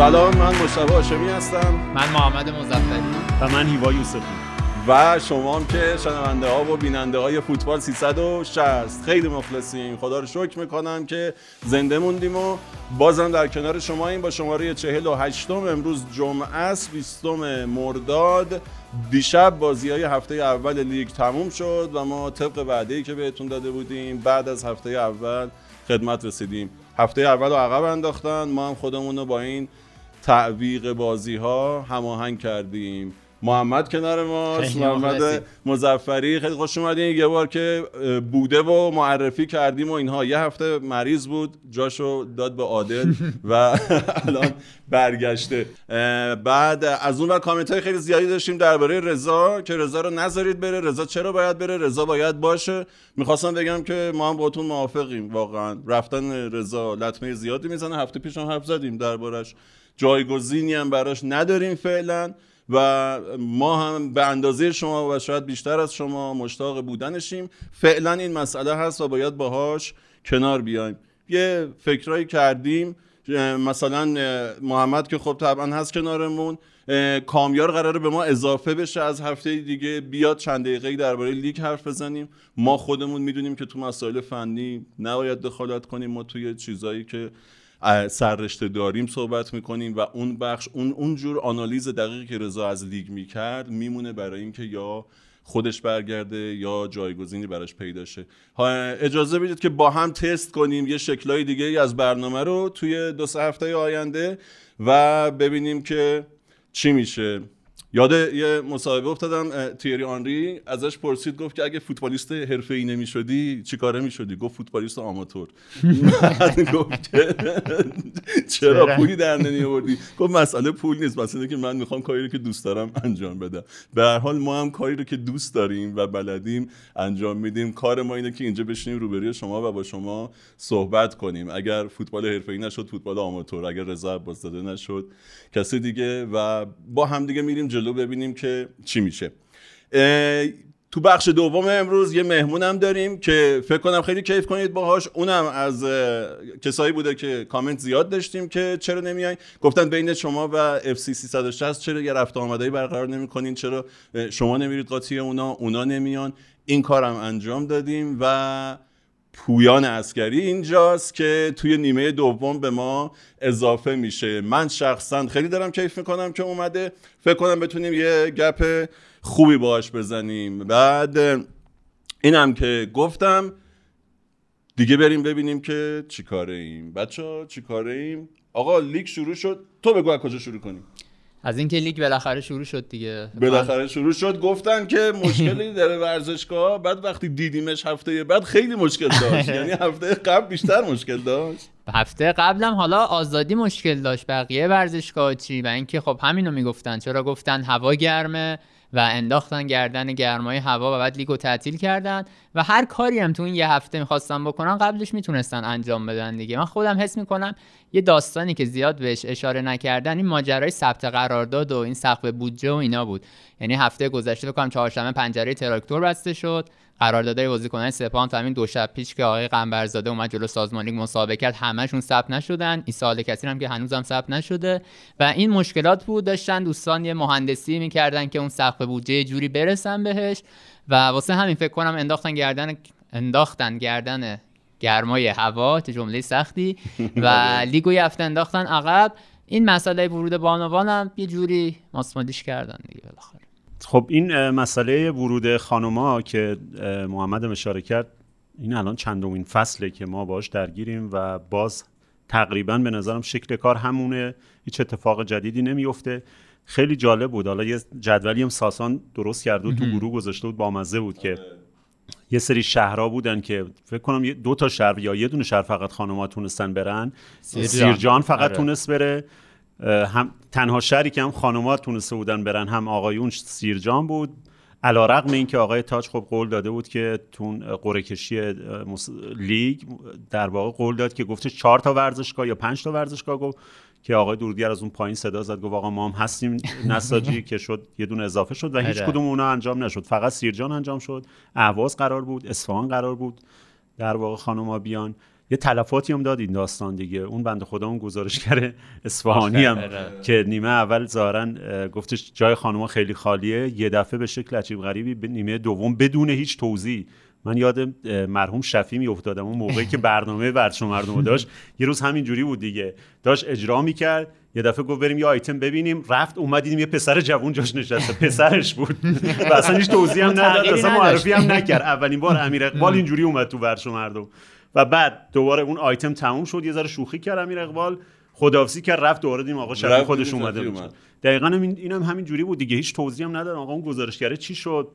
سلام من مشتبه هاشمی هستم. من محمد مزفری و من هیوا یوسفی. و شما هم که شنونده ها و بیننده های فوتبال 360 خیلی مخلصیم. خدا رو شکر می‌کنم که زنده موندیم و بازم در کنار شما این با شماره 48 امروز جمعه است 20 مرداد. دیشب بازی های هفته اول لیگ تموم شد و ما طبق وعده که بهتون داده بودیم بعد از هفته اول خدمت رسیدیم. هفته اول رو عقب انداختن. ما هم خودمون رو با این تعویق بازی ها هماهنگ کردیم. محمد کنار ما محمد مزفری خیلی خوش اومدین. یه بار که بوده و معرفی کردیم و اینها. یه هفته مریض بود جاشو داد به عادل و الان برگشته. بعد از اون و کامنت های خیلی زیادی داشتیم درباره رضا که رضا رو نذارید بره. رضا چرا باید بره؟ رضا باید باشه. می‌خواستم بگم که ما هم باتون موافقیم واقعا. رفتن رضا لطمه زیادی می‌زنه. هفته پیش هم حرف زدیم دربارش. جایگزینی هم براش نداریم فعلا و ما هم به اندازه شما و شاید بیشتر از شما مشتاق بودنشیم. فعلا این مسئله هست و باید باهاش کنار بیایم. یه فکرایی کردیم مثلا محمد که خب طبعا هست کنارمون کامیار قراره به ما اضافه بشه از هفته دیگه بیاد چند دقیقه درباره لیگ حرف بزنیم. ما خودمون می‌دونیم که تو مسائل فنی نباید دخالت کنیم. ما توی چیزایی که سررشته داریم صحبت می‌کنیم و اون بخش اون اونجور آنالیز دقیقی که رضا از لیگ می‌کرد میمونه برای اینکه یا خودش برگرده یا جایگزینی براش پیدا شه. اجازه بدید که با هم تست کنیم یه شکلای دیگه ای از برنامه رو توی دو سه هفته آینده و ببینیم که چی میشه. یاد یه مصاحبه افتادم تیری آنری ازش پرسید گفت که اگه فوتبالیست حرفه‌ای نمی‌شدی چیکاره می‌شدی؟ گفت فوتبالیست آماتور. گفت چرا پولی در نمی‌آوردی؟ گفت مسئله پول نیست مسئله که من می‌خوام کاری رو که دوست دارم انجام بدم. به هر حال ما هم کاری رو که دوست داریم و بلدیم انجام میدیم. کار ما اینه که اینجا بشینیم روبروی شما و با شما صحبت کنیم. اگر فوتبال حرفه‌ای نشد فوتبال آماتور. اگر رضا بازداده نشد کسی دیگه و با هم دیگه میریم جلو ببینیم که چی میشه. تو بخش دوم امروز یه مهمونم داریم که فکر کنم خیلی کیف کنید باهاش. اونم از کسایی بوده که کامنت زیاد داشتیم که چرا نمیای؟ گفتن بین شما و FC 360 چرا یه رفت آمدایی برقرار نمی‌کنین؟ چرا شما نمیرید قاطی اونا؟ اونا نمیان. این کارم انجام دادیم و پویان اسکری اینجاست که توی نیمه دوم به ما اضافه میشه. من شخصا خیلی دارم کیف می‌کنم که اومده. فکر کنم بتونیم یه گپ خوبی باش بزنیم. بعد اینم که گفتم دیگه بریم ببینیم که چی کاره ایم. بچه ها چی کاره ایم؟ آقا لیگ شروع شد. تو بگو از کجا شروع کنیم. از اینکه لیگ بالاخره شروع شد دیگه. بالاخره شروع شد. گفتن که مشکلی داره ورزشگاه بعد وقتی دیدیمش هفته بعد خیلی مشکل داشت. یعنی هفته قبل بیشتر مشکل داشت. هفته قبلم حالا آزادی مشکل داشت. بقیه ورزشگاه چی؟ و اینکه خب همینو می‌گفتن. چرا گفتن هوا گرمه و انداختن گردن گرمای هوا و بعد لیگو تعطیل کردن. و هر کاری هم تو این یه هفته می‌خواستن بکنن قبلش می‌تونستن انجام بدن دیگه. من خودم حس می‌کنم یه داستانی که زیاد بهش اشاره نکردن این ماجرای ثبت قرارداد و این سقف بودجه و اینا بود. یعنی هفته گذشته فکر چهارشنبه پنجره تراکتور بسته شد. قراردادهای بازیکنان سپاهان تا همین دو شب پیش که آقای قنبرزاده اومد جلو سازمان لیگ مسابقه کرد همشون ثبت نشدن. این سال کسی هم که هنوزم ثبت نشده. و این مشکلات بود داشتن دوستان یه مهندسی می‌کردن که اون سقف بودجه جوری برسن بهش. و واسه همین فکر کنم انداختن گردن انداختن گردن گرمای هوا چه جمله سختی و لیگو یفته انداختن عقب. این مسئله ورود بانوان هم یه جوری ماسمالیش کردن دیگه بالاخره. خب این مسئله ورود خانوما که محمد اشاره کرد این الان چندمین فصله که ما باش درگیریم و باز تقریبا به نظرم شکل کار همونه. هیچ اتفاق جدیدی نمیفته خیلی جالب بود. حالا یه جدولی هم ساسان درست کرده و تو گروه گذاشته بود با مزه بود که یه سری شهرها بودن که فکر کنم دو تا شهر یا یه دونه شهر فقط خانوما تونستن برن. سیرجان. فقط آره. تونست بره. هم تنها شهری که هم خانوما تونسته بودن برن هم آقایون سیرجان بود. علا رقم این که آقای تاج خب قول داده بود که تون قره کشی لیگ در واقع قول داد که گفته چهار تا ورزشگاه یا پنج تا ورزشگاه گفت. که آقای دورودگر از اون پایین صدا زد گفت آقا ما هم هستیم نساجی که شد یه دونه اضافه شد و هیچ آره. کدوم اونا انجام نشد. فقط سیرجان انجام شد. اهواز قرار بود اصفهان قرار بود. در واقع خانوما بیان یه تلفاتی هم داد این داستان دیگه. اون بنده خدا اون گزارشگر اصفهانی هم که نیمه اول ظاهرا گفتش جای خانوما خیلی خالیه. یه دفعه به شکل عجیب غریبی نیمه دوم بدون هیچ توضیح من یاد مرحوم شفی می افتادم اون موقعی که برنامه ورچ مردم داشت. یه روز همین جوری بود دیگه. داشت اجرا می‌کرد. یه دفعه گفت بریم یه آیتم ببینیم. رفت اومدیم یه پسر جوون جاش نشسته. پسرش بود. و اصلا هیچ توضیح هم نداد اصلا معرفی هم نکرد. اولین بار امیر اقبال اینجوری اومد تو ورش مردم. و بعد دوباره اون آیتم تموم شد. یه ذره شوخی کرد امیر اقبال. خداحافظی کرد. رفت دوباره دیم آقا شب خودش اومده بود. دقیقاً این اینم همین جوری بود دیگه. هیچ توضیح هم نداد. آقا اون گزارشگره چی شد؟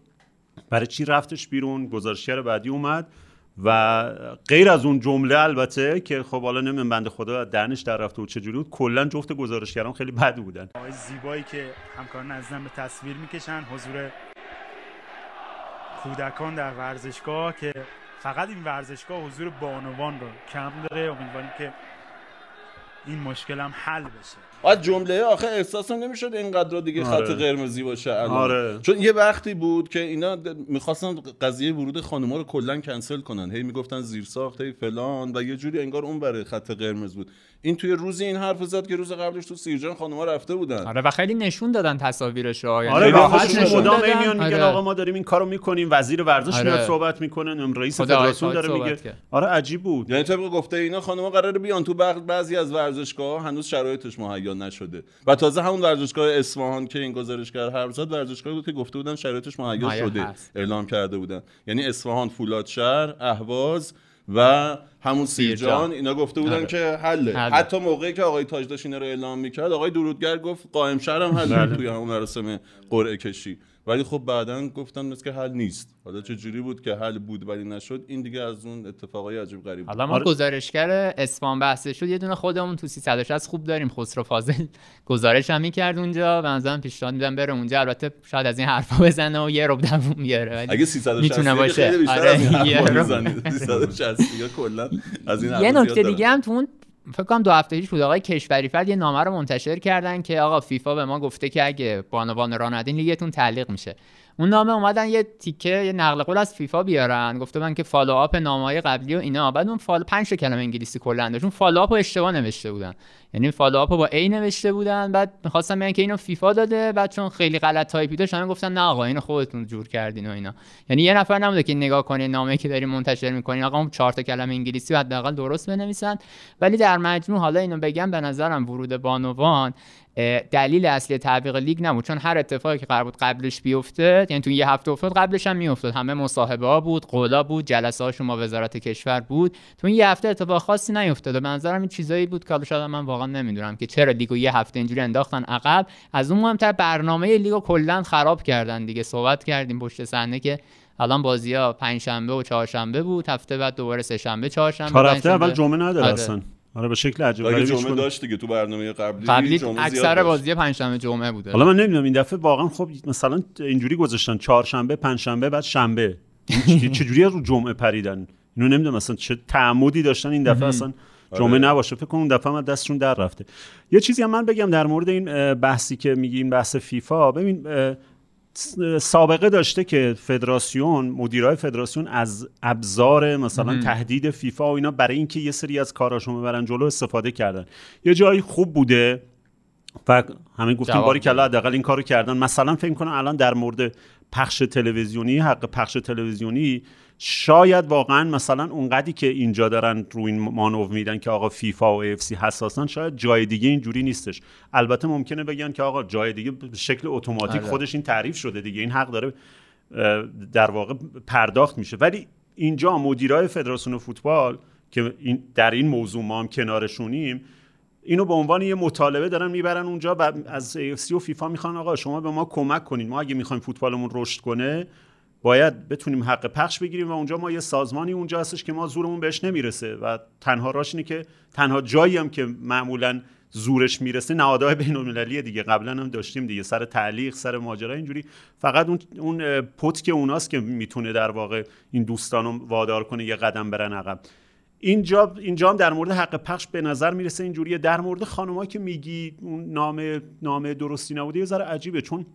برای چی رفتش بیرون؟ گزارشگر بعدی اومد و غیر از اون جمله البته که خب حالا نمی‌دونم بنده خدا درنش در رفته و چجوری بود کلا جفت گزارشگران خیلی بد بودن. زیبایی که همکاران عزیزم به تصویر می‌کشن حضور کودکان در ورزشگاه که فقط این ورزشگاه حضور بانوان رو کم داره. امیدواریم که این مشکل هم حل بشه. بعد جمله آخه احساسم نمی‌شد اینقدر دیگه آره. خط قرمزی باشه الان آره. چون یه وقتی بود که اینا می‌خواستن قضیه ورود خانوما رو کلا کنسل کنن هی می‌گفتن زیر ساخت هی فلان و یه جوری انگار اون برای خط قرمز بود این توی روزی این حرف زد که روز قبلش تو سیرجان خانوما رفته بودن. آره و خیلی نشون دادن تصاویرش رو. یعنی آره راحت نشون دادن. میان میگن آره. آقا ما داریم این کارو می‌کنیم وزیر ورزش آره. میاد صحبت می‌کنه رئیس فدراسیون داره میگه. آره عجیب بود. یعنی طبق گفته اینا خانوما قراره بیان تو بعضی از ورزشگاه هنوز شرایطش مهیا نشده. و تازه همون ورزشگاه اصفهان که این گزارشگر حرف زد ورزشگاهی بود که گفته بودن شرایطش مهیا شده اعلام کرده بودن. یعنی اصفهان فولادشهر اهواز و همون سیرجان اینا گفته بودن آره. که حله. حتی موقعی که آقای تاج داشت رو اعلام می‌کرد آقای درودگر گفت قائم شهرم حل بله. توی همون مراسم قرعه کشی ولی خب بعدا گفتن مثل که حل نیست. حالا چه جوری بود که حل بود ولی نشد این دیگه از اون اتفاقای عجیب غریب حالا ما آره. گزارشگر اسفان بحث شد یه دونه خودمون تو 360 خوب داریم. خسرو فاضل گزارش هم می‌کرد اونجا و مثلا پیشنهاد میدم بره اونجا. البته شاید از این حرفا بزنه و یه رب دووم بیاره ولی اگه 360 می‌تونه باشه. آره یه 360 کلا از این یه نکته دیگه هم تو اون فکر کنم دو هفته پیش بود آقای کشوری فرد یه نامه رو منتشر کردن که آقا فیفا به ما گفته که اگه بانوان را ندین لیگتون تعلیق میشه. اون نامه اومدن یه تیکه یه نقل قول از فیفا بیارن. گفته من که follow up نامه‌های قبلی و اینا. بعد اون فال پنج کلمه انگلیسی کلا داشت اون follow up رو اشتباه نوشته بودن. یعنی follow up با E نوشته بودن. بعد می‌خواستم بگن که اینو فیفا داده. بعد چون خیلی غلط تایپی داشت همه گفتن نه آقا اینو خودتون جور کردین و اینا. یعنی یه نفر نبوده که نگاه کنه نامه که داریم منتشر می‌کنین آقا اون چهار تا کلمه انگلیسی حداقل درست بنویسن. ولی در مجموع حالا اینو بگم به نظرم ورود بانوان دلیل اصلی تعویق لیگ نبود چون هر اتفاقی که قرار بود قبلش بیفته یعنی تو یه هفته افتاد قبلش هم میافتاد. همه مصاحبه ها بود قولا بود جلسه ها شما وزارت کشور بود. تو این یه هفته اتفاق خاصی نیفتاد به نظرم این چیزایی بود که شاید من واقعا نمی‌دونم که چرا لیگو یه هفته اینجوری انداختن عقب. از اون مهمتر برنامه لیگو کلا خراب کردن دیگه. صحبت کردیم پشت صحنه که الان بازی ها پنج شنبه و چهارشنبه بود هفته بعد دوباره سه شنبه چهارشنبه چهار هفته اول جمعه نداره آره. اصلا. آره به شکل عجیب غریبی جمعه داشت دیگه تو برنامه قبلی قبلی اکثر بازی پنجشنبه جمعه بوده. حالا من نمی‌دونم این دفعه واقعا خب مثلا اینجوری گذاشتن چهارشنبه پنجشنبه بعد شنبه. چه جوری رو جمعه پریدن؟ اینو نمی‌دونم مثلا چه تعمدی داشتن این دفعه؟ اصلا جمعه آره. نباشه. فکر کنم اون دفعه من دستشون در رفته. یه چیزی هم من بگم در مورد این بحثی که میگیم بحث فیفا. ببین سابقه داشته که فدراسیون مدیرای فدراسیون از ابزار مثلا تهدید فیفا و اینا برای اینکه یه سری از کاراشون ببرن جلو استفاده کردن. یه جایی خوب بوده و همه گفتیم باری کلا حداقل این کارو کردن. مثلا فکر کنم الان در مورد پخش تلویزیونی حق پخش تلویزیونی شاید واقعا مثلا اونقدی که اینجا دارن رو این مانو میدن که آقا فیفا و اف سی حساسن شاید جای دیگه اینجوری نیستش. البته ممکنه بگن که آقا جای دیگه به شکل اتوماتیک آره. خودش این تعریف شده دیگه. این حق داره در واقع پرداخت میشه. ولی اینجا مدیرای فدراسیون فوتبال که این در این موضوع ما هم کنارشونیم اینو به عنوان یه مطالبه دارن می‌برن اونجا و از AFC و فیفا می‌خوان آقا شما به ما کمک کنین. ما اگه می‌خوایم فوتبالمون رشد کنه باید بتونیم حق پخش بگیریم و اونجا ما یه سازمانی اونجا هستش که ما زورمون بهش نمی‌رسه و تنها راش اینه که تنها جایی هم که معمولا زورش می‌رسه نهادهای بین المللی دیگه. قبلا هم داشتیم دیگه. سر تعلیق سر ماجرا اینجوری. فقط اون اون پت که اوناست که می‌تونه در واقع این دوستانو وادار کنه یه قدم برن عقب. اینجا اینجا هم در مورد حق پخش به نظر می‌رسه اینجوریه در مورد خانمایی که میگی اون نام نام درستی نبوده یه ذره عجیبه. چون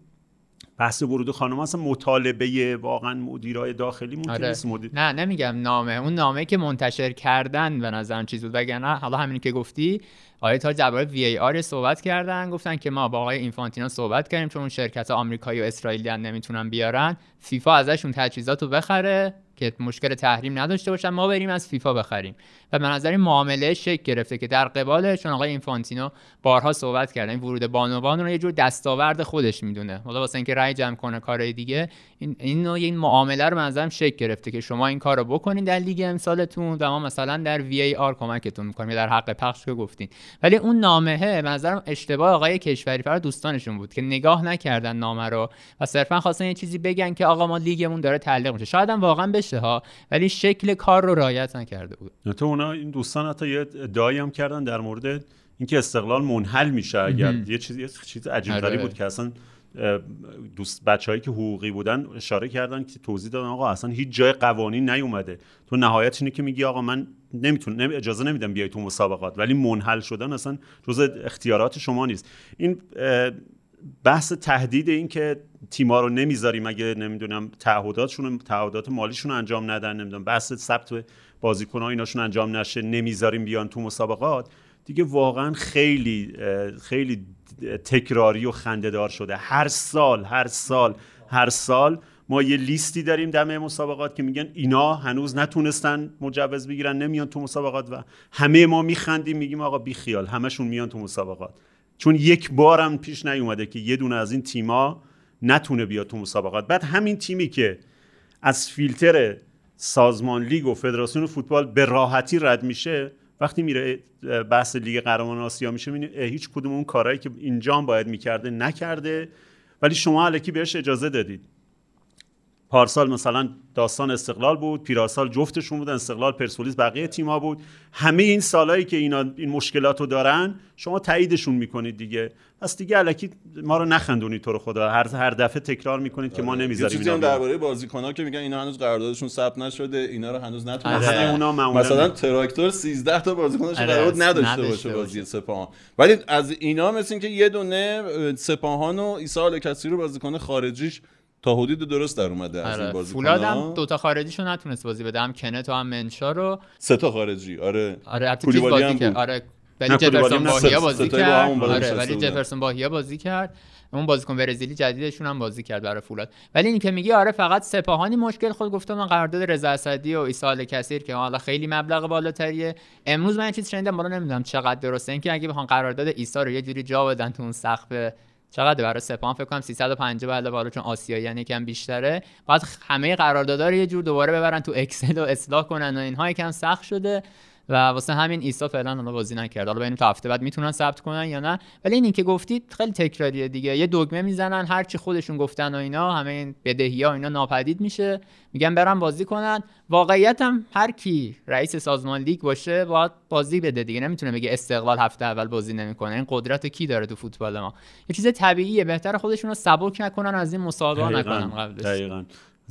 بحث ورود خانم اصلا مطالبه واقعا مدیرای داخلی ممکن آره. نیست مدیر. نه نمیگم نامه. اون نامه که منتشر کردن به نظرم چیز بود. وگرنه حالا همینی که گفتی آقای تاج درباره وی ای آر صحبت کردن. گفتن که ما با آقای اینفانتینو صحبت کردیم چون اون شرکت آمریکایی و اسرائیلی نمی‌تونن بیارن. فیفا ازشون تجهیزات رو بخره. که مشکل تحریم نداشته باشن ما بریم از فیفا بخریم. و به نظر این معامله شکل گرفته که در قبالش چون آقای اینفانتینو بارها صحبت کردن این ورود بانوان رو یه جور دستاورد خودش می‌دونه. حالا واسه اینکه رأی جمع کنه کارهای دیگه این این این معامله رو به نظرم شکل گرفته که شما این کار رو بکنین در لیگ امسالتون و ما مثلا در وی ای آر کمکتون می‌کنیم در حق پخش که گفتین. ولی اون نامه به نظرم اشتباه آقای کشوری فر دوستانشون بود که نگاه نکردن نامه رو و صرفا خواستن یه چیزی بگن که آقا ما لیگمون داره تعلیق میشه. شاید هم واقعا بشه ها ولی شکل کار رو رعایت نکرده بود. تو اونا این دوستان حتی یه ادعایی هم کردن در مورد اینکه استقلال منحل میشه اگر یه چیز یه چیز عجیب آره. بود که اصلا دوست بچههایی که حقوقی بودن اشاره کردن که توضیح دادن آقا اصلا هیچ جای قوانین نیومده. تو نهایت اینه که میگی آقا من نمی‌تونم نمی اجازه نمیدم بیای تو مسابقات ولی منحل شدن اصلا جز اختیارات شما نیست. این بحث تهدید این که تیما رو نمی‌ذاریم اگه نمی‌دونم تعهداتشون تعهدات مالیشون انجام ندن نمی‌دونم بحث ثبت بازیکن‌ها ایناشون انجام نشه نمی‌ذاریم بیان تو مسابقات. دیگه واقعا خیلی خیلی تکراری و خندهدار شده. هر سال هر سال هر سال ما یه لیستی داریم دم مسابقات که میگن اینا هنوز نتونستن مجوز بگیرن نمیان تو مسابقات و همه ما میخندیم میگیم آقا بی خیال همشون میان تو مسابقات. چون یک بارم پیش نیومده که یه دونه از این تیما نتونه بیاد تو مسابقات. بعد همین تیمی که از فیلتر سازمان لیگ و فدراسیون فوتبال به راحتی رد میشه وقتی میره بحث لیگ قهرمان آسیا میشه می‌بینی هیچ کدوم اون کارهایی که اینجا باید می‌کرده نکرده. ولی شما علکی بهش اجازه دادید. پارسال مثلا داستان استقلال بود پیراسال جفتشون بودن استقلال پرسپولیس بقیه تیم‌ها بود. همه این سالهایی که اینا این مشکلات رو دارن شما تاییدشون می‌کنید دیگه. پس دیگه علکی ما رو نخندونید تو رو خدا. هر هر دفعه تکرار می‌کنید که ما یه نمی‌ذاریم اینا. درباره بازیکن‌ها که میگن اینا هنوز قراردادشون ثبت نشده اینا رو هنوز نتونستن آره. همه اونا معمولا مثلا تراکتور 13 تا بازیکنش آره، قرارداد نداشته نداشته باشه. بازی سپاهان. ولی از اینا مثل اینکه یه دونه اه، سپاهان و عیسی الکسی رو بازیکن خارجیش تا حدود درست در اومده از این آره. بازیکن‌ها فولاد هم دوتا خارجیشو نتونست بازی بده. هم کنت و هم منشا رو. سه تا خارجی. آره. آره کولیبالی بازی هم کرد. بود. آره. ولی جفرسون باهیا بازی کرد. آره ولی. جفرسون باهیا بازی کرد. اون بازیکن برزیلی جدیدشون هم بازی کرد برای فولاد. ولی این که میگی آره فقط سپاهانی مشکل خود گفتم من قرارداد رضا اسدی و عیسی کثیر که حالا خیلی مبلغ بالاتریه. امروز من چیز شنیدم بالا نمی‌دونم چقدر درسته. اینکه اگه بخوان قرارداد عیسی رو یه جوری جا بدن تو اون سقف چقدر برای سپاهان فکر کنم 350 علاوه بالا چون آسیایی یعنی یکم بیشتره. باید همه قراردادها رو یه جور دوباره ببرن تو اکسل و اصلاح کنن و اینها یکم سخت شده. و واسه همین ایسا فعلا حالا بازی نکرد. حالا ببینیم تا هفته بعد می‌تونن ثبت کنن یا نه. ولی این که گفتید خیلی تکراریه دیگه. یه دگمه می‌زنن هر چی خودشون گفتن و اینا همه این بدهی ها اینا ناپدید میشه. میگن برن بازی کنن. واقعیت هم هر کی رئیس سازمان لیگ باشه باید بازی بده دیگه. نمی‌تونه بگه استقلال هفته اول بازی نمی‌کنه. این قدرت کی داره تو فوتبال ما؟ یه چیز طبیعیه. بهتر خودشون رو سبک نکنن از این مسابقه نکنن قبلش. دقیقاً.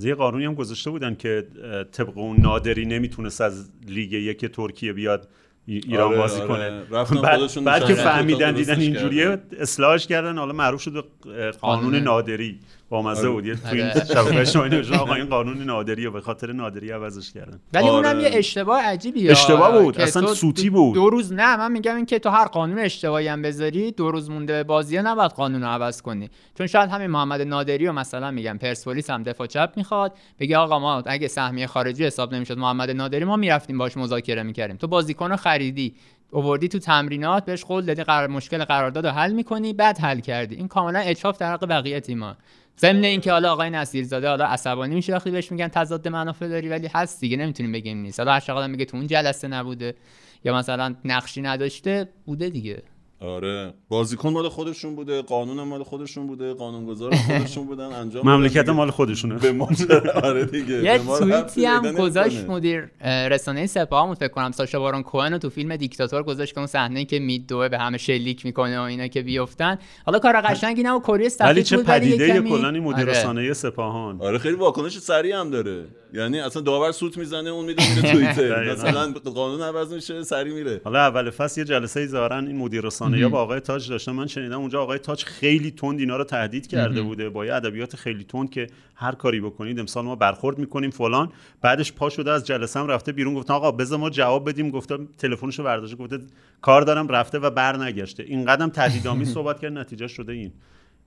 یه قانونی هم گذاشته بودن که طبق اون نادری نمی‌تونست از لیگ یک ترکیه بیاد ای- ایران آره، بازی آره. کنه رفتن بعد, خودشون بعد که فهمیدن دیدن اینجوریه. اصلاحش کردن حالا معروف شد به اه، قانون قانون. نادری با مزه آره. بود یه تو این آره. شبکه نوشتن آقا این قانون نادریه به خاطر نادری عوضش کردن ولی آره. اونم یه اشتباه عجیبیه اشتباه بود. اصلا سوتی بود. دو روز نه من میگم این که تو هر قانون اشتباهی هم بذاری دو روز مونده به بازی نباید قانون رو عوض کنی چون شاید همین محمد نادری و مثلا میگم پرسپولیس هم دفاع چپ می‌خواد بگه آقا ما اگه سهمیه خارجی حساب نمی‌شد محمد نادری ما می‌رفتیم باش مذاکره می‌کردیم تو بازیکن رو خریدی اووردی تو تمرینات بهش قول دادی قرار مشکل قرارداد رو حل می‌کنی بعد حل کردی این کاملا اچاف در حق بقیه تیم‌ها ضمن اینکه حالا آقای نصیرزاده حالا عصبانی میشه وقتی بهش میگن تضاد منافع داری ولی هست دیگه نمی‌تونیم بگیم نیست. حالا هر میگه تو اون جلسه نبوده یا مثلا نقشی نداشته بوده دیگه. آره بازیکن مال خودشون بوده قانون مال خودشون بوده قانونگذار خودشون بودن انجام مملکت. مال خودشونه به ما؟ آره دیگه یه توییتی هم گذاشت. مدیر رسانه سپاهمون فکر کنم ساشا بارون کوهن تو فیلم دیکتاتور گذاشت که اون صحنه که میدوه به همه شلیک می‌کنه و اینا که بیفتن حالا کار قشنگی نه و کره ولی سفید چه بود ولی یه پدیده کلا این مدیر آره. رسانه سپاهان آره خیلی واکنش سریع هم داره یعنی اصلا داور سوت می‌زنه اون می‌دونه توییتر. مثلا قانون عوض میشه سریع میره حالا اول فصل یه جلسه ای ظاهرا این مدیر رسانه رسانه یا با آقای تاج داشتم من شنیدم اونجا آقای تاج خیلی تند اینا رو تهدید کرده بوده. با یه ادبیات خیلی تند که هر کاری بکنید امسال ما برخورد می‌کنیم فلان. بعدش پا شده از جلسه هم رفته بیرون گفتن آقا بذار ما جواب بدیم. گفتم تلفنشو برداشته گفته کار دارم رفته و برنگشته. این قدم تهدیدآمیز صحبت کرد. نتیجه شده این.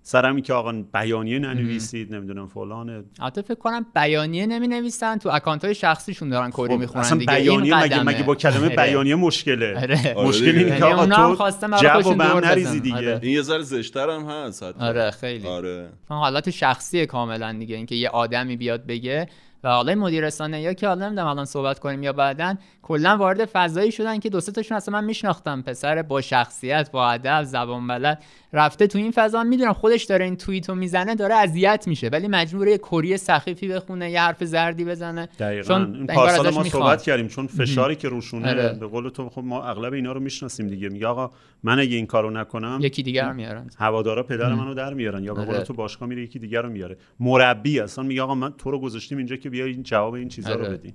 سرمی که آقا بیانیه ننویسید نمی‌دونم فلان البته فکر کنم بیانیه نمی نویسن تو اکانت های شخصیشون دارن کوری خب می‌خونن اصلا دیگه بیانیه این مگه. مگه با کلمه آره. بیانیه مشکله آره. مشکل. اینه که آقا تو برای جو خودشون به هم دور نریزی. دیگه آره. این یه ذره زشتر هم هست حتی. آره خیلی آره حالت شخصی کاملا دیگه اینکه یه آدمی بیاد بگه و حالا این مدیر رسانه یا که حالا نمی‌دونم الان صحبت کنیم یا بعدن کلا وارد فضایی شدن که دو سه تاشون اصلا من میشناختم. پسر با شخصیت با ادب زبان بلد. رفته تو این فضا می‌دونم خودش داره این توییتو می‌زنه داره اذیت میشه. ولی مجبوره یه کری سخیفی بخونه یه حرف زردی بزنه. دقیقا. چون این پارسال ما می‌خوان. صحبت کردیم چون فشاری که روشونه آره. به قول تو خب ما اغلب اینا رو می‌شناسیم دیگه. میگه آقا من اگه این کارو نکنم یکی دیگر میارن. هوادارا پدر منو در میارن. یا به قول آره. تو باشگاه میره یکی دیگر رو میاره. مربی اصلا میگه آقا من تو رو گذاشتیم اینجا که بیای این جواب این چیزا رو آره. بدی.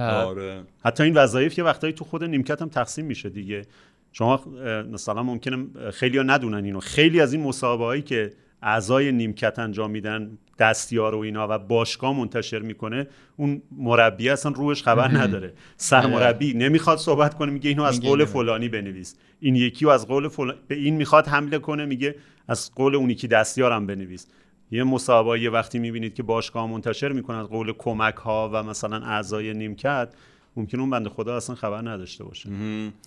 آره. حتی این وظایف یه وقتایی تو خود نیمکت هم تقسیم میشه دیگه. شما مثلا ممکنه خیلی ها ندونن اینو. خیلی از این مسابقه هایی که اعضای نیمکت انجام میدن دستیار و اینا و باشگاه منتشر می‌کنه اون مربی اصلا روش خبر نداره. سرمربی نمی‌خواد صحبت کنه میگه اینو از قول. فلانی بنویس. این یکی رو از قول فلان به این می‌خواد حمله کنه میگه از قول اون یکی دستیارم بنویس. یه مسابقه یه وقتی می‌بینید که باشگاه منتشر می‌کنه از قول کمک ها و مثلا اعضای نیمکت ممکن اون بنده خدا اصلا خبر نداشته باشه.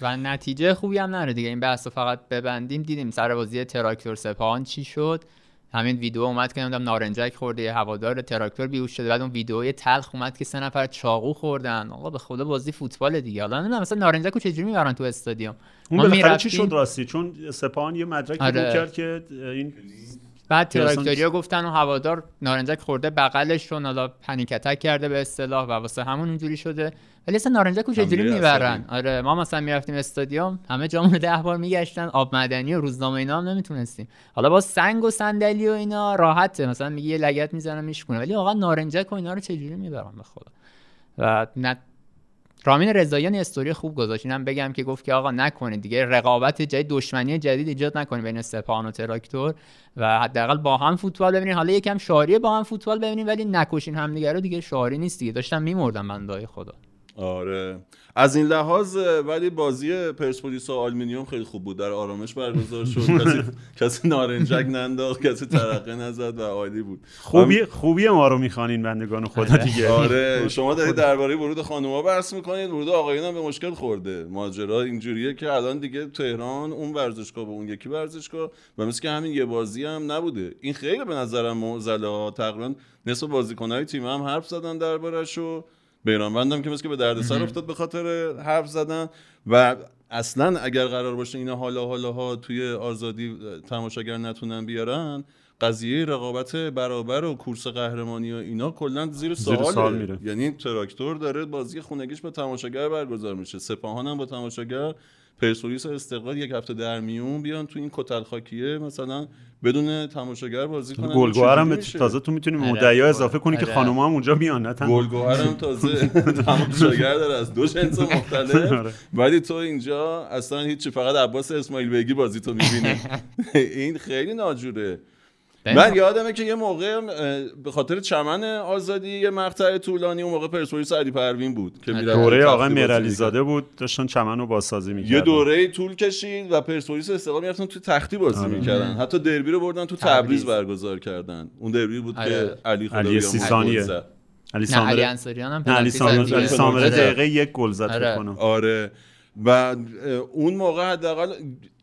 و نتیجه خوبی هم نره دیگه. این بحث فقط ببندیم. دیدیم سر بازی تراکتور سپاهان چی شد؟ همین ویدیو اومد که نمی‌دونم نارنجک خورده یه هوادار تراکتور بیهوش شده. بعد اون ویدیوی تلخ اومد که سه نفر چاقو خوردن. آقا به خدا بازی فوتبال دیگه. حالا نمی‌دونم مثلا نارنجک رو چجوری می‌برن تو استادیوم؟ اون بالاخره چی شد راستی؟ چون سپاهان یه مدرکی آره. کرد که این بعد تراکتوریا گفتن و هوادار نارنجک خورده بغلش چون حالا پنیک اتک کرده به اصطلاح و واسه همون اینجوری شده. ولی اصلا نارنجک رو چجوری می‌برن. آره ما مثلا می‌رفتیم استادیوم همه جامون رو ده بار میگشتن آب معدنی و روزنامه اینا هم نمی‌تونستیم. حالا با سنگ و صندلی و اینا راحته. مثلا میگه یه لگت می‌زنم میشکنه ولی واقعا نارنجک و اینا رو چجوری می‌برن؟ به خدا. و نه رامین رضاییان استوری خوب گذاشت. اینم بگم که گفت که آقا نکنید دیگه. رقابت جدید دشمنی جدید ایجاد نکنید بین سپاهان و تراکتور و حداقل با هم فوتبال ببینین حالا یکم شعاری با هم فوتبال ببینین ولی نکشین همدیگه رو دیگه شعاری نیست دیگه. داشتم میمردم بندای خدا. آره. از این لحاظ ولی بازی پرسپولیس و آلومینیوم خیلی خوب بود. در آرامش برگزار شد. کسی کسی نارنجک ننداخت کسی ترقه نزد و عالی بود. خوبی خوبی ما رو می‌خوانین بندگان خدا دیگه. آره. شما دارید درباره ورود خانوما بحث می‌کنید. ورود آقایون هم به مشکل خورده. ماجرا اینجوریه که الان دیگه تهران اون ورزشگاه به اون یکی ورزشگاه و مثل که همین یه بازی هم نبوده. این خیلی به نظرم معضله تقریبا نصف بازیکنهای تیم هم حرف زدن دربارش و بیرانوندم که مثل که به دردسر افتاد به خاطر حرف زدن. و اصلا اگر قرار باشه اینا حالا حالا ها توی آزادی تماشاگر نتونن بیارن قضیه رقابت برابر و کورس قهرمانی و اینا کلا زیر سوال میره. یعنی تراکتور داره بازی خونگیش با تماشاگر برگزار میشه. سپاهان هم با تماشاگر. پرسپولیس و استقلال یک هفته در میون بیان تو این کتل خاکیه مثلا بدون تماشاگر بازی کنن گلگوهر هم؟ تازه تو می‌تونی آره. مدعیا اضافه کنی که آره. خانوما هم اونجا بیان نه گلگوهر هم تازه تماشاگر داره از دو جنس آره. مختلف ولی تو اینجا اصلا هیچی فقط عباس اسماعیل بگی بازی تو می‌بینی این خیلی ناجوره من یادمه که یه موقع به خاطر چمن آزادی یه مقطع طولانی اون موقع پرسپولیس علی پروین بود که آره. دوره آقای بازی میرعلی می‌کرد. زاده بود داشتن چمن رو بازسازی می‌کردن یه دوره طول کشید و پرسپولیس استقلال می‌رفتن تو تختی بازی آره. می‌کردن حتی دربی رو بردن تو تبریز. تبریز برگزار کردن اون دربی بود آره. که علی خدا علی. گل زد. علی نه علی سامره انصاریان هم نه علی پنالتی سامره زد دیگه. علی سامره آره. دقیقه یک گل زد آره. و اون موقع حداقل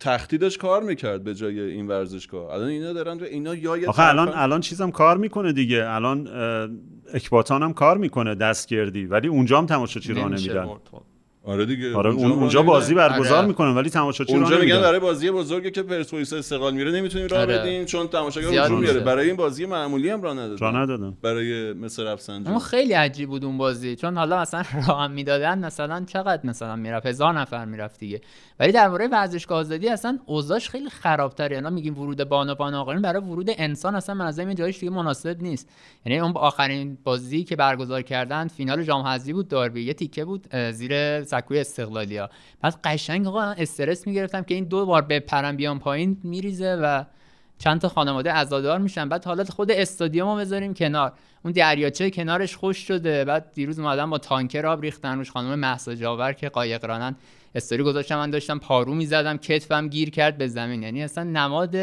تختی داشت کار می‌کرد به جای این ورزشگاه. الان اینا دارن و اینا یا یه آخه الان طرفن- الان چیزم کار می‌کنه دیگه. الان اکباتان هم کار می‌کنه دستگردی ولی اونجا هم تماشاچی راه نمیدن. آره دیگه آره اون- ما اونجا نمی‌دن. بازی برگزار آره. می‌کنن ولی تماشاچی راه اونجا میگن برای بازی بزرگی که پرسپولیس استقلال میره نمی‌تونیم راه آره. بدیم چون تماشاگر هجوم میاره. برای این بازی معمولی هم راه ندادن راه ندادن برای مثل رفسنجان اون خیلی عجیب بود اون بازی چون حالا مثلا راه هم می‌دادن مثلا چقدر مثلا می‌رفت هزار نفر می‌رفت دیگه ولی درباره ورزشگاه آزادی اصلا اوضاعش خیلی خرابتره. یعنی میگیم ورود بانوان آقایون برای ورود انسان اصلا من از جایش دیگه مناسب نیست. یعنی اون آخرین بازی که برگزار کردن فینال جام حذفی بود داربی یه تیکه بود زیر سکوی استقلالیا. بعد قشنگ آقا استرس می‌گرفتم که این دو بار بپرن بیان پایین میریزه و چند تا خانواده عزادار میشن. بعد حالا خود استادیومو بذاریم کنار. اون دریاچه کنارش خشک شده. بعد دیروز اومدن با تانکر آب ریختن روش خانم مهسا جاور که قایق رانن. استوری گذاشتم من داشتم پارو می‌زدم کتفم گیر کرد به زمین. یعنی اصلا نماد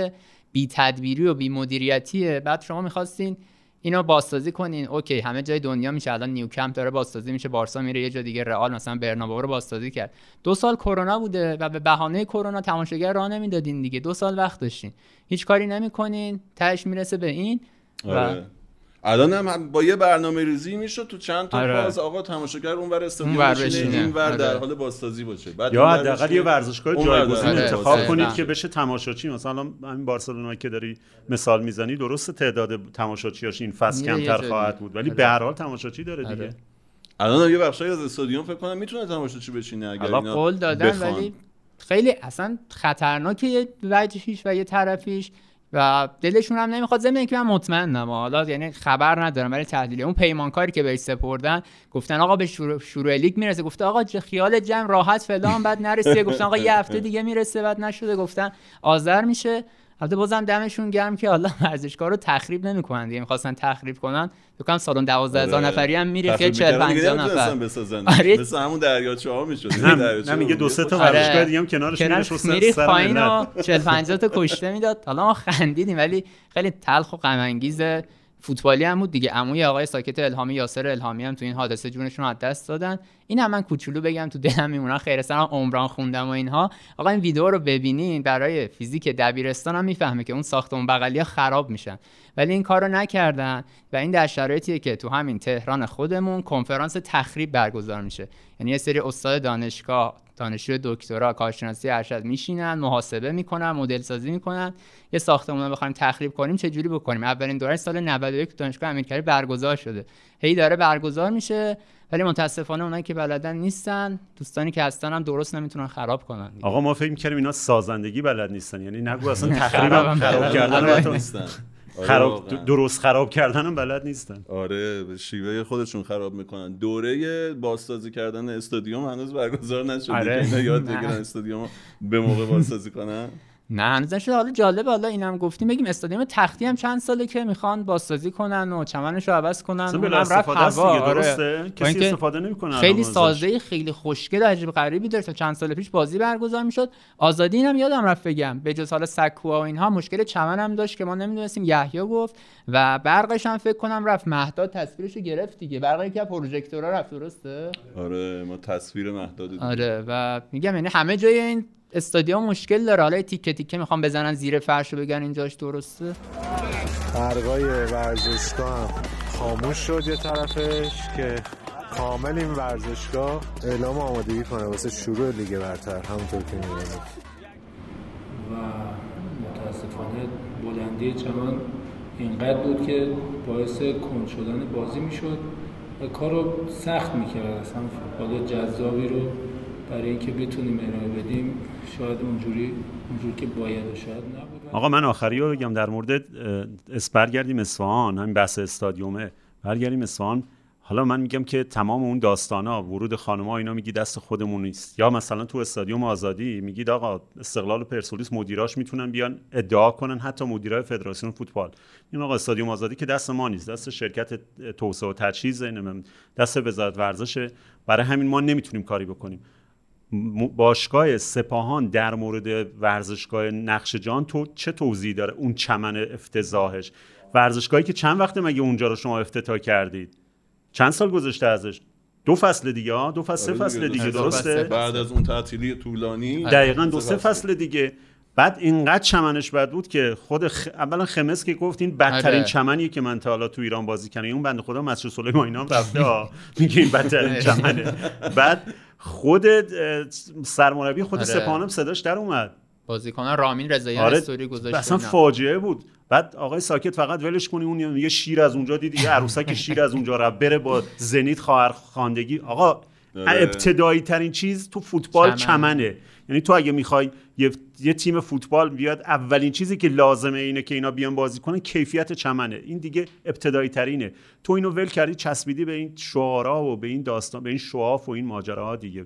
بی تدبیری و بی مدیریتیه بعد شما می‌خواستین اینو بازسازی کنین. OK همه جای دنیا میشه. الان نیوکمپ داره بازسازی میشه. بارسا میره یه جا دیگه. رئال مثلا برنابئو رو بازسازی کرد. دو سال کرونا بوده و به بهانه کرونا تماشاگر راه نمی‌دادین دیگه. دو سال وقت داشتین. هیچ کاری نمی‌کنین. تهش می‌رسه به این آره. الان هم با یه برنامه ریزی میشه تو چند تا آره. فاز آقا تماشاگر اونور استادیوم بشینه بشینه. اینور آره. در حال بازسازی باشه بعد یا حداقل. یه ورزشگاه جایگزین انتخاب. کنید. که بشه تماشاچی مثلا همین بارسلونا که داری مثال می‌زنی درست تعداد تماشاچیاش این فصل کمتر خواهد دیگه. بود ولی آره. به هر حال تماشاچی داره دیگه آره. الان هم یه بخشی از استادیوم فکر کنم می‌تونه تماشاچی بشینه اگر اینا قول دادن. ولی خیلی اصلا خطرناکه یه وجهیش و یه طرفیش و دلشون هم نمی‌خواد. ضمن اینکه من مطمئنم. حالا یعنی خبر ندارم ولی تحلیلی اون پیمانکاری که بهش سپردن گفتن آقا به شروع, شروع لیگ می‌رسه. گفته آقا خیال جمع راحت فلان بعد نرسیده. گفتن آقا یه هفته دیگه می‌رسه بعد نشده. گفتن آذر میشه. البته بازم دمشون گرم که حالا ورزشگاه رو تخریب نمی‌کنن دیگه می‌خواستن تخریب کنن فکر کنم سالن 12000 آره. نفری هم میره خیلی 40 می‌کردن دیگه 50 نمی‌تونستن نفر بسازن. آره. مثل همون دریاچه ها می‌شد. نه نه میگه دو سه تا آره. ورزشگاه دیگه هم کنارش میره میری پایین و 40 50 تا کشته می‌داد. حالا ما خندیدیم ولی خیلی تلخ و غم انگیز فوتبالی هم بود دیگه. عموی آقای ساکت الهامی یاسر الهامی هم تو این حادثه جونشون از دست دادن. این هم من کوچولو بگم تو دلم میمونن. خیر سرم عمران خوندم و اینها. آقا این ویدیو رو ببینین. برای فیزیک دبیرستان هم می‌فهمه که اون ساختمون بغلی خراب میشن. ولی این کار رو نکردن و این در شرایطیه که تو همین تهران خودمون کنفرانس تخریب برگزار میشه. یعنی یه سری استاد دانشگاه دانشجو دکترا کارشناسی ارشد میشینن محاسبه می‌کنن مدل سازی می‌کنن. یه ساختمون رو بخوایم تخریب کنیم چه جوری بکنیم؟ اولین دوره سال 91 تو دانشگاه امیرکبیر برگزار شده. هی داره برگزار میشه ولی متاسفانه اونایی که بلدن نیستن. دوستانی که هستن هم درست نمی‌تونن خراب کنن دیگه. آقا ما فکر می‌کردیم اینا سازندگی بلد نیستن. یعنی نگو اصلا تخریب خراب کردن. نیستن خراب واقعا. درست خراب کردن هم بلد نیستن آره به شیوه خودشون خراب می‌کنن دوره بازسازی کردن استادیوم هنوز برگزار نشده آره. یاد نه. بگیرن استادیوم به موقع بازسازی کنن نه هنوز نشده حالا جالب حالا اینم گفتیم. بگیم استادیوم تختی هم چند ساله که می‌خوان بازسازی کنن و چمنش رو عوض کنن. اونم رفت هوا. آره. کسی استفاده نمی‌کنه خیلی سازه خیلی خوشگل و عجیب غریبی داره تا چند سال پیش بازی برگزار می‌شد. آزادی اینم یادم رفت بگم. به جز حالا سکوها و اینها مشکل چمن هم داشت که ما نمی‌دونستیم. یحیی گفت و برقش هم فکر کنم رفت. مهداد تصویرشو گرفت دیگه. برق که پروژکتورا رفت درسته؟ آره ما تصویر مهداد دیدیم. آره. و میگم یعنی همه جای این استادیوم مشکل داره. حالا تیکه تیکه می‌خوام بزنن زیر فرش رو بگن اینجاش درسته. برقای ورزشگاه هم خاموش شد یه طرفش که کامل این ورزشگاه اعلام آمادگی کنه واسه شروع لیگ برتر. همونطور که می‌بینید و متاسفانه بلندی چمن اینقدر بود که باعث کند شدن بازی می‌شد و کار رو سخت می‌کرد. اصلا فوتبال جذابی رو برای اینکه بتونیم ارائه بدیم شاید اونجوری اونجوری که باید شاید نبود. آقا من آخری رو بگم در مورد برگردیم اصفهان همین بحث استادیومه. برگردیم اصفهان. حالا من میگم که تمام اون داستانا ورود خانم‌ها اینا میگی دست خودمون نیست. یا مثلا تو استادیوم آزادی میگید آقا استقلال و پرسپولیس مدیراش می‌تونن بیان ادعا کنن حتی مدیرای فدراسیون فوتبال. این آقا استادیوم آزادی که دست ما نیست. دست شرکت توسعه و تجهیز دست وزارت ورزشه برای همین ما نمی‌تونیم کاری بکنیم. باشگاه سپاهان در مورد ورزشگاه نقش جان تو چه توضیحی داره اون چمن افتضاحش؟ ورزشگاهی که چند وقته مگه اونجا رو شما افتتاح کردید؟ چند سال گذشته ازش؟ دو فصل دیگه ها دو فصل سه آره فصل دیگه درسته. بعد از اون تعطیلی طولانی دقیقا دو سه فصل. دیگه. بعد اینقدر چمنش بد بود که خود خ... اولا خمس که گفت این بدترین آره. چمنیه که من تا حالا تو ایران بازی کردم. اون بنده خدا مسجد سلیمان اینا هم رفته میگه این بدترین چمنه. بعد خود سرمربی خود آره. سپاهانم صداش در اومد بازیکن رامین رضاییان آره استوری گذاشت اصلا. فاجعه بود بعد آقای ساکت فقط ولش کنی اون یه شیر از اونجا دیدی یه عروسک شیر از اونجا رفت بره با زنیت خواهر خواندگی آقا. ابتدایی ترین چیز تو فوتبال چمن. چمنه. یعنی تو اگه می‌خوای یه, یه تیم فوتبال بیاد اولین چیزی که لازمه اینه که اینا بیان بازی کنن کیفیت چمنه. این دیگه ابتدایی ترینه تو اینو ول کردی چسبیدی به این شعارا و به این داستان به این شواف و این ماجراها دیگه.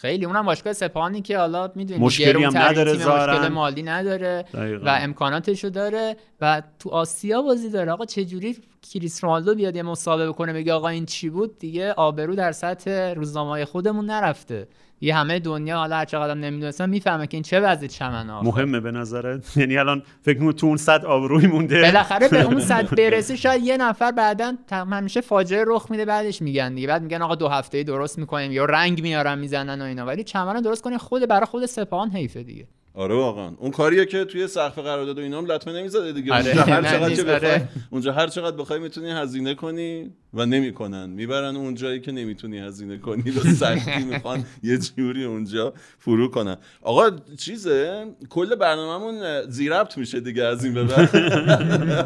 خیلی اونم باشگاه سپاهانی که حالا می‌دونی مشکلی هم نداره مشکل. مالی نداره دقیقاً. و امکاناتشو داره و تو آسیا بازی داره آقا چجوری کریس رونالدو بیاد یه مسابقه کنه بگه آقا این چی بود دیگه آبرو در سطح روزنامه‌های خودمون نرفته یه همه دنیا حالا هر چقدر نمی‌دونستم می‌فهمه که این چه وضع چمنه آخه. مهمه به نظرت. یعنی الان فکر می‌کنم تو اون صد آبروی مونده؟ بالاخره به اون صد برسه شاید یه نفر بعدا همیشه فاجعه رخ میده بعدش میگن دیگه. بعد میگن آقا دو هفته درست می‌کنیم یا رنگ میارن می‌زنن و اینا. ولی چمن درست کنه خود برای خود سپاهان حیفه دیگه. آره واقعا. اون کاریه که توی سقف قرارداد و اینا هم لطمه نمی‌زده دیگه. آره. اونجا هر چقدر که بخوای آره. اونجا هر چقدر بخوای می‌تونی هزینه کنی و نمی‌کنن. می‌برن اون جایی که نمی‌تونی هزینه کنی به سختی می‌خوان یه جوری اونجا فرو کنن. آقا چیزه؟ کل برنامهمون زیربط میشه دیگه از این به بعد.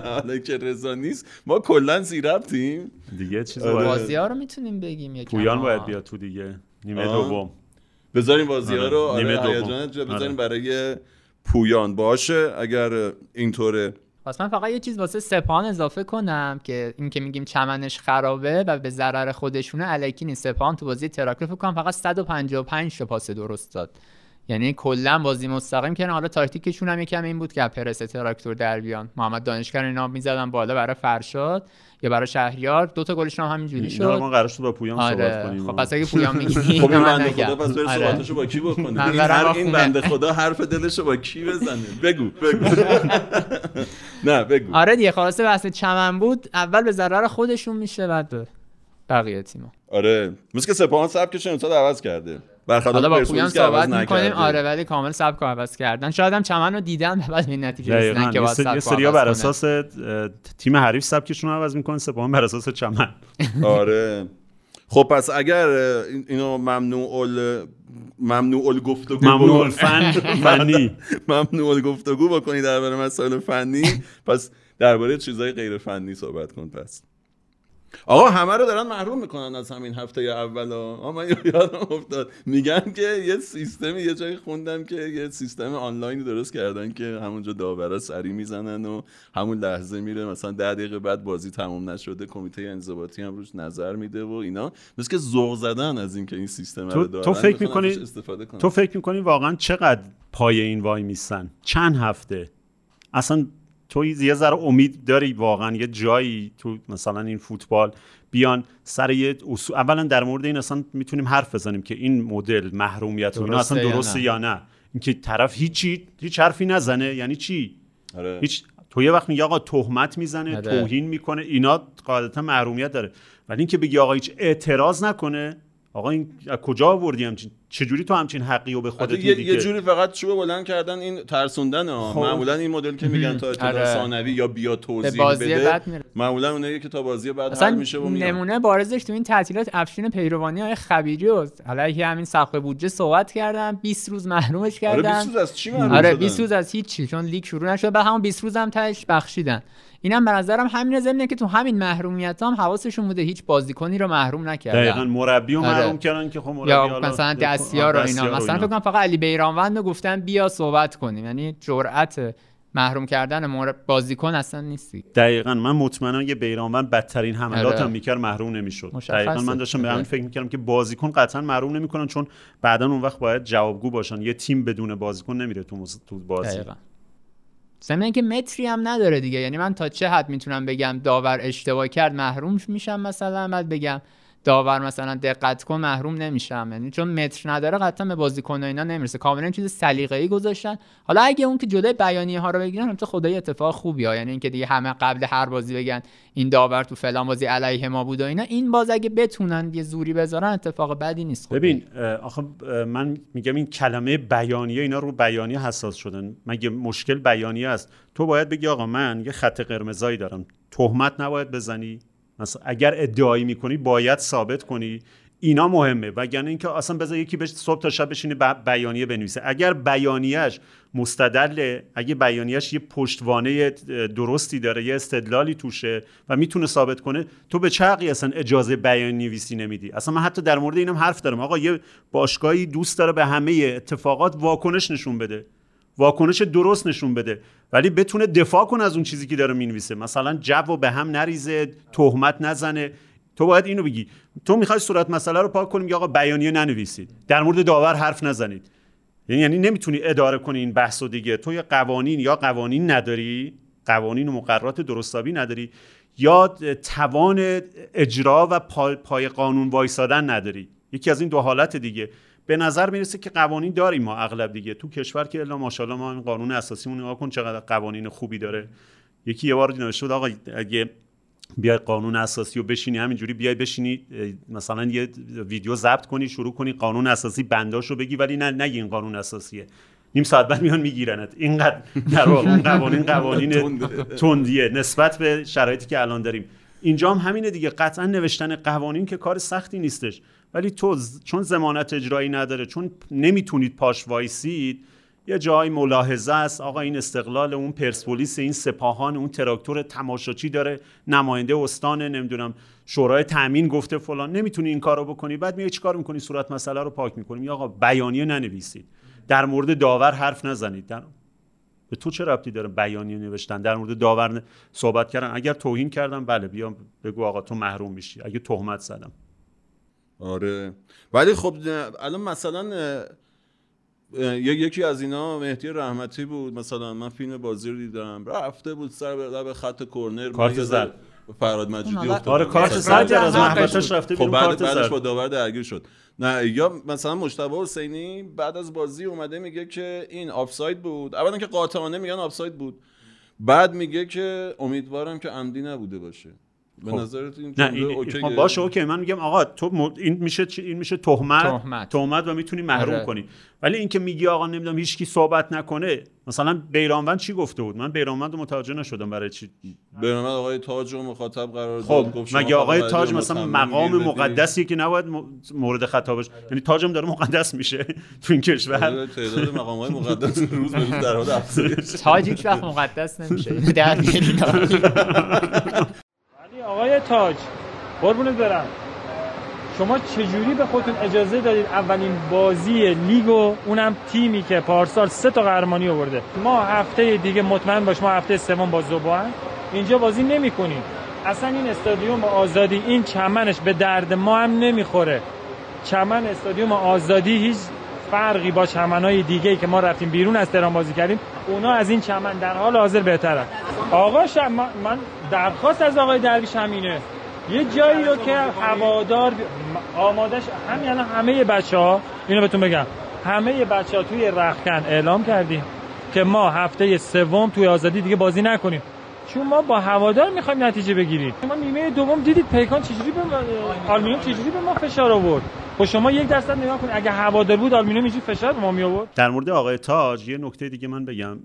حالا که رضا نیست ما کلا زیربطیم. دیگه چیز آره. بازی ها رو می‌تونیم بگیم یکم. پویان. باید بیاد تو دیگه. نیمه. دوم. بذاریم بازی ها آره، رو آره جا بذاریم آره. برای پویان. باشه اگر اینطوره. پس من فقط یه چیز واسه سپاهان اضافه کنم که این که میگیم چمنش خرابه و به ضرر خودشونه الکی نیست. سپاهان تو بازی تراکتور فکر کنم فقط 155 تا پاس درست داد. یعنی کلا بازی مستقیم کردن حالا تاکتیکشون هم یکم این بود که پرس تراکتور در بیان. محمد دانشگر اینا می‌زدن بالا برای فرشاد یا برای شهریار. دو تا گلشون هم همینجوری شد. ما قرار شد با پویان صحبت آره. کنیم. خب پس اگه پویان میگی خب این بنده. خدا پس بره. صحبتشو با کی بکنه این هر این. بنده خدا حرف دلشو با کی بزنه؟ بگو. بگو. نه بگو. آره دیگه خلاصه بحث چمن بود. اول به ضرر خودشون میشه بعد بقیه تیم‌ها. آره. مثل که سپاهان سبکش امسال عوض کرده. برخلاف حالا با پویان صحبت می‌کنیم. آره ولی کامل سبک عوض کردن. شاید هم چمن رو دیدن و بعد به این نتیجه رسیدن که یه رو سریا بر. اساس تیم حریف سبکشون رو عوض می‌کنه سپاهان بر اساس چمن. آره. خب پس اگر اینو ممنوع ال ممنوع الگفتگو ممنوع بکن- الفن فنی. ممنوع الگفتگو بکنی درباره مسائل فنی. پس درباره چیزای غیر فنی صحبت کن پس. آقا همه رو دارن محروم می‌کنن از همین هفته اول آقا من یادم افتاد. میگن که یه سیستمی یه جایی خوندم که یه سیستم آنلاینی درست کردن که همونجا داورا سری می‌زنن و همون لحظه میره مثلا ده دقیقه بعد بازی تمام نشده کمیته انضباطی هم روش نظر میده و اینا. مثل که ذوق زدن از اینکه این سیستم تو- رو تو دارن فکر می‌خوان می‌کنی- ازش استفاده کنن. تو فکر می‌کنی واقعا چقدر پای این وای میستن چند هفته؟ اصلا تو یه ذره امید داری واقعا یه جایی تو مثلا این فوتبال بیان سر یه اصول اولا در مورد این اصلا می‌تونیم حرف بزنیم که این مدل محرومیت و اینا درسته اصلا یا درسته نه؟ یا نه اینکه طرف هیچی هیچ حرفی نزنه یعنی چی آره. هیچ تو یه وقت میگه آقا تهمت می‌زنه آره. توهین می‌کنه اینا قاعدتا محرومیت داره ولی اینکه بگی آقا هیچ اعتراض نکنه آقا این از کجا آوردی همچین چجوری تو همچین حقی رو به خودت حتی یه, میدی یه که- جوری فقط چوب بلند کردن این ترسوندن ها. خب. معمولا این مدل که میگن تا اطلاع آره. ثانوی یا بیا توضیح بازی بده بعد میره معمولا اونایی که تا بازی بعد حل اصلا میشه و میان. نمونه بارزش تو این تعطیلات افشین پیروانی های خبیری و علیه همین سقف بودجه صحبت کردن 20 روز محرومش آره کردن. 20 روز از چی محروم آره شدن؟ 20 روز از هیچی چون لیگ شروع نشد. بعد همون 20 روز هم تهش بخشیدن. اینم به نظرم همین ضمنه که تو همین محرومیت هم حواسشون بوده هیچ بازیکنی رو محروم نکردن. دقیقا مربی رو آره. محروم کردن که خب مربی یا حالا- مثلا دستیار و اینا. مثلا فکر کنم فقط علی بیرانوند رو گفتن بیا صحبت کنیم. یعنی جرأت محروم کردن بازیکن اصلا نیستی. دقیقا من مطمئنم یه بیرانوند بدترین حملات آره. هم می‌کرد محروم نمی‌شد. دقیقا من داشتم به همین آره. فکر می‌کردم که بازیکن قطعا محروم نمی‌کنن چون بعدا اون وقت باید جوابگو باشن. یه تیم بدون بازیکن نمیره تو تو بازی. دقیقا. ضمن اینکه متری هم نداره دیگه. یعنی من تا چه حد می‌تونم بگم داور اشتباه کرد محروم میشم مثلا بعد بگم داور مثلا دقت کن محروم نمیشم. یعنی چون متر نداره قطعا به بازیکن و اینا نمی‌رسه. کاملا چیز سلیقه‌ای گذاشتن. حالا اگه اون که جلوی بیانیه ها رو بگیرن البته خدای اتفاق خوبی ها یعنی اینکه دیگه همه قبل هر بازی بگن این داور تو فلان بازی علیه ما بود و اینا این باز اگه بتونن یه زوری بذارن اتفاق بدی نیست خب. ببین آخه من میگم این کلمه بیانیه اینا رو بیانیه حساس شدن. مگه مشکل بیانیه است؟ تو باید بگی آقا من یه خط قرمزایی دارم. تهمت نباید بزنی. مثلا اگر ادعایی می‌کنی باید ثابت کنی. اینا مهمه. وگرنه اینکه اصلا بذار یکی بهش صبح تا شب بشینه بیانیه بنویسه. اگر بیانیهش مستدله اگه بیانیهش یه پشتوانه درستی داره یه استدلالی توشه و می‌تونه ثابت کنه تو به چه حقی اصلا اجازه بیان نویسی نمیدی. اصلا من حتی در مورد اینم حرف دارم. آقا یه باشگاهی دوست داره به همه اتفاقات واکنش نشون بده. واکنش درست نشون بده. ولی بتونه دفاع کنه از اون چیزی که داره می‌نویسه. مثلا جو به هم نریزه تهمت نزنه. تو باید اینو بگی. تو می‌خوای صورت مسئله رو پاک کنیم یا آقا بیانیه ننویسید. در مورد داور حرف نزنید. یعنی یعنی نمی‌تونی اداره کنی این بحث و دیگه. تو یا قوانین یا قوانین نداری؟ قوانین و مقررات درستابی نداری؟ یا توان اجرا و پای قانون وایسادن نداری؟ یکی از این دو حالت دیگه. به نظر می‌رسه که قوانین داریم ما اغلب دیگه. تو کشور که الا ماشاءالله ما این قانون اساسیمون نگاه کن چقدر قوانین خوبی داره. یکی یه بار نوشته بود آقا اگه بیای قانون اساسی رو بشینی همینجوری بیای بشینی مثلا یه ویدیو ضبط کنی شروع کنی قانون اساسی بنداشو بگی ولی نه نگی این قانون اساسیه. نیم ساعت بعد میان میگیرنت. اینقدر در واقع قوانین قوانین تندیه نسبت به شرایطی که الان داریم. اینجا هم همینه دیگه. قطعا نوشتن قوانین که کار سختی نیستش. ولی تو چون زمانت اجرایی نداره چون نمی‌تونید پاش وایسید یه جای ملاحظه است. آقا این استقلال اون پرسپولیس این سپاهان اون تراکتور تماشاچی داره نماینده استان نمی‌دونم شورای تامین گفته فلان. نمی‌تونی این کارو بکنی. بعد میای چیکار می‌کنی؟ صورت مسئله رو پاک می‌کنی. آقا بیانیه ننویسید. در مورد داور حرف نزنید. در... به تو چه ربطی داره بیانیه نوشتن؟ در مورد داور صحبت کردن. اگر توهین کردم بله بیا بگو آقا تو محروم میشی. اگه تهمت زدم. آره. ولی خب الان مثلا یکی از اینا مهدی رحمتی بود. مثلا من فیلم بازی رو دیدم. رفته بود سر به خط کرنر کارت زد فراد مجیدی آره کارت زد از محبتش رفته خب بعد بعدش با داور درگیر شد. نه یا مثلا مجتبی حسینی بعد از بازی اومده میگه که این آفساید بود. اولا که قاطعانه میگن آفساید بود. بعد میگه که امیدوارم که عمدی نبوده باشه. به خب. نظرت این نه این okay؟ خب باشه okay. من میگم آقا تو این میشه این میشه تهمت. تهمت. و می‌تونی محروم آره. کنی. ولی اینکه میگی آقا نمی‌دونم هیچ صحبت نکنه مثلا بیرانوند چی گفته بود؟ من بیرانوند متوجه نشدم برای چی. بیرانوند آقای تاج رو مخاطب قرار خب مگه آقای تاج مثلا مقام مقدسی که نباید مورد خطابش یعنی تاجم داره مقدس میشه تو این کشور. آره، تعداد مقام های مقدس روز به روز در حال افزایش. تاج هیچ وقت مقدس نمیشه. در آقای تاج قربونت برم. شما چجوری به خودتون اجازه دادید اولین بازی لیگ و اونم تیمی که پارسال سه تا قهرمانی آورده؟ ما هفته دیگه مطمئن باش ما هفته سوم با زبان اینجا بازی نمی کنیم اصلا این استادیوم آزادی این چمنش به درد ما هم نمی‌خوره. چمن استادیوم آزادی هیچ فرقی با چمنهای دیگه که ما رفتیم بیرون از تهران بازی کردیم. اونا از این چمن در حال حاضر بهتره آقا من درخواست از آقای درویش همینه یه جایی رو که هوادار آمادش همین الان همه بچه ها اینو بهتون بگم. همه بچه ها توی رخکن اعلام کردیم که ما هفته سوم توی آزادی دیگه بازی نکنیم. چون ما با هوادار می‌خوایم نتیجه بگیریم. ما نیمه دوم دیدید پیکان چجوری به آلومینیوم چجوری به ما فشار آورد؟ خب شما یک درصد نگاه کنید. اگه هوادار بود آلومینیوم اینجوری فشار به ما می آورد در مورد آقای تاج یه نکته دیگه من بگم.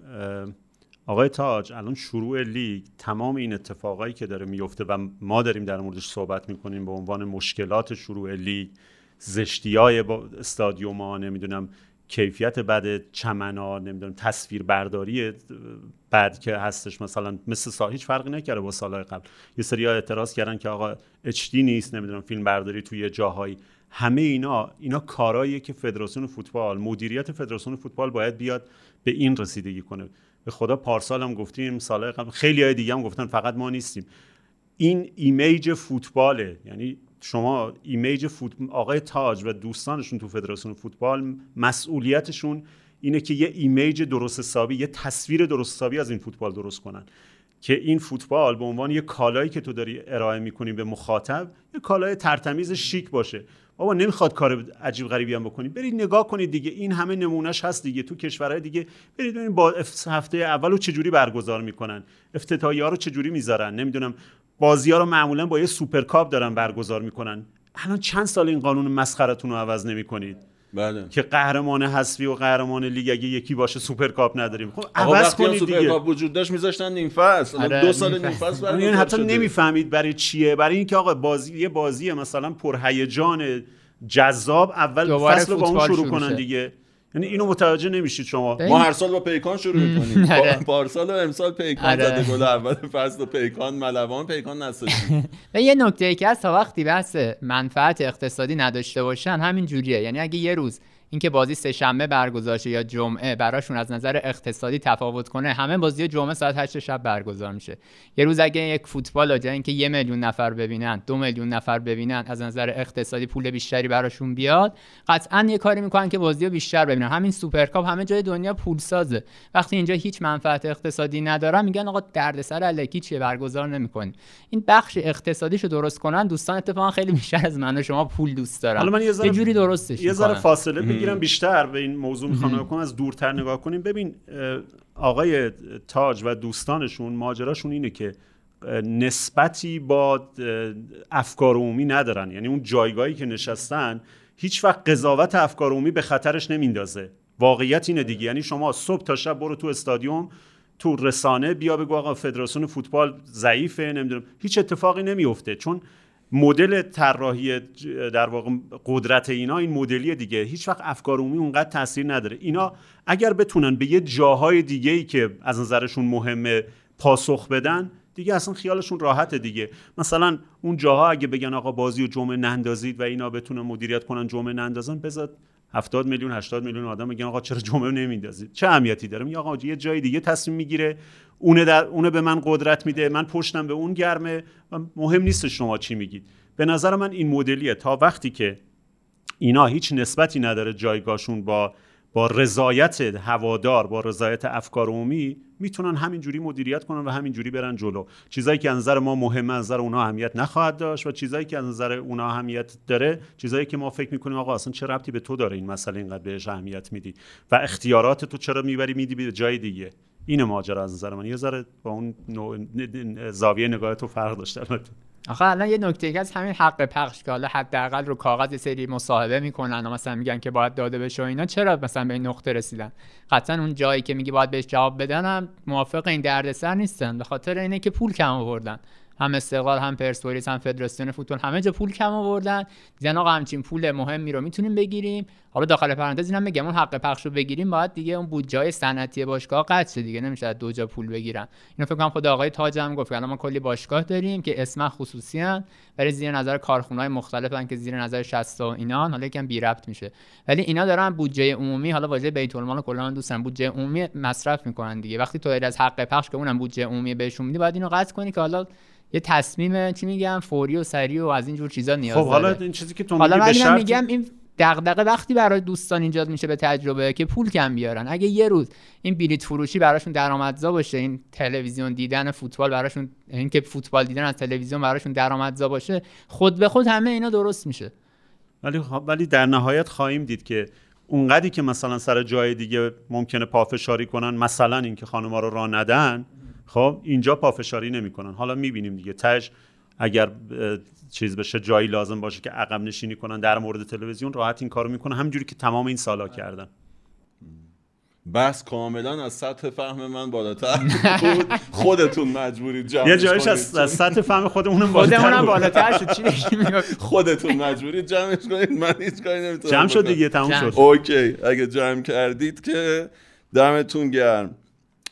آقای تاج الان شروع لیگ تمام این اتفاقایی که داره میفته و ما داریم در موردش صحبت می‌کنیم به عنوان مشکلات شروع لیگ زشتی های با استادیوم ها نمی‌دونم کیفیت بد چمنا نمی‌دونم تصویر برداری بعد که هستش مثلا مثل سال هیچ فرقی نکرده با سالهای قبل. یه سری ها اعتراض کردن که آقا اچ نیست نمی‌دونم فیلم برداری توی جاهایی. همه اینا اینا کارهاییه که فدراسیون فوتبال مدیریت فدراسیون فوتبال باید بیاد به این رسیدگی کنه. به خدا پارسال هم گفتیم سال قبل. خیلی های دیگه هم گفتن فقط ما نیستیم. این image فوتباله. یعنی شما image فوتبال آقای تاج و دوستانشون تو فدراسیون فوتبال مسئولیتشون اینه که یه image درست حسابی یه تصویر درست حسابی از این فوتبال درست کنن. که این فوتبال به عنوان یه کالایی که تو داری ارائه می‌کنی به مخاطب یه کالای ترتمیز شیک باشه. بابا نمی‌خواد کار عجیب غریبی هم بکنید برید نگاه کنید دیگه. این همه نمونهش هست دیگه. تو کشورهای دیگه برید ببینید با هفته اول رو چجوری برگزار می‌کنن. افتتاحیه ها رو چجوری می‌ذارن؟ نمی‌دونم. بازی ها رو معمولا با یه سوپرکاپ دارن برگزار می‌کنن. الان چند سال این قانون مسخرتون رو عوض نمی‌کنید؟ بله. که قهرمان حذفی و قهرمان لیگ اگه یکی باشه سوپرکاپ نداریم. خب عوض کنید دیگه. سوپرکاپ وجود داشت میذاشتن نیم فصل. آره، دو سال نیم فصل یعنی حتی نمی‌فهمید برای چیه. برای اینکه آقا بازی یه بازی مثلا پرهیجان جذاب اول فصل با اون شروع کنن دیگه. یعنی اینو متوجه نمیشید شما. ما هر سال با پیکان شروع می‌کنیم. آره. پارسال و امسال پیکان آره. زده گل اول فصل و پیکان ملوان پیکان نسازیم یه نکته ای که از تا وقتی بحث منفعت اقتصادی نداشته باشن همین جوریه. یعنی اگه یه روز اینکه بازی سه شنبه برگزار شه یا جمعه براشون از نظر اقتصادی تفاوت کنه همه بازی جمعه ساعت 8 شب برگزار میشه. یه روز اگه یک فوتبال جای اینکه یه میلیون نفر ببینن دو میلیون نفر ببینن از نظر اقتصادی پول بیشتری براشون بیاد قطعا یه کاری می‌کنن که بازی رو بیشتر ببینن. همین سوپرکاپ همه جای دنیا پول سازه. وقتی اینجا هیچ منفعت اقتصادی ندارن میگن آقا دردسر الکی چیه؟ برگزار نمی‌کنی این بخش اقتصادیشو درست کنن دوستان اتفاقا خیلی بیشتر از من و شما پول دوست دارن. حالا من یه ذره جوری درستش یه ذره. فاصله بگیرم بیشتر به این موضوع می‌خوام نگاه کنم از دورتر نگاه کنیم. ببین آقای تاج و دوستانشون ماجراشون اینه که نسبتی با افکار عمومی ندارن. یعنی اون جایگاهی که نشستن هیچ وقت قضاوت افکار عمومی به خطرش نمیندازه واقعیت اینه دیگه. یعنی شما صبح تا شب برو تو استادیوم تو رسانه بیا بگو آقا فدراسیون فوتبال ضعیفه نمی‌دونم. هیچ اتفاقی نمیفته چون مدل طراحی در واقع قدرت اینا این مدلی دیگه. هیچ وقت افکار عمومی اونقدر تاثیر نداره. اینا اگر بتونن به یه جاهای دیگه ای که از نظرشون مهمه پاسخ بدن دیگه اصلا خیالشون راحته دیگه. مثلا اون جاها اگه بگن آقا بازی و جمعه نندازید و اینا بتونن مدیریت کنن جمعه نندازن بذار 70 میلیون 80 میلیون آدم میگن آقا چرا جمعه نمیندازید؟ چه اهمیتی داره؟ میگه آقا یه جای دیگه تصمیم می‌گیره. اونه در اونه به من قدرت میده من پشتم به اون گرمه. و مهم نیست شما چی میگید. به نظر من این مدلیه. تا وقتی که اینا هیچ نسبتی نداره جایگاهشون با با رضایت هوادار با رضایت افکار عمومی می‌تونن همینجوری مدیریت کنن و همینجوری برن جلو. چیزایی که از نظر ما مهمه از نظر اونا اهمیت نخواهد داشت و چیزایی که از نظر اونا اهمیت داره چیزایی که ما فکر می‌کنیم آقا اصلا چه ربطی به تو داره این مسئله اینقدر بهش اهمیت میدی؟ و اختیارات تو چرا می‌بری میدی به جای دیگه؟ این ماجرا از نظر من. یه ذره با اون نوع- زاویه نگاه تو فرق داشته البته. آخه الان یه نکته که از همین حق پخش که حالا حداقل رو کاغذ سری مصاحبه می‌کنن و مثلا میگن که باید داده بشه و اینا چرا مثلا به این نقطه رسیدن؟ قطعا اون جایی که میگی باید بهش جواب بدن هم موافق این دردسر نیستن. به خاطر اینه که پول کم آوردن. هم استقلال هم پرسپولیس هم فدراسیون فوتبال همه جا پول کم آوردن. دیدن آقا همچین پول مهمی رو می‌تونیم بگیریم. حالا داخل پرانتز اینم بگم اون حق پخش رو بگیریم باید دیگه اون بودجه صنعتی باشگاه قطع شه دیگه نمیشه از دو جا پول بگیرن. اینو فکر کنم خود آقای تاج هم گفت الان ما کلی باشگاه داریم که اسم خصوصی ان برای زیر نظر کارخونه‌های مختلفن که زیر نظر 60 و اینان حالا یکم بی ربط میشه. ولی اینا دارن بودجه عمومی حالا واژه بیت المال کلا دوستن بودجه عمومی مصرف می‌کنن دیگه. وقتی تو از حق پخش که اونم بودجه عمومی بهشون میدی باید اینو قطع کنی که حالا یه تصمیم چی میگم فوری و سریع و از این جور چیزا نیاز خب حالا داره. این چیزی که تو حالا من میگم این دغدغه وقتی برای دوستان ایجاد میشه به تجربه که پول کم بیارن. اگه یه روز این بلیت فروشی براشون درآمدزا باشه این تلویزیون دیدن فوتبال براشون این که فوتبال دیدن از تلویزیون براشون درآمدزا باشه خود به خود همه اینا درست میشه. ولی ولی در نهایت خواهیم دید که اونقدری که مثلا سر جای دیگه ممکنه پافشاری کنن مثلا اینکه خانوما رو راه ندن خب اینجا پافشاری نمی‌کنن. حالا می‌بینیم دیگه تش اگر چیز بشه جایی لازم باشه که عقب نشینی کنن در مورد تلویزیون راحت این کارو می‌کنن همینجوری که تمام این سالا کردن بحث کاملا از سطح فهم من بالاتر بود خودتون مجبورید جمعش یه جایش. از, از سطح فهم خودمونم بالاتر خودمونم بود. بالاتر شد چی؟ خودتون مجبورید جمعش کنید من هیچ کاری نمی‌تونم جمع شد. دیگه تموم. شد اوکی اگه جمع کردید که دمتون گرم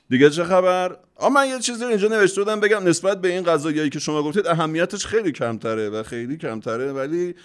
دیگه چه خبر آ من یه چیزی اینجا نوشته بودم بگم نسبت به این قضایایی که شما گفتید اهمیتش خیلی کمتره و خیلی کمتره ولی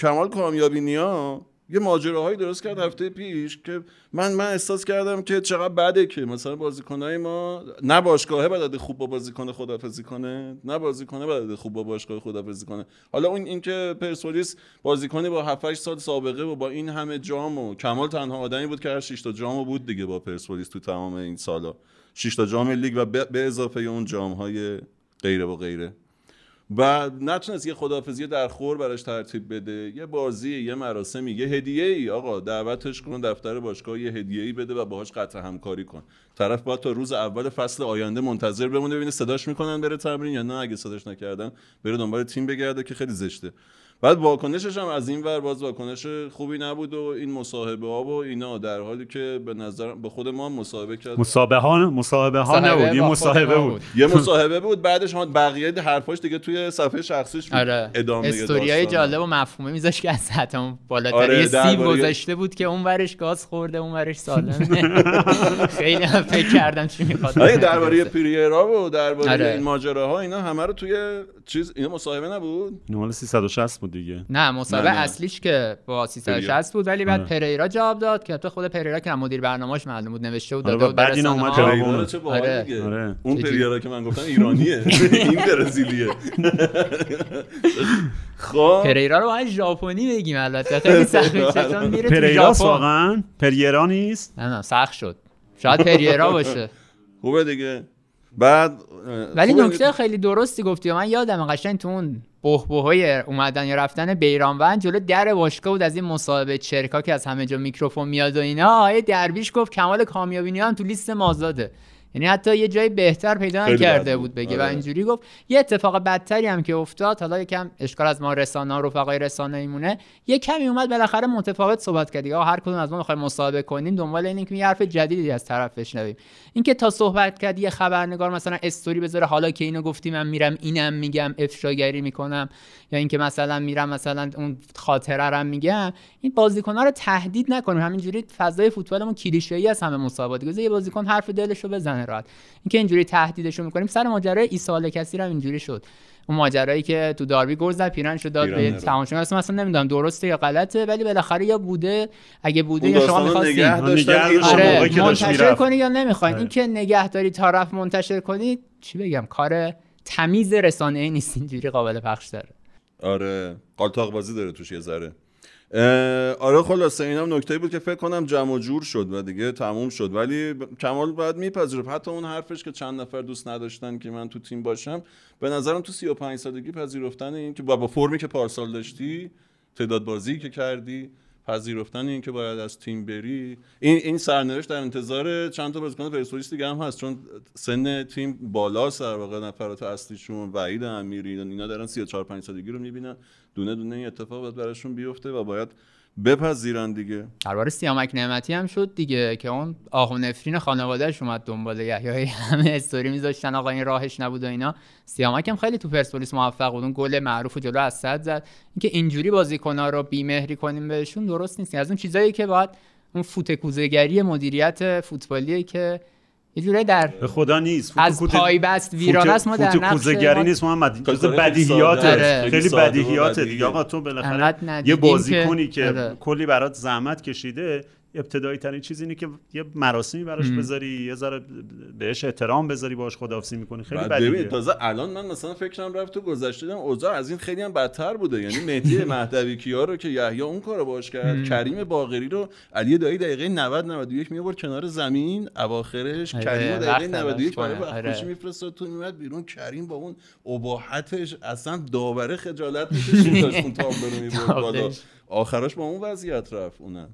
کمال کامیابی نیا یه ماجراهایی درست کرد هفته پیش که من من احساس کردم که چقدر بده که مثلا بازیکنای ما نه باشگاهه بلده خوب با بازیکن خدافزی کنه نه بازیکنه بلده خوب با باشگاه خدافزی کنه. حالا اون اینکه پرسپولیس بازیکنی با 7 8 سال سابقه و با این همه جام و کمال تنها آدمی بود که هر 6 تا جامو بود دیگه با پرسپولیس تو تمام این سالا. 6 تا جام لیگ و به اضافه اون جام های غیره و غیره. و نتونست یه خدافزی در خور براش ترتیب بده. یه بازی یه مراسمی یه هدیه ای آقا دعوتش کن دفتر باشگاه یه هدیه ای بده و باهاش قطع همکاری کن. طرف باید تا روز اول فصل آینده منتظر بمونه ببینه صداش می‌کنن بره تمرین یا نه. اگه صداش نکردن بره دنبال تیم بگرده که خیلی زشته. بعد واکنشش هم از این ور باز واکنش خوبی نبود و این مصاحبه ها و اینا در حالی که به نظر به خود ما مصاحبه کرد. مصاحبه ها مصاحبه ها نبود یه مصاحبه بود. یه مصاحبه بود بعدش هم بقیه حرفاش دیگه توی صفحه شخصیش بود. آره. ادامه استوریای. جالب و مفهومی میذاش که از اون بالاتر. آره، یه سیب درباره- گذاشته بود که اون ورش گاز خورده اون ورش سالمه. خیلی هم فکر کردم چی می‌خواد. آره درباره پریرا و درباره آره. این ماجراها اینا همه رو توی چیز اینا مصاحبه نبود؟ مال 360 بود بود. دیگه نه مسابقه نه، نه. اصلیش که با 360 بود ولی بعد آره. پریرا جواب داد که تو خود پریرا که مدیر برنامه‌اش معلوم بود نوشته بود آره، داده بود بعد رسانه‌ها. اومد پریرا اومد. چه باحال آره. دیگه. آره. اون؟ پریرا که من گفتم ایرانیه این برزیلیه خب پریرا رو باید ژاپنی بگیم البته خیلی سخته چون میره ژاپن واقعا پریرا نیست نه نه سخت شد شاید پریرا باشه خوبه دیگه بعد ولی نکته خیلی درستی گفتی و من یادم قشنگ تو اون بهبههای اومدن یا رفتن بیرانوند جلو در باشگاه بود از این مصاحبه چرکا که از همه جا میکروفون میاد و اینا. آیه درویش گفت کمال کامیابی هم تو لیست مازاده. یعنی حتی یه جای بهتر پیدا نکرده بد بود. بگه و آره. اینجوری گفت. یه اتفاق بدتری هم که افتاد حالا یکم اشکال از ما رسانه رفقای رسانه ایمونه. یه کمی اومد بالاخره متفاوت صحبت کرد آقا هر کدوم از ما می‌خوایم مصاحبه کنیم دنبال اینیم که یه حرف جدیدی از طرف بشنویم. اینکه تا صحبت کرد یه خبرنگار مثلا استوری بذاره حالا که اینو گفتی من میرم اینم میگم افشاگری می‌کنم. یا اینکه مثلا میرم مثلا اون خاطره رو میگم. این بازیکن‌ها رو تهدید نکنیم. همینجوری فضای فوتبالمون کلیشه‌ای از همه مسابقات. یه بازیکن حرف دلشو بزنه. راحت اینکه اینجوری تهدیدشو می‌کنیم سر ماجرای ایسال کسی رو هم اینجوری شد. اون ماجرایی که تو داربی گل زد پیرنشو داد پیرن به رو. تماشاگر. اصلا مثلا نمی‌دونم درسته یا غلطه ولی بالاخره یا بوده. اگه بوده یا شما رو می‌خواستین آره. منتشر. کنی یا نمی‌خواین آره. این که نگهداری تا رفت منتشر کنی چی بگم کار تمیز رسانه ای نیست اینجوری قابل پخش داره. آره. قالتاق بازی داره توش یه ذره. آره خلاصه اینم نکته بود که فکر کنم جمع و جور شد و دیگه تموم شد. ولی کمال باید میپذیره حتی اون حرفش که چند نفر دوست نداشتن که من تو تیم باشم به نظرم تو 35 سالگی پذیرفتن این که با, با فرمی که پارسال داشتی تعداد بازی که کردی پذیرفتن این که باید از تیم بری. این این سرنوشت در انتظار چند تا بازیکن پرسپولیس دیگه هم هست چون سن تیم بالاست در واقع نفرات اصلیشون وحید امیری اینا دارن 34 5 سالگی رو می‌بینن. دونه دونه این اتفاق باید براشون بیفته و باید بپذیرن دیگه. درباره سیامک نعمتی هم شد دیگه که اون آه و نفرین خانوادهش اومد دنبال یحیی. همه استوری میذاشتن آقا این راهش نبود و اینا. سیامک هم خیلی تو پرسپولیس موفق بود. اون گل معروف جلو از صد زد. اینکه اینجوری بازیکن‌ها رو بیمهری کنیم بهشون درست نیست. از اون چیزایی که باید اون فوتکوزگری مدیریت فوتبالیه که یه جوری در به خدا نیست از فوت- پای بست ویران است ما در نقش کوزه‌گری ما- نیست محمد جز خیلی بدیهیاته ساده است. خیلی بدیهیه. دیگه آقا تو بالاخره یه بازیکنی که- که آره. کلی برات زحمت کشیده ابتدایی ترین چیز اینه که یه مراسمی براش بذاری یه ذره بهش احترام بذاری باش خداحافظی می‌کنی. خیلی بعد ببین تازه الان من مثلا فکرم رفت تو گذشته دیدم اوضاع از این خیلی هم بدتر بوده. یعنی مهدی مهدوی کیا رو که یحیی اون کارو باش کرد کریم باقری رو علی دایی دقیقه 90 91 میآورد کنار زمین اواخرش آره، کریم دقیقه تلاش 91 برای وقت آره. خوشی میفرستاد تو میومد بیرون. کریم با اون اباحتش اصلا داوره خجالت داشت اون تابلو می‌برد بالا. آخرش با اون وضعیت رفت اونم.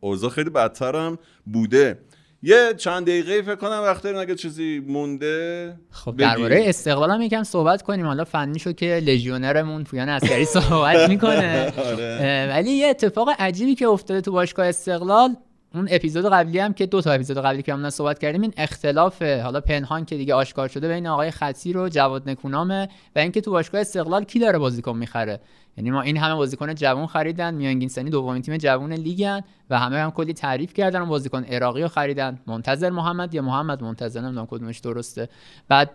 اوضاع خیلی بدتر هم بوده یه چند دقیقه فکر کنم وقت داریم اگه چیزی مونده خب. درباره استقلال هم یکم صحبت کنیم حالا فنی شو که لژیونرمون پویان عسکری صحبت می‌کنه آره. ولی یه اتفاق عجیبی که افتاده تو باشگاه استقلال اون اپیزود قبلی هم که دو تا اپیزود قبلی که همون صحبت کردیم این اختلاف حالا پنهان که دیگه آشکار شده بین آقای خطیر و جواد نکونامه و اینکه تو باشگاه استقلال کی داره بازیکن می‌خره یعنی ما این همه بازیکن جوان خریدن میانگین سنی دومین تیم جوان لیگن و همه هم کلی تعریف کردن بازیکن عراقی رو خریدن. منتظر محمد یا محمد؟ منتظر نمی‌دونم کدومش درسته. بعد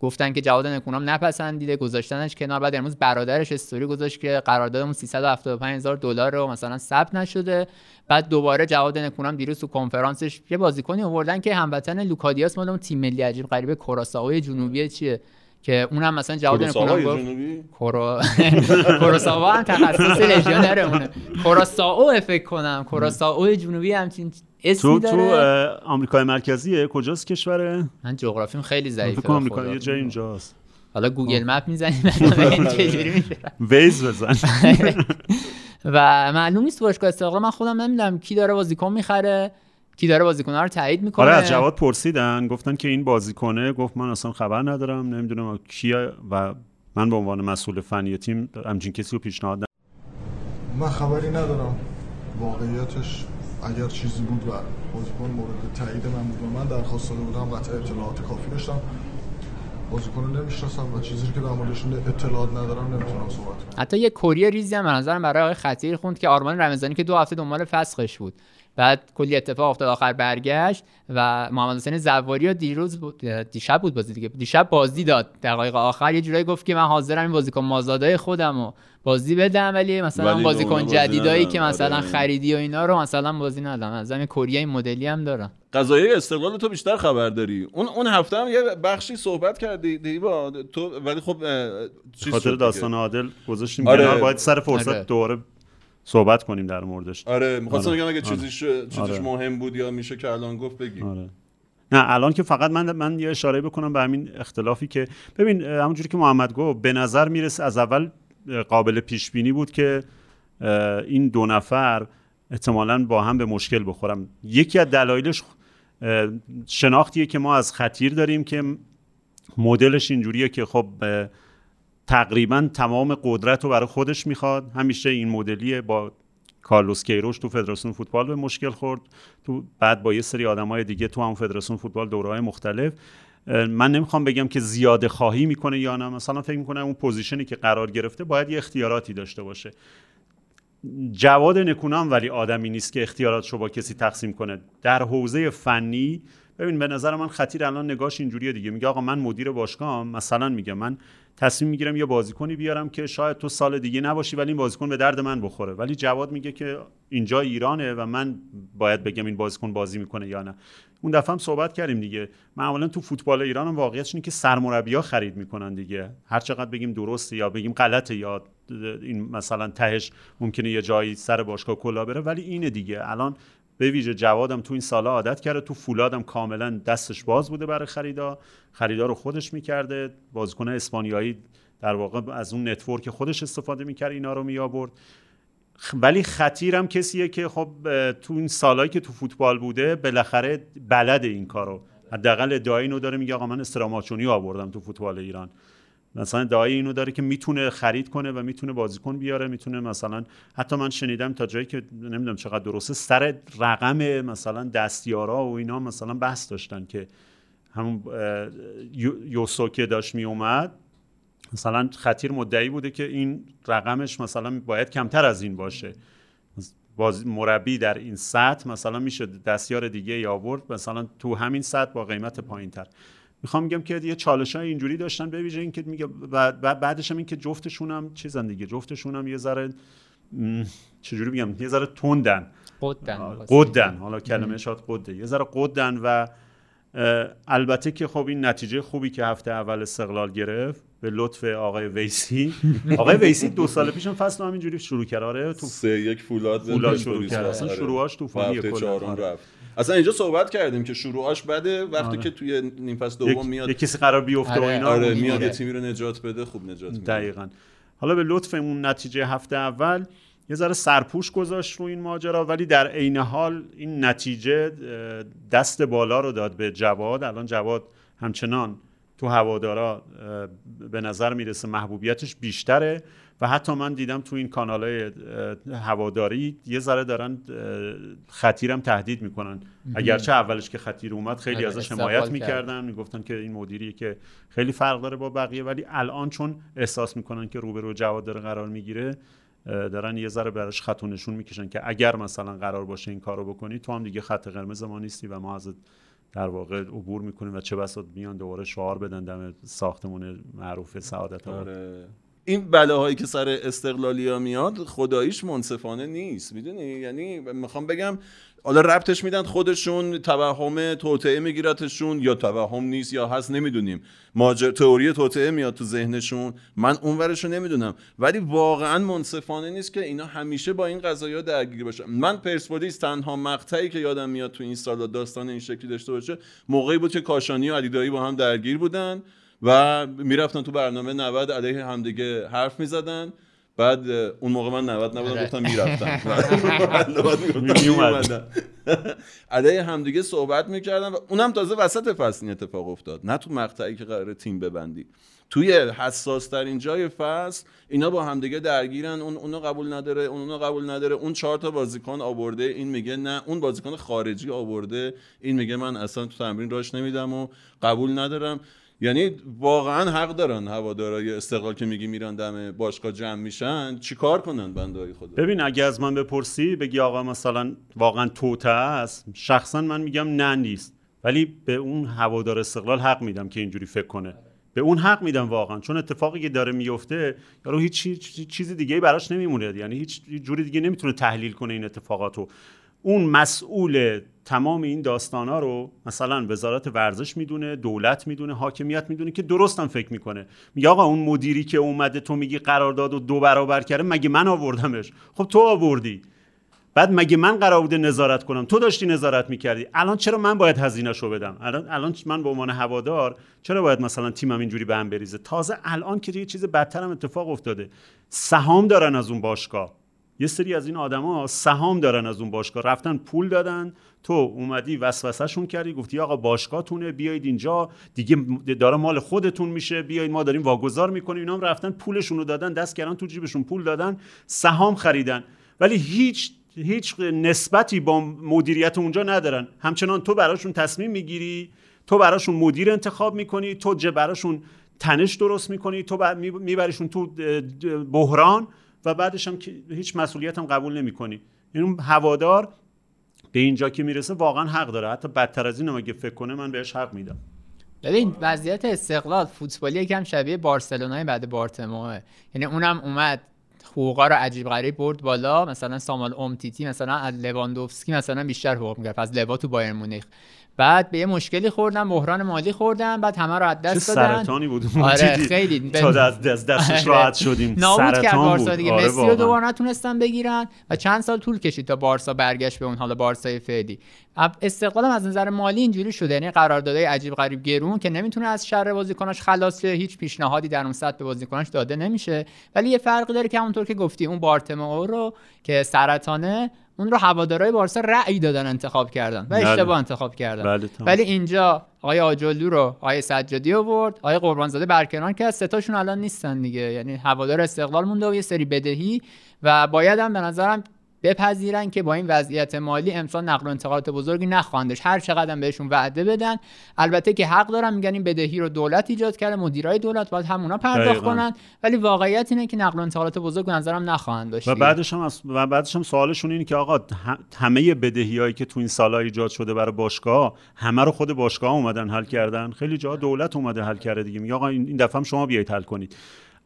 گفتن که جواد نکونام نپسندیده گذاشتنش کنار. بعد امروز برادرش استوری گذاشت که قراردادمون 375 هزار دلار رو مثلا ثبت نشده. بعد دوباره جواد نکونام دیروز تو کنفرانسش یه بازیکنی آوردن که هموطن لوکادیاس مال اون تیم ملی عجیب غریبه کوراساوای جنوبی چیه؟ که اونم مثلا نکونام کروساوای گفت جنوبی کورو کوروساوا هم تخصص لژیونرمونه کوراساو فکر کنم. کوراساو جنوبی همچین اسمی تو تو داره. آمریکای مرکزیه. کجاست کشوره؟ من جغرافیم خیلی ضعیفه. آمریکا. یه جای اینجاست. حالا گوگل مپ می‌زنیم چجوری میشه. ویز بزن. و معلوم نیست باشگاه استقلال من خودم نمی‌دونم کی داره بازیکن می‌خره. کی داره بازیکن‌ها رو تایید می‌کنه؟ آره از جواد پرسیدن. گفتن که این بازیکنه. گفت من اصلا خبر ندارم. نمی‌دونم کیه و من به عنوان مسئول فنی تیم همچین کسی رو پیشنهاد ندادم. من خبری ندارم. واقعیتش اگر چیزی بود و بازیکن مورد تایید من بود و من درخواست داده بودم قطع اطلاعات کافی داشتم. بازیکن رو نمی‌شناسم و چیزی که در موردشون اطلاعات ندارم نمی‌تونم صحبت کنم. حتی یه کری ریزی هم به نظرم برای آقای خطیر خوند که آرمان رمضانی که دو هفته دنبال فسخش بود. بعد کلی اتفاق افتاد آخر برگشت و محمد حسین زواری دیروز بود دیشب بود بازی دیگه دیشب بازی داد دقایق آخر یه جورایی گفت که من حاضرم این بازیکن مازادای خودم رو بازی بدم ولی مثلا ولی بازیکن جدیدایی. که مثلا آره. خریدی و اینا رو مثلا بازی ندم از همین کره این مدلی هم دارن قضایی استقلال تو بیشتر خبر داری اون اون هفته هم یه بخشی صحبت کردی دیبا تو ولی خب خاطر. داستان عادل گذاشتیم آره. باید سر فرصت آره. دوباره صحبت کنیم در موردش آره می‌خواستم آره. بگم اگه آره. چیزیش چیزیش آره. مهم بود یا میشه که الان گفت بگی آره نه الان که فقط من من یه اشاره بکنم به همین اختلافی که ببین همونجوری که محمد گفت به نظر می‌رسه از اول قابل پیش بینی بود که این دو نفر احتمالا با هم به مشکل بخورم یکی از دلایلش شناختیه که ما از خطیر داریم که مدلش اینجوریه که خب تقریبا تمام قدرت رو برای خودش می‌خواد. همیشه این مدلیه با کارلوس کیروش تو فدراسیون فوتبال به مشکل خورد. تو بعد با یه سری آدمای دیگه تو هم فدراسیون فوتبال دورهای مختلف. من نمی‌خوام بگم که زیاده خواهی می‌کنه یا نه. مثلا فکر می‌کنم اون position ی که قرار گرفته باید یه اختیاراتی داشته باشه. جواد نکونام ولی آدمی نیست که اختیاراتش رو با کسی تقسیم کنه. در حوزه فنی ببین به نظر من خطیر الان نگاش اینجوریه دیگه. میگه آقا من مدیر باشگاهم. مثلا میگه من تصمیم می‌گیرم یه بازیکنی بیارم که شاید تو سال دیگه نباشی ولی این بازیکن به درد من بخوره. ولی جواد میگه که اینجا ایرانه و من باید بگم این بازیکن بازی می‌کنه یا نه. اون دفعه هم صحبت کردیم دیگه. معمولا تو فوتبال ایران هم واقعیتش اینه که سرمربی‌ها خرید می‌کنن دیگه. هر چقدر بگیم درسته یا بگیم غلطه یا این مثلا تهش ممکنه یه جایی سر باشگاه کلا بره ولی اینه دیگه. الان به ویژه جوادم تو این سالا عادت کرده تو فولادم کاملا دستش باز بوده برای خریدا. خریدا رو خودش می‌کرده. بازیکن اسپانیایی در واقع از اون نتورک خودش استفاده می‌کرد اینا رو می آورد خ- ولی خطیرم کسیه که خب تو این سالهایی که تو فوتبال بوده بالاخره بلد این کارو. حداقل ادعای داره میگه آقا من استراماچونی آوردم تو فوتبال ایران. مثلا ادعای اینو داره که می‌تونه خرید کنه و می‌تونه بازیکن بیاره می‌تونه مثلا حتی من شنیدم تا جایی که نمی‌دونم چقدر درسته سر رقم مثلا دستیارا و اینا مثلا بحث داشتن که همون یوسو که داشت میومد مثلا خطیر مدعی بوده که این رقمش مثلا باید کمتر از این باشه. باز مربی در این سطح مثلا میشه دستیار دیگه یا آورد مثلا تو همین سطح با قیمت پایین تر می‌خوام میگم که یه چالش های اینجوری داشتن به ویژه اینکه میگه بعد بعد- بعدش هم این که جفتشون هم چیزن دیگه جفتشون هم یه ذره چجوری بگم یه ذره تندن قدن قدن حالا کلمه شاد قده یه ذره قدن و البته که خب این نتیجه خوبی که هفته اول استقلال گرفت به لطف آقای ویسی آقای ویسی دو سال پیشم فصل رو همینجوری شروع کرد آره تو سه یک فولاد فولاد شروع کرد. رفت. اصلا آره. شروعاش کلا. چهارم آره. رفت اصلا اینجا صحبت کردیم که شروعاش بده وقتی آره. که توی نیم فصل یک, دوم میاد یک کسی قرار بیفته و آره. اینا آره میاد. یه تیمی رو نجات بده خوب نجات میده دقیقا حالا به لطف اون نتیجه هفته اول یه ذره سرپوش گذاشت رو این ماجرا ولی در عین حال این نتیجه دست بالا رو داد به جواد الان جواد همچنان تو هوادارا به نظر می‌رسه محبوبیتش بیشتره و حتی من دیدم تو این کانال های هواداری یه ذره دارن خطیرم تهدید می‌کنن اگرچه اولش که خطیر اومد خیلی آره، ازش حمایت کرد. می‌کردن می‌گفتن که این مدیری که خیلی فرق داره با بقیه ولی الان چون احساس می‌کنن که روبرو جواد داره قرار می‌گیره دارن یه ذره براش خط و نشون می‌کشن که اگر مثلا قرار باشه این کارو بکنی تو هم دیگه خط قرمز ما نیستی و ما ازت در واقع عبور می‌کنیم و چه بسا بیان دوباره شعار بدن دم ساختمون معروف سعادت آره. این بلاهایی که سر استقلالیا میاد خداییش منصفانه نیست می‌دونی؟ یعنی می‌خوام بگم حالا ربطش میدن خودشون توهم توطعه میگیرتشون یا توهم نیست یا هست نمی‌دونیم. ماجر تئوری توطعه میاد تو ذهنشون. من اونورش رو نمی‌دونم. ولی واقعا منصفانه نیست که اینا همیشه با این قضايا درگیر باشن. من پرسپولیس تنها مقطعی که یادم میاد تو این سالا داستان این شکلی داشته باشه موقعی بود که کاشانی و علیدایی با هم درگیر بودن. و می‌رفتن تو برنامه 90 علیه همدیگه حرف می‌زدن. بعد اون موقع من 90 نبودم آره. گفتم میومدن علیه همدیگه صحبت می‌کردن و اونم تازه وسط فصل این اتفاق افتاد. نه تو مقطعی که قراره تیم ببندی. توی حساس ترین جای فصل اینا با همدیگه درگیرن. اون اونو قبول نداره اون اونو قبول نداره. اون چهار تا بازیکن آورده این میگه نه. اون بازیکن خارجی آورده. این میگه من اصلا تو تمرین راش نمیدم و قبول ندارم. یعنی واقعا حق دارن هوادارای استقلال که میگی میرن دم باشگاه جمع میشن چیکار کنن بنده خدا ببین اگه از من بپرسی بگی آقا مثلا واقعا توته است. شخصا من میگم نه نیست. ولی به اون هوادار استقلال حق میدم که اینجوری فکر کنه. به اون حق میدم واقعا. چون اتفاقی که داره میفته یارو هیچ چیز دیگه براش نمیمونه. یعنی هیچ جوری دیگه نمی‌تونه تحلیل کنه این اتفاقاتو. اون مسئول تمام این داستان ها رو مثلا وزارت ورزش می‌دونه دولت می‌دونه حاکمیت می‌دونه که درستم فکر می‌کنه. میگه آقا اون مدیری که اومده تو میگی قرارداد و دو برابر کرده مگه من آوردمش؟ خب تو آوردی. بعد مگه من قرار بوده نظارت کنم؟ تو داشتی نظارت می‌کردی. الان چرا من باید هزینهشو بدم؟ الان الان من به عنوان هوادار چرا باید مثلا تیمم اینجوری به هم بریزه؟ تازه الان که یه چیز بدترم اتفاق افتاده. سهام دارن از اون باشگاه. یه سری از این آدما سهام دارن از اون باشگاه. رفتن پول دادن. تو اومدی وسوسهشون کردی گفتی آقا باشگاهتونه بیایید اینجا. دیگه داره مال خودتون میشه. بیایید ما داریم واگذار می‌کنیم. اینا هم رفتن پولشون رو دادن دست کردن تو جیبشون پول دادن سهام خریدن. ولی هیچ هیچ نسبتی با مدیریت اونجا ندارن. همچنان تو براشون تصمیم می‌گیری تو براشون مدیر انتخاب می‌کنی تو براشون تنش درست می‌کنی تو میبریشون تو بحران. و بعدش هم هیچ مسئولیت هم قبول نمی‌کنی. این هوادار به اینجا که می‌رسه واقعا حق داره. حتی بدتر از این اگه فکر کنه من بهش حق میدم. ببین وضعیت استقلال فوتبالی یکم شبیه بارسلونای بعد بارتموه یعنی اونم اومد حقوقا رو عجیب غریب برد بالا. مثلا سامال اومتیتی مثلا از لواندوفسکی مثلا بیشتر حقوق می‌گرفت از لوا تو بایر مونیخ. بعد به یه مشکلی خوردن بحران مالی خوردن بعد همه رو از دست دادن. سرطانی بود آره خیلی. تا از دستش راحت شدیم. نابود کرد بارسا دیگه. آره مسی رو دوباره نتونستن بگیرن و چند سال طول کشید تا بارسا برگشت به اون حالا بارسای فعلی. استقلالم از نظر مالی اینجوری شده. یعنی قراردادهای عجیب غریب گرون که نمی‌تونه از شر بازیکناش خلاص شه. هیچ پیشنهادی در اون سطح به بازیکناش داده نمیشه. ولی یه فرقی داره که همونطور که گفتی اون بارتمو رو که سرطانه اون رو هوادارهای بارسا رأی دادن انتخاب کردن و بله. اشتباه انتخاب کردن. بله ولی اینجا آقای آجلو رو آقای سجادی آورد آقای قربانزاده برکنار که از ستاشون الان نیستن دیگه. یعنی هوادار استقلال مونده و یه سری بدهی و باید هم به نظرم بپذیرن که با این وضعیت مالی امسال نقل و انتقالات بزرگی نخواهندش. هر چقدر بهشون وعده بدن. البته که حق دارن میگن این بدهی رو دولت ایجاد کرده مدیرای دولت باید همونا پرداخت کنن. ولی واقعیت اینه که نقل و انتقالات بزرگ نظرم نخواهند داشت و بعدش هم و بعدش هم سوالشون اینه که آقا همه بدهیایی که تو این سالها ایجاد شده برای باشگاه همه رو خود باشگاه اومدن حل کردن. خیلی جا دولت اومده حل کرده دیگه. میگه آقا این دفعه هم شما بیایید حل کنید.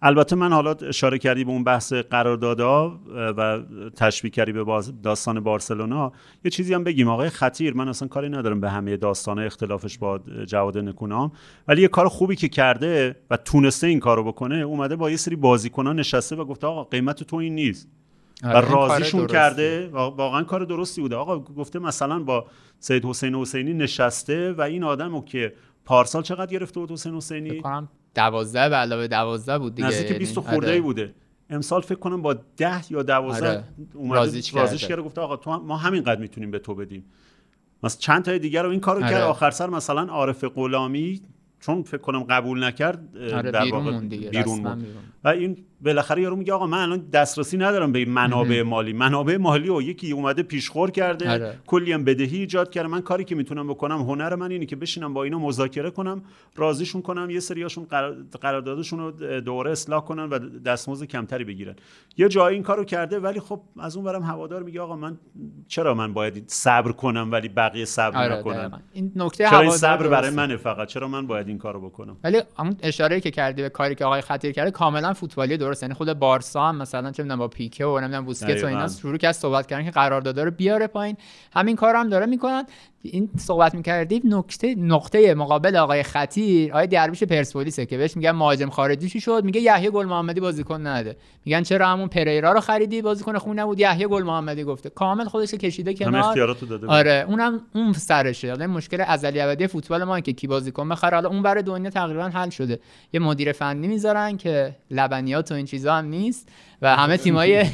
البته من حالا اشاره کردی به اون بحث قراردادها و تشبیه کردی به داستان بارسلونا. یه چیزی هم بگیم. آقای خطیر من اصلا کاری ندارم به همه داستان اختلافش با جواد نکونام. ولی یه کار خوبی که کرده و تونسته این کارو بکنه اومده با یه سری بازیکنان نشسته و گفته آقا قیمت تو این نیست. و آره، راضیشون کرده. واقعا کار درستی بوده. آقا گفته مثلا با سید حسین حسینی نشسته و این آدمو که پارسال چقدر گرفته بود حسین حسینی؟ دوازده به علاوه دوازده بود دیگه نزدیک 20 یعنی خورده آره. بوده امسال فکر کنم با ده یا دوازده آره. رازیش, رازیش کرده گفته آقا تو ما همینقدر می‌تونیم به تو بدیم مثلا چند تای دیگر رو این کارو آره. کرد آخر سر مثلا عارف غلامی چون فکر کنم قبول نکرد آره در بیرون واقع دیگه. بیرون, بیرون. و این بالاخره یارو میگه آقا من الان دسترسی ندارم به این منابع مالی. منابع مالی و یکی اومده پیشخور کرده آره. کلی هم بدهی ایجاد کرده. من کاری که می‌تونم بکنم هنر من اینه که بشینم با اینا مذاکره کنم راضیشون کنم یه سریاشون قراردادشون رو دوره اصلاح کنن و دستمزد کمتری بگیرن. یه جایی این کارو کرده ولی خب از اون برم هوادار میگه آقا من چرا من باید صبر کنم ولی بقیه صبر آره نکنن؟ این نکته چرا این صبر برای منه فقط؟ چرا من باید این کارو بکنم؟ ولی اون اشاره که کردی به کاری که آقای خطیر کرده کاملا فوتبالی درست. یعنی خود بارسا هم مثلا چه می‌دونم با پیکه و نمی‌دونم بوسکت و اینا شروع کرد صحبت کردن که قرارداد رو بیاره پایین. همین کار هم داره می‌کنن. این صحبت می‌کردیم نکته نقطه مقابل آقای خطیر آقای درویش پرسپولیسه که بهش میگن مهاجم خارجی چی شد؟ میگه یحیی گل محمدی بازیکن نده. میگن چرا همون پریرا رو خریدی؟ بازیکن خون نبود. یحیی گل محمدی گفته. کامل خودش کشیده کنار. داده آره اونم اون سرشه. یعنی مشکل ازلی ابدی فوتبال ما که کی بازیکن بخره. حالا اون برای دنیا تقریبا حل شده. یه مدیر فنی می‌ذارن که لبنیات و این چیزا هم نیست. و همه تیمای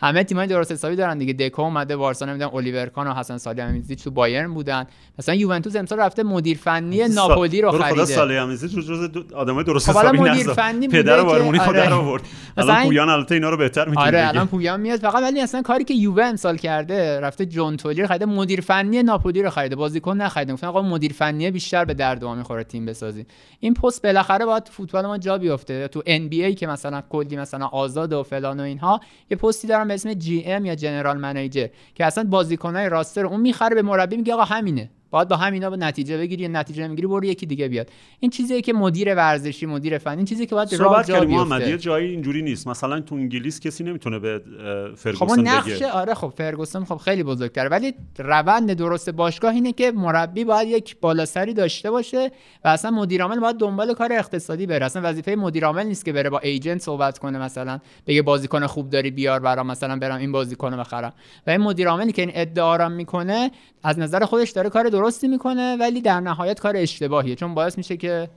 همه تیمای درست حسابی دارن دیگه. دکو اومده بارسا نمی‌دونم الیور کان و حسن سالیامیزی تو بایرن بودن. مثلا یوونتوس امسال رفته مدیر فنی ناپولی رو خریده. خدا سالیامیزی تو جز آدمای درست خب حسابی مدیر فنی پدر بارمونی خود آره. آورد. الان پویان البته اینا رو بهتر می‌تونه آره الان پویان میاد فقط ولی اصلا کاری که یووه امسال کرده رفته جون تولی رو خریده مدیر فنی ناپولی رو خریده. بازیکن نخریده. گفتن آقا مدیر فنی بیشتر به درد ما می‌خوره تیم بسازی این پست بالاخره باید تو فوتبال ما جا بیفته. تو ان بی ای که مثلا کلی مثلا آزاد و فلان و اینها یه پستی دارن به اسم جی ام یا جنرال منیجر که اصلا بازیکنای راستر اون می‌خره به مربی میگه آقا همینه. باید با همینا به نتیجه بگیری یا نتیجه نمی‌گیری برو یکی دیگه بیاد. این چیزیه که مدیر ورزشی مدیر فنی این چیزی که باید صحبت کردیم محمد یه جایی اینجوری نیست. مثلا تو انگلیس کسی نمی‌تونه به خب فرگوسن اون نقش بگه. آره خب فرگوسن خب خیلی بزرگتره. ولی روند درست باشگاه اینه که مربی باید یک بالاسری داشته باشه و اصلا مدیر عامل باید دنبال کار اقتصادی بره. اصلا وظیفه مدیر عامل نیست که بره با ایجنت صحبت کنه مثلا بگه بازیکن خوب داری بیار برام مثلا برم این بازیکن رو بخرم. و این مدیر عاملی که این ادعا می‌کنه از نظر خودش داره کار درستی می‌کنه ولی در نهایت کار اشتباهیه. چون باعث میشه که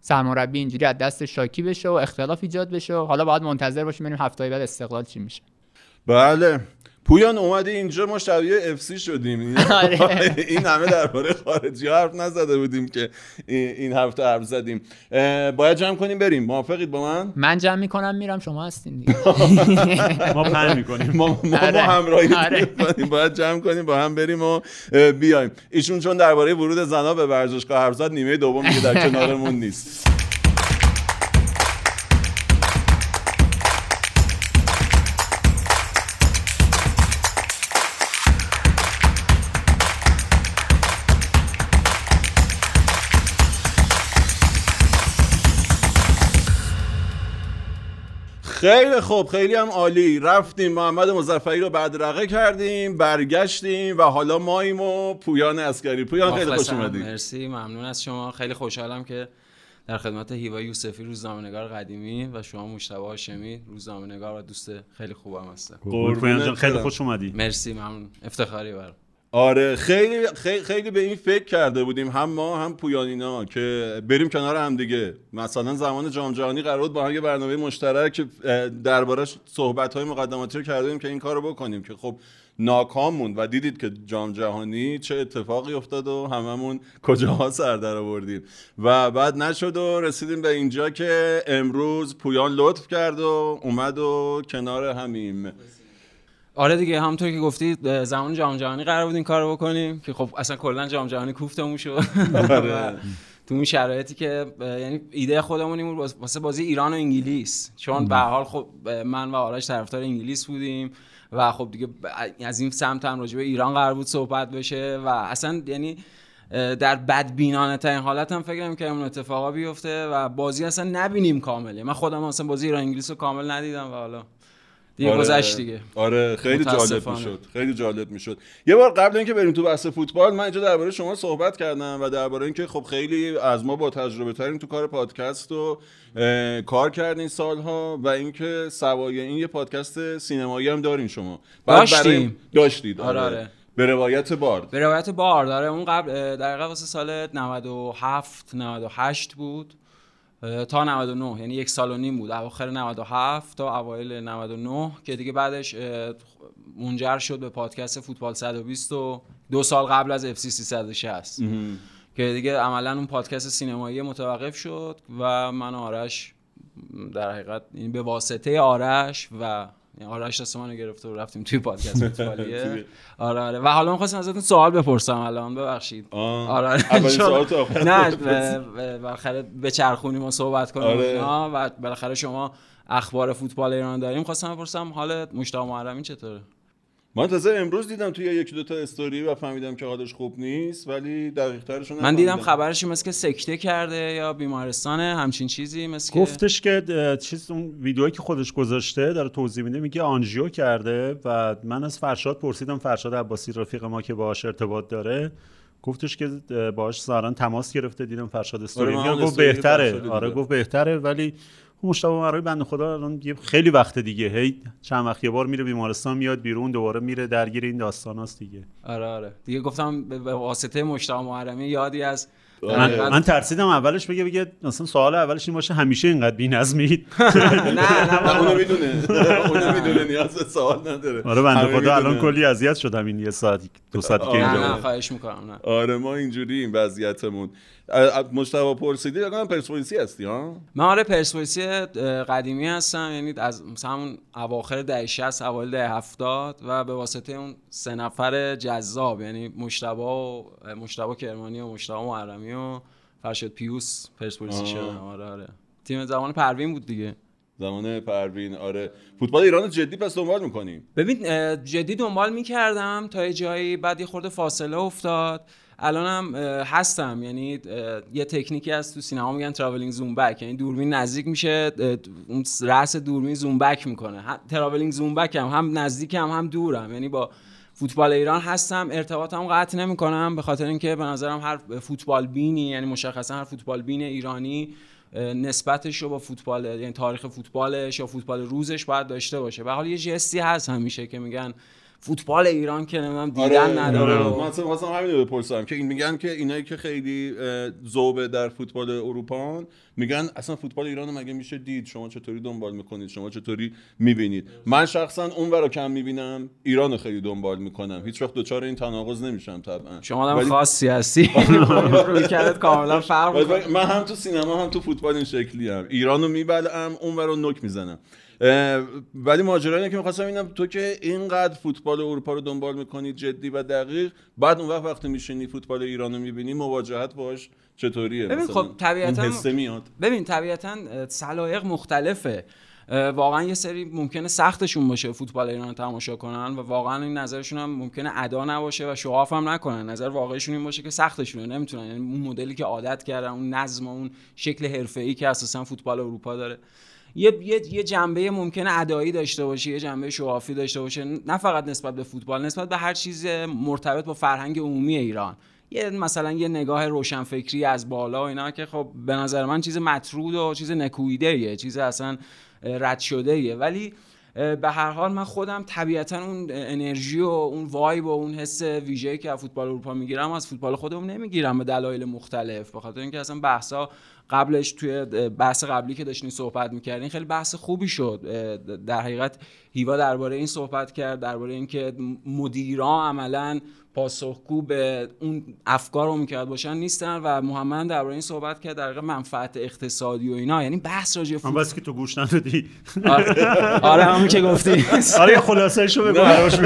سرمربی اینجوری از دست شاکی بشه و اختلاف ایجاد بشه و حالا باید منتظر باشیم ببینیم هفته بعد استقلال چی میشه. بله. پویان اومدی اینجا ما شبیه اف سی شدیم. این- آره. این همه درباره خارجی حرف نزده بودیم که این هفته حرف زدیم. باید جمع کنیم بریم. موافقید با من؟ من جمع می‌کنم میرم. شما هستین دیگه. ما پن می‌کنیم. ما, ما, ما آره. همراهی آره. کنیم باید جمع کنیم با هم بریم و بیایم. ایشون چون درباره ورود زنا به ورزشگاه حرف زد نیمه دوم دیگه در کنارمون نیست. خیلی خوب خیلی هم عالی. رفتیم محمد مظفری رو بدرقه کردیم برگشتیم و حالا ماییم و پویان اسکری پویان خیلی خوش مخلصم. اومدی. مرسی ممنون از شما. خیلی خوشحالم که در خدمت هیوا یوسفی روزنامه‌نگار قدیمی و شما مشتبه هاشمی روزنامه‌نگار و دوست خیلی خوبم هستم. خیلی برم. خوش اومدی. مرسی ممنون. افتخاری برام. آره خیلی خیلی خیلی به این فکر کرده بودیم. هم ما هم پویانینا که بریم کنار هم دیگه. مثلا زمان جام جهانی قرار بود با هم یه برنامه مشترک دربارش صحبت های مقدماتی رو کردیم که این کارو بکنیم. که خب ناکام موند و دیدید که جام جهانی چه اتفاقی افتاد و هممون کجاها سر در آوردیم. و بعد نشد و رسیدیم به اینجا که امروز پویان لطف کرد و اومد و کنار همیم. آره دیگه همونطور که گفتید زمان جام جهانی قرار بود این کارو بکنیم که خب اصلا کلا جام جهانی کوفتمون شد. و تو اون شرایطی که یعنی ایده خودمون این بود واسه بازی ایران و انگلیس. چون به حال خب من و آرش طرفدار انگلیس بودیم و خب دیگه از این سمت هم راجع به ایران قرار بود صحبت بشه و اصلا یعنی در بدبینانه ترین حالت هم فکر که اون اتفاقا بیفته و بازی اصلا نبینیم کامل من خودم اصلا بازی ایران انگلیس رو کامل ندیدم و حالا دیگه آره. گذشت دیگه آره خیلی جالب. می‌شد خیلی جالب می‌شد یه بار قبل اینکه بریم تو بحث فوتبال من اینجا درباره شما صحبت کردم و درباره اینکه خب خیلی از ما با تجربه ترین تو کار پادکست و کار کردین سالها و اینکه سوای این یه پادکست سینمایی هم دارین شما داشتیم. داشتید آره، آره, آره. به روایت بارد به روایت بار داره اون قبل اه، دقیقا واسه سال 97 98 بود تا 99 یعنی یک سال و نیم بود اواخر 97 تا اوایل 99 که دیگه بعدش منجر شد به پادکست فوتبال 120 و دو سال قبل از اف سی 360 که دیگه عملا اون پادکست سینمایی متوقف شد و من آرش در حقیقت این به واسطه آرش و یعنی آرش دست منو گرفته و رفتیم توی پادکست فوتبالیه. آره آره. و حالا می‌خواستم ازتون سوال بپرسم الان ببخشید. آره. اولین چون- سوال تو. نه بالاخره به چرخونی ما صحبت کنیم آره. و بالاخره شما اخبار فوتبال ایران داریم. خواستم بپرسم حال مشتاق محرمی چطوره؟ من تازه امروز دیدم توی یکی دو تا استوری و فهمیدم که حالش خوب نیست ولی دقیق ترشون من دیدم خبرش مثل که سکته کرده یا بیمارستانه همچین چیزی مثل که گفتش که اه، چیز اون ویدیویی که خودش گذاشته داره توضیح میده میگه آنژیو کرده و من از فرشاد پرسیدم فرشاد عباسی رفیق ما که باهاش ارتباط داره گفتش که اه، باهاش ظاهرا تماس گرفته دیدم فرشاد استوری آره، گفت بهتره آره. گفت بهتره ولی مشتبه مرایی بنده خدا الان یه خیلی وقت دیگه هی چند وقت یه بار میره بیمارستان میاد بیرون دوباره میره درگیر این داستاناست دیگه آره آره دیگه گفتم به واسطه مشتاق محرمی یادی از آره. من, من ترسیدم اولش بگه بگه مثلا سوال اولش این باشه همیشه اینقدر بی‌نظمید نه نه اونو می‌دونه اونو می‌دونه نیاز به سوال نداره آره بنده خدا الان. کلی اذیت شدم این یه ساعتی دو ساعتی که آره. نه اینجا نه. خواهش می‌کنم نه آره ما اینجوری این وضعیتمون مشتبه پرسیدی اگر پرسپولیسی هستی ها؟ من آره پرسپولیسی قدیمی هستم یعنی از مثلا همون اواخر دهه 60 اوایل دهه 70 و به واسطه اون سه نفر جذاب یعنی مشتبه و مجتبی کرمانی و مجتبی محرمی و فرشاد پیوس پرسپولیسی شدن آره آره. تیم زمان پروین بود دیگه. زمان پروین آره. فوتبال ایران جدی پس دنبال می‌کنیم ببین جدی دنبال می‌کردم تا یه جایی بعد یه خورده فاصله افتاد. الانم هستم. یعنی یه تکنیکی هست تو سینما میگن traveling zoom back یعنی دوربین نزدیک میشه اون رأس دوربین zoom back می‌کنه. traveling zoom back هم هم نزدیکم هم دورم. یعنی با فوتبال ایران هستم. ارتباطم قطع نمی‌کنم به خاطر اینکه به نظرم هر فوتبال بینی یعنی مشخصا هر فوتبال بین ایرانی نسبتش رو با فوتبال یعنی تاریخ فوتبالش یا فوتبال روزش باید داشته باشه. به حال یه جستی هست همیشه که میگن فوتبال ایران که نمی‌دونم دیدن آره، نداره آره. مثلا مثلا همین بپرسم که این میگن که اینایی که خیلی ذوبه در فوتبال اروپا میگن اصلا فوتبال ایران مگه میشه دید؟ شما چطوری دنبال می‌کنید؟ شما چطوری می‌بینید؟ من شخصا اون رو کم می‌بینم ایران رو خیلی دنبال می‌کنم. هیچ وقت دوچار این تناقض نمیشم طبعا. شما آدم خاصی هستی. کاملا فرق من هم تو سینما هم تو فوتبال این شکلی هم. ایران رو میبلم اون رو نک می‌زنم. ولی ماجرا اینه که می‌خواستم اینم تو که اینقدر فوتبال اروپا رو دنبال می‌کنی جدی و دقیق بعد اون وقت وقتی میشینی فوتبال ایران رو می‌بینی مواجهت باش چطوریه؟ ببین خب طبیعتا میاد. ببین طبیعتا سلایق مختلفه. واقعا یه سری ممکنه سختشون باشه فوتبال ایران تماشا کنن و واقعا این نظرشون هم ممکنه ادا نباشه و شواف هم نکنن. نظر واقعیشون این باشه که سختشونه نمی‌تونن. یعنی اون مدلی که عادت کردن اون نظم و اون شکل حرفه‌ای که اساسا فوتبال اروپا داره. یه یه, یه جنبه ممکنه ادایی داشته باشه یه جنبه شوافی داشته باشه نه فقط نسبت به فوتبال نسبت به هر چیز مرتبط با فرهنگ عمومی ایران. یه مثلا یه نگاه روشنفکری از بالا و اینا که خب به نظر من چیز مطرود و چیز نکویده چیز اصلا رد شده ولی به هر حال من خودم طبیعتا اون انرژی و اون وایب و اون حس ویژه‌ای که از فوتبال اروپا می‌گیرم از فوتبال خودم نمی‌گیرم به دلایل مختلف. به خاطر اینکه اصلا بحثا قبلش توی بحث قبلی که داشتین صحبت می‌کردین خیلی بحث خوبی شد در حقیقت هیوا درباره این صحبت کرد درباره اینکه مدیران عملا پاسخگو به اون افکار رو می‌کرد باشن نیستن و محمد درباره این صحبت کرد در منفعت اقتصادی و اینا. یعنی بحث راجع من بس که تو گوش ندادی. آره. همون که گفتی. آره خلاصه شو بگو براش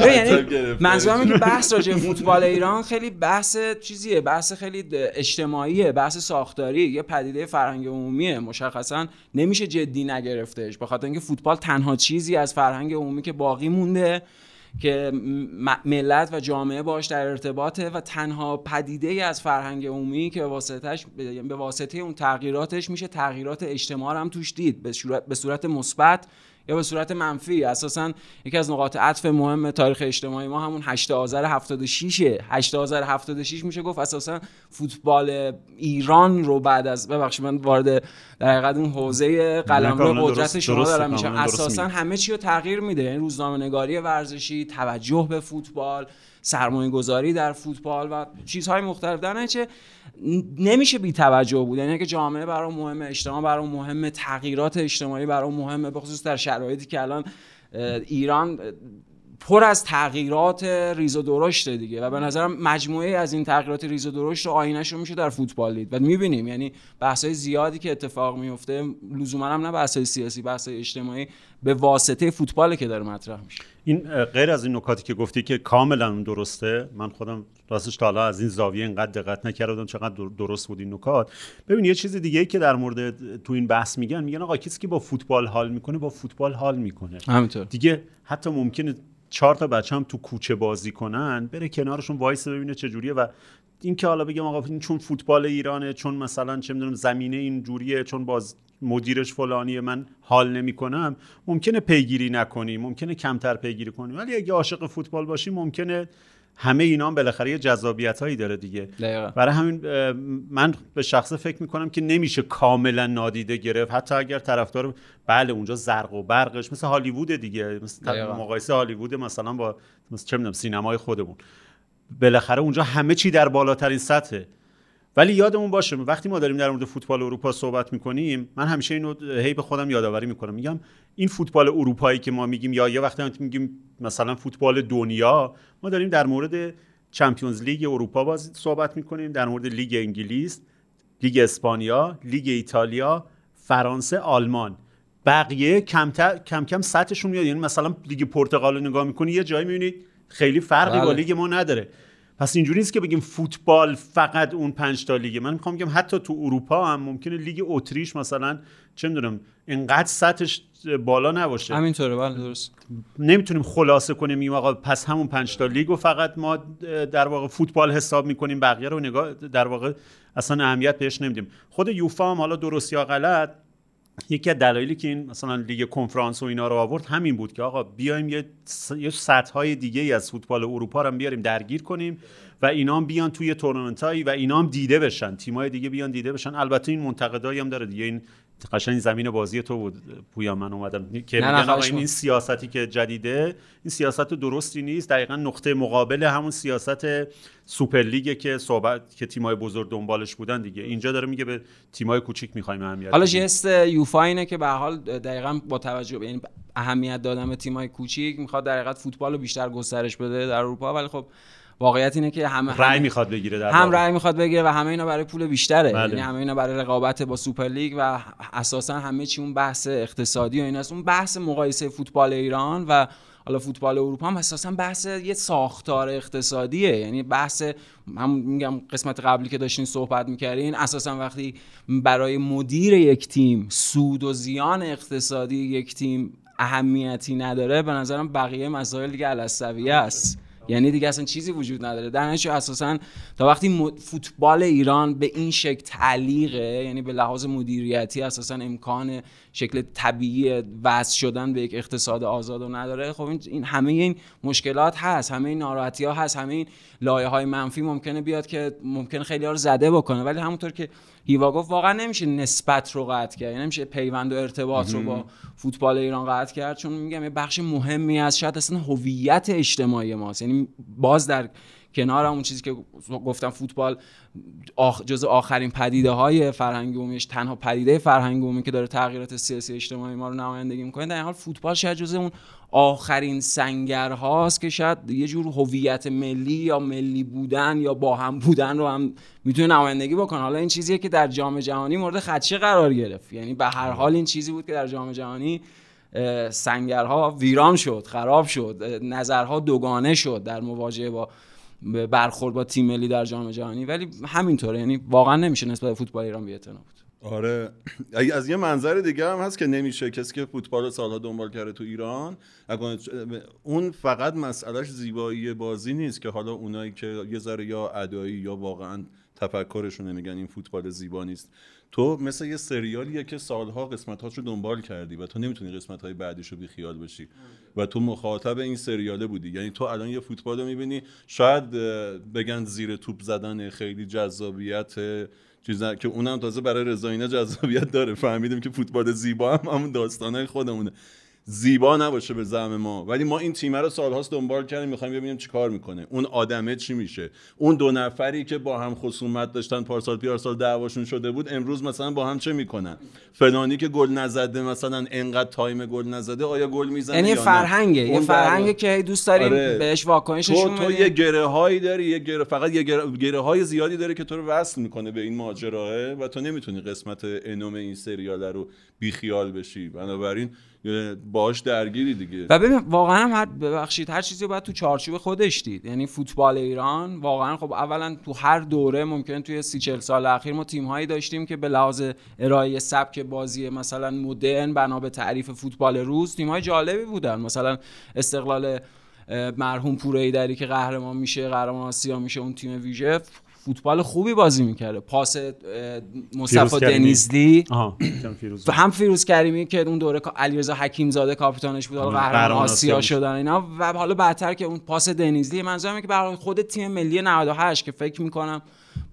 یعنی منظورم اینه که بحث راجع فوتبال ایران خیلی بحث چیزیه بحث خیلی اجتماعیه بحث ساختاری یه پدیده فرهنگ عمومیه مشخصا نمیشه جدی نگرفتش. به خاطر اینکه فوتبال تنها چیزی از فرهنگ عمومی که باقی مونده که ملت و جامعه باش در ارتباطه و تنها پدیده ای از فرهنگ عمومی که واسطش به واسطه اون تغییراتش میشه تغییرات اجتماع هم توش دید به صورت مثبت یا به صورت منفی. اساسا یکی از نقاط عطف مهم تاریخ اجتماعی ما همون 8 آذر 76 8 آذر 76 میشه گفت اساسا فوتبال ایران رو بعد از ببخشید من وارد در حقیقت اون حوزه قلمرو قدرت شما دارم میشم اساسا همه چی رو تغییر میده. یعنی روزنامه نگاری ورزشی توجه به فوتبال سرمایه گذاری در فوتبال و چیزهای مختلف. در چه نمیشه بی توجه بود. یعنی که جامعه برای مهمه اجتماع برای مهمه تغییرات اجتماعی برای مهمه به خصوص در شرایطی که الان ایران پر از تغییرات ریز و درشته دیگه و به نظرم مجموعه از این تغییرات ریز و درشت رو آینش رو میشه در فوتبال دید. و می‌بینیم یعنی بحث‌های زیادی که اتفاق میفته لزوما هم نه بحث‌های سیاسی بحث‌های اجتماعی به واسطه فوتبال که داره مطرح میشه. این غیر از این نکاتی که گفتی که کاملا درسته من خودم راستش تا حالا از این زاویه اینقدر دقت نکردم چقدر درست بود این نکات. ببین یه چیز دیگه ای که در مورد تو این بحث میگن میگن آقا کسی که با فوتبال حال می‌کنه با فوتبال حال می‌کنه. همینطور. دیگه حتی ممکنه چهار تا بچه هم تو کوچه بازی کنن بره کنارشون وایس ببینه چه جوریه و این که حالا بگم آقا این چون فوتبال ایرانه چون مثلا چه می‌دونم زمینه این جوریه چون باز مدیرش فلانیه من حال نمی‌کنم ممکنه پیگیری نکنی ممکنه کمتر پیگیری کنی. ولی اگه عاشق فوتبال باشی ممکنه همه اینا هم بالاخره یه جذابیت هایی داره دیگه. برای همین من به شخصه فکر می‌کنم که نمیشه کاملا نادیده گرفت. حتی اگر طرفدار بله اونجا زرق و برقش مثل هالیوود دیگه مثل مقایسه هالیوود مثلا با مثل چه می‌دونم سینمای خودمون. بالاخره اونجا همه چی در بالاترین سطحه. ولی یادمون باشه وقتی ما داریم در مورد فوتبال اروپا صحبت می‌کنیم من همیشه اینو هی به خودم یادآوری می‌کنم. میگم این فوتبال اروپایی که ما میگیم یا یه وقتی میگیم مثلا فوتبال دنیا ما داریم در مورد Champions League اروپا باز صحبت می‌کنیم در مورد لیگ انگلیس لیگ اسپانیا لیگ ایتالیا فرانسه آلمان. بقیه کم, کم کم سطحشون میاد. یعنی مثلا لیگ پرتغال رو نگاه می‌کنی یه جایی می‌بینید خیلی فرقی با بله. لیگ ما نداره. پس اینجوری نیست که بگیم فوتبال فقط اون پنج تا لیگه. من می‌خوام بگم حتی تو اروپا هم ممکنه لیگ اتریش مثلا چه می‌دونم اینقدر سطحش بالا نباشه. همینطوره بله درست. نمی‌تونیم خلاصه کنیم این آقا پس همون پنج تا لیگ و فقط ما در واقع فوتبال حساب می‌کنیم بقیه رو نگاه در واقع اصلا اهمیت بهش نمیدیم. خود یوفا هم حالا درست یا غلط یکی از دلایلی که این مثلا لیگ کنفرانس و اینا رو آورد همین بود که آقا بیایم یه یه سطح های دیگه ای از فوتبال اروپا رو هم بیاریم درگیر کنیم و اینا هم بیان توی تورنمنت هایی و اینا هم دیده بشن. تیمای دیگه بیان دیده بشن. البته این منتقدایی هم داره دیگه. این قشنگ زمین بازی تو بود. پویا من اومدم. که نه، نه، میگن آقا این, این. سیاستی که جدیده این سیاست درستی نیست. دقیقا نقطه مقابل همون سیاست سوپرلیگه که صحبت که تیمای بزرگ دنبالش بودن دیگه. اینجا داره میگه به تیمای کوچیک می‌خوایم اهمیت حالا. جست یوفا اینه که به حال دقیقا با توجه به یعنی اهمیت دادن به تیمای کوچیک می‌خواد در فوتبال رو بیشتر گسترش بده در اروپا. ولی خب واقعیت اینه که همه رأی می‌خواد بگیره در هم. رأی می‌خواد بگیره و همه اینا برای پول بیشتره بله. یعنی همه اینا برای رقابت با سوپر لیگ و اساسا همه چی اون بحث اقتصادی و ایناست اون بحث مقایسه فوتبال ایران و حالا فوتبال اروپا هم اساسا بحث یه ساختار اقتصادیه یعنی بحث هم میگم قسمت قبلی که داشتین صحبت می‌کردین اساسا وقتی برای مدیر یک تیم سود و زیان اقتصادی یک تیم اهمیتی نداره به نظرم بقیه مسائل دیگه علالسویه است یعنی دیگه اصلا چیزی وجود نداره. در نتیجه اساسا تا وقتی فوتبال ایران به این شکل تعلیقه یعنی به لحاظ مدیریتی اساسا امکان شکل طبیعی وضع شدن به یک اقتصاد آزاد و نداره. خب این- همه این مشکلات هست همه این ناراحتی ها هست همه این لایه های منفی ممکنه بیاد که ممکنه خیلی ها رو زده بکنه. ولی همونطور که هیوا گفت واقعا نمیشه نسبت رو قطع کرد. یعنی نمیشه پیوند و ارتباط رو با فوتبال ایران قطع کرد. چون میگم یه بخش مهمی از شاید اصلا هویت اجتماعی ماست. یعنی باز در کنار اون چیزی که گفتم فوتبال آخ جز آخرین پدیده های فرهنگ عمومیش تنها پدیده فرهنگ عمومی که داره تغییرات سیاسی اجتماعی ما رو نمایندگی می‌کنه در این حال فوتبال شاید جز اون آخرین سنگر هاست که شاید یه جور هویت ملی یا ملی بودن یا با هم بودن رو هم می‌تونه نمایندگی بکنه. حالا این چیزیه که در جام جهانی مورد خدشه قرار گرفت. یعنی به هر حال این چیزی بود که در جام جهانی سنگرها ویران شد خراب شد نظرها دوگانه شد در مواجهه با برخورد با تیم ملی در جام جهانی. ولی همینطوره. یعنی واقعا نمیشه نسبت به فوتبال ایران بی‌اعتنا بود. آره. از یه منظر دیگه هم هست که نمیشه کسی که فوتبال رو سالها دنبال کرده تو ایران اون فقط مسئلهش زیبایی بازی نیست که حالا اونایی که یه ذره یا ادایی یا واقعا تفکرشون میگن این فوتبال زیبا نیست. تو مثل یه سریالیه که سالها قسمت‌هاش رو دنبال کردی و تو نمی‌تونی قسمت‌های بعدیش رو بیخیال بشی و تو مخاطب این سریاله بودی. یعنی تو الان یه فوتبال رو می‌بینی شاید بگن زیر توپ زدن خیلی جذابیت چیزا که اونم تازه برای رضایینا جذابیت داره. فهمیدیم که فوتبال زیبا هم همون داستانای خودمونه. زیبا نباشه به زعم ما. ولی ما این تیمه رو سالهاست دنبال کردیم می‌خوایم ببینیم چی کار می‌کنه. اون آدمه چی میشه؟ اون دو نفری که با هم خصومت داشتن پارسال پیارسال دعواشون شده بود امروز مثلا با هم چه می‌کنن؟ فلانی که گل نزده مثلا انقدر time گل نزده آیا گل می‌زنه یعنی؟ فرهنگه. یه اون فرهنگه که دوست داریم آره. بهش واکنش تو, تو. یه گره هایی داری یه گره فقط یه گره, گره های زیادی داره که تو رو وصل می‌کنه به این ماجراه و تو نمی‌تونی قسمت انوم این سریال رو بیخیال بشی. بنابراین باهاش درگیری دیگه. و ببین واقعا هر ببخشید هر چیزی باید تو چارچوب خودش دید. یعنی فوتبال ایران واقعا خب اولا تو هر دوره ممکن توی سی چل سال اخیر ما تیم هایی داشتیم که به لحاظ ارائه سبک بازی مثلا مدرن بنا به تعریف فوتبال روز تیم های جالبی بودن. مثلا استقلال مرحوم پور ایدری که قهرمان میشه قهرمان آسیا میشه اون تیم ویژه فوتبال خوبی بازی می‌کرده. پاس مصطفی. دنیزلی. و هم فیروز کریمی که اون دوره علیرضا حکیم زاده کاپیتانش بود حالا آره، قهرمان آسیا شدن اینا. و حالا بعدتر که اون پاس دنیزلی منظورم اینه که برای خود تیم ملی 98 که فکر می‌کنم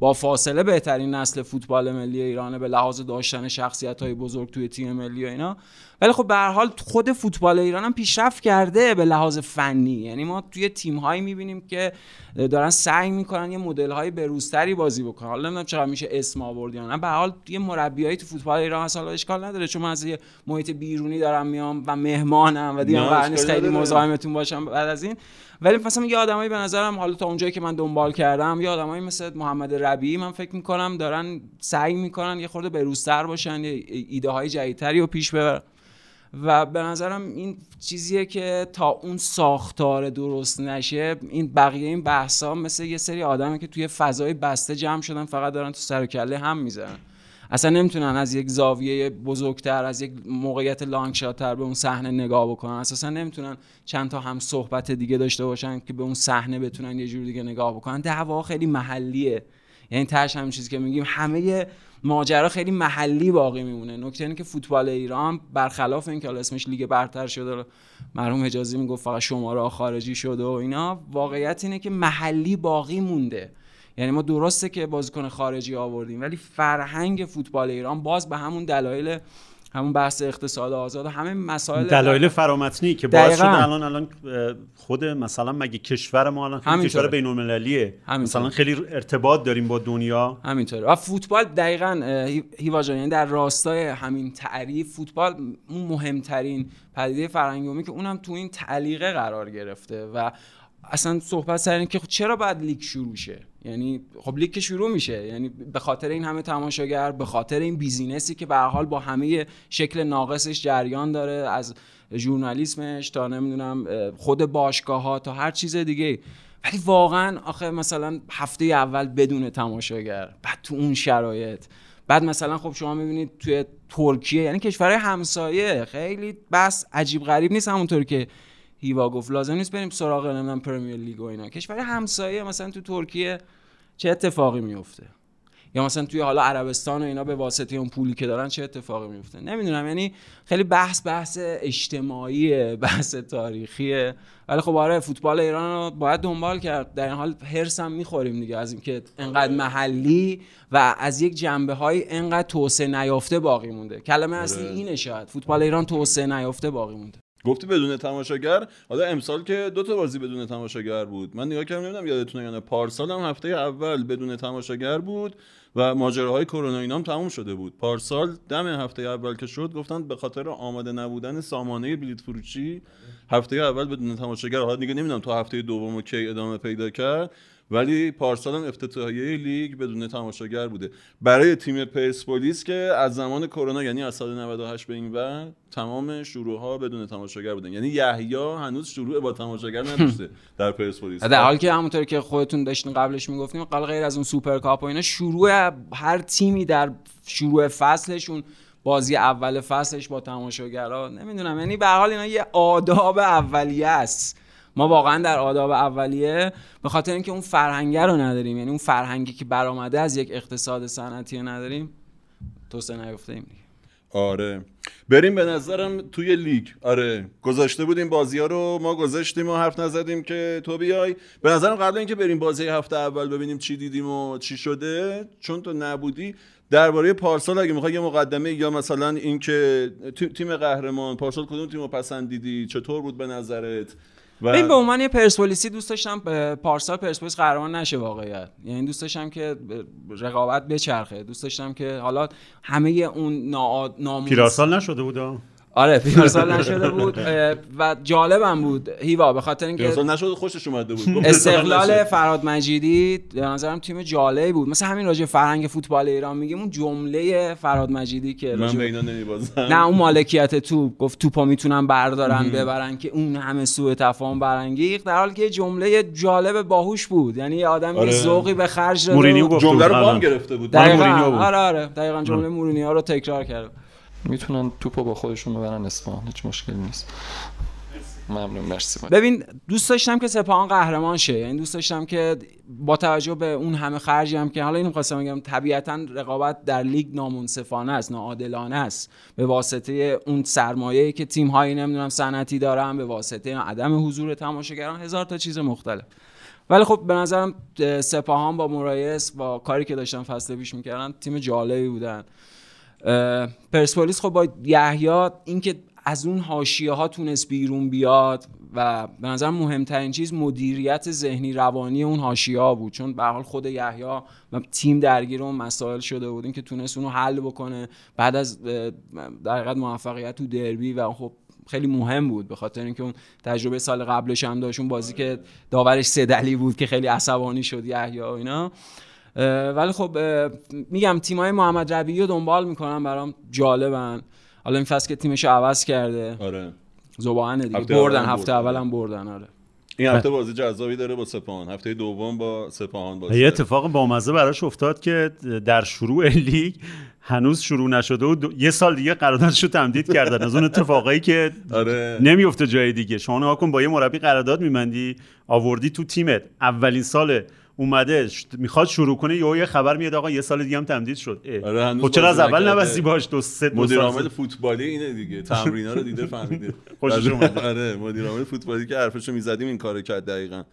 با فاصله بهترین نسل فوتبال ملی ایرانه به لحاظ داشتن شخصیت های بزرگ توی تیم ملی و اینا. ولی خب به هر حال خود فوتبال ایران هم پیشرفت کرده به لحاظ فنی. یعنی ما توی تیم هایی می‌بینیم که دارن سعی می‌کنن یه مدل های بروزتری بازی بکنن. حالا نمی‌دونم چقدر میشه اسم آورد یا نه. به حال یه مربیایی تو فوتبال ایران اصلا اشکال نداره چون من از یه محیط بیرونی دارم میام و مهمانم و دیگه قرار خیلی مزاحمتون باشم بعد از این. ولی مثلا یه آدمایی به نظرم حالا تا اونجایی که من دنبال کردم یه آدمایی مثل محمد ربیعی من فکر می‌کنم دارن سعی می‌کنن یه خورده بروزتر باشن یه ایده های جدیدتری رو پیش ببرن. و به نظرم این چیزیه که تا اون ساختار درست نشه این بقیه این بحثا مثل یه سری آدمی که توی فضای بسته جمع شدن فقط دارن تو سر و کله هم می‌زنن. اصلا نمی‌تونن از یک زاویه بزرگتر از یک موقعیت لانگشاتر به اون صحنه نگاه بکنن. اساسا نمی‌تونن چند تا هم صحبت دیگه داشته باشن که به اون صحنه بتونن یه جور دیگه نگاه بکنن. دعوا خیلی محلیه. یعنی ترش همین چیزی که میگیم همه ماجرا خیلی محلی باقی میمونه. نکته اینه که فوتبال ایران برخلاف اینکه حالا اسمش لیگ برتر شده مرحوم حجازی می‌گفت فقط شماره خارجی شده و اینا واقعیت اینه که محلی باقی مونده. یعنی ما درسته که بازیکن خارجی آوردیم ولی فرهنگ فوتبال ایران باز به همون دلایل همون بحث اقتصاد آزاد همه مسائل دلایل فرامتنی که باعث شده الان الان خود مثلا مگه کشور ما الان خیلی کشور بین المللیه مثلا خیلی ارتباط داریم با دنیا. همینطوره. و فوتبال دقیقا هیوا یعنی در راستای همین تعریف فوتبال اون مهمترین پدیده فرهنگی که اونم تو این تعلیقه قرار گرفته و اصلا صحبت سر که خب چرا باید لیگ شروع شه؟ یعنی خب لیگ که شروع میشه. یعنی به خاطر این همه تماشاگر به خاطر این business ی که به حال با همه شکل ناقصش جریان داره از ژورنالیسمش تا نمی‌دونم خود باشگاه ها تا هر چیز دیگه. ولی واقعا آخه مثلا هفته اول بدون تماشاگر بعد تو اون شرایط بعد مثلا خب شما می‌بینید توی ترکیه یعنی کشورهای همسایه خیلی بس عجیب غریب نیست همونطور که هیوا گفت لازم نیست بریم سراغ نمی‌دونم پرمیر لیگ و اینا. کشور همسایه مثلا تو ترکیه چه اتفاقی میفته یا مثلا توی حالا عربستان و اینا به واسطه اون پولی که دارن چه اتفاقی میفته نمی‌دونم یعنی خیلی بحث بحث اجتماعی بحث تاریخیه ولی خب آره فوتبال ایران رو باید دنبال کرد. در این حال هرس هم می‌خوریم دیگه از اینکه انقدر محلی و از یک جنبه های انقدر توسعه نیافته باقی مونده. کلمه اصلی آره. اینه شاید. فوتبال ایران توسعه نیافته باقی مونده. گفتی بدون تماشاگر؟ حالا امسال که دو تا بازی بدون تماشاگر بود. من نگاه کردم نمی‌دونم یادتونه یا نه. پارسال هم هفته اول بدون تماشاگر بود و ماجراهای کرونا اینا هم تموم شده بود. پارسال دم هفته اول که شد گفتن به خاطر آماده نبودن سامانه بلیت فروشی هفته اول بدون تماشاگر. حالا دیگه نمی‌دونم تا هفته دوم کی ادامه پیدا کرد. ولی پارسال هم افتتاحیه لیگ بدون تماشاگر بوده. برای تیم پرسپولیس که از زمان کرونا یعنی از سال 98 به این بعد تمام شروع ها بدون تماشاگر بودن. یعنی یحیی هنوز شروع با تماشاگر نداشته در پرسپولیس. در حالی که همونطور که خودتون داشتین قبلش می‌گفتیم قبل غیر از اون سوپر کاپ و اینا شروع هر تیمی در شروع فصلشون بازی اول فصلش با تماشاگرها نمی‌دونم یعنی به حال اینا یه آداب اولیه است. ما واقعا در آداب اولیه به خاطر اینکه اون فرهنگه رو نداریم یعنی اون فرهنگی که برآمده از یک اقتصاد صنعتی رو نداریم توسعه نیافته ایم آره. بریم به نظرم توی لیگ. آره. گذاشته بودیم بازی ها رو ما گذاشتیم و حرف نزدیم که تو بیای. به نظرم قبل اینکه بریم بازی هفته اول ببینیم چی دیدیم و چی شده چون تو نبودی درباره پارسال اگه می‌خوای یه مقدمه یا مثلا اینکه تیم قهرمان پارسال کدوم تیم رو پسندیدی؟ چطور بود به نظرت؟ این به عنوان یه پرسپولیسی دوست داشتم پارسال پرسپولیس قهرمان نشه واقعیت. یعنی دوست داشتم که رقابت بچرخه. دوست داشتم که حالا همه اون ناموس پیرارسال نشده بود؟ آره پیرسال نشده بود و جالبم بود. هیوا به خاطر اینکه پیرسال نشده خوشش اومده بود. استقلال فراد مجیدی به نظرم تیم جالبی بود. مثلا همین راجع فرهنگ فوتبال ایران میگیم اون جمله فراد مجیدی که من به اینا نمیبازم. نه اون مالکیت توپ گفت توپا می‌تونن بردارن ببرن که اون همه سوء تفاهم برانگیخت در حالی که جمله جالب باهوش بود. یعنی یه آدم آره. ذوقی به خرج داده جمله رو بام گرفته بود. دقیقاً. آره آره. دقیقاً جمله مورینیو رو تکرار کرد. می‌تونن توپو با خودشون ببرن اصفهان هیچ مشکلی نیست. ممنون مرسی. ببین دوست داشتم که سپاهان قهرمان شه. یعنی دوست داشتم که با توجه به اون همه خرجی هم که حالا اینو خواستم بگم طبیعتا رقابت در لیگ نامنصفانه است ناعادلانه است. به واسطه اون سرمایه‌ای که تیم هایی نمی‌دونم صنعتی دارن به واسطه عدم حضور تماشاگران هزار تا چیز مختلف. ولی خب به نظرم اه، سپاهان با مورایس با کاری که داشتن فصل پیش می‌کردن تیم جالبی بودن. پرسپولیس خب با یحیی اینکه از اون حاشیه ها تونست بیرون بیاد و به نظر مهمترین چیز مدیریت ذهنی روانی اون حاشیه ها بود. چون به حال خود یحیی و تیم درگیر اون مسائل شده بودیم که تونست اونو حل بکنه بعد از در موفقیت تو دربی و خب خیلی مهم بود. به خاطر اینکه اون تجربه سال قبلش هم داشت. اون بازی که داورش سدلی بود که خیلی عصبانی شد یحیی و اینا. ولی خب میگم تیمای محمد ربیعی رو دنبال می‌کنم برام جالبن. حالا این فصل که تیمش رو عوض کرده. آره. زبانه دیگه. هفته بردن هفته بردن. اول هم بردن آره. این هفته بازی جذابی داره با سپاهان. هفته دوم با سپاهان بازی یه. اتفاق بامزه براش افتاد که در شروع لیگ هنوز شروع نشده و دو- یه سال دیگه قراردادش رو تمدید کردن. از اون اتفاقایی که آره. نمیفته جای دیگه. شما نگاه کن با یه مربی قرارداد میبندی آوردی تو تیمت. اولین سال اومده ش- می‌خواد شروع کنه یهو یه خبر میاد آقا یه سال دیگه هم تمدید شد. آره، خب چرا از اول. نبستی باش دو سه دو مدیر عامل فوتبالی اینه دیگه تمرینا رو دیده فهمیده خوشش اومده. آره مدیر عامل فوتبالی که حرفشو می‌زدیم این کارو کرد دقیقا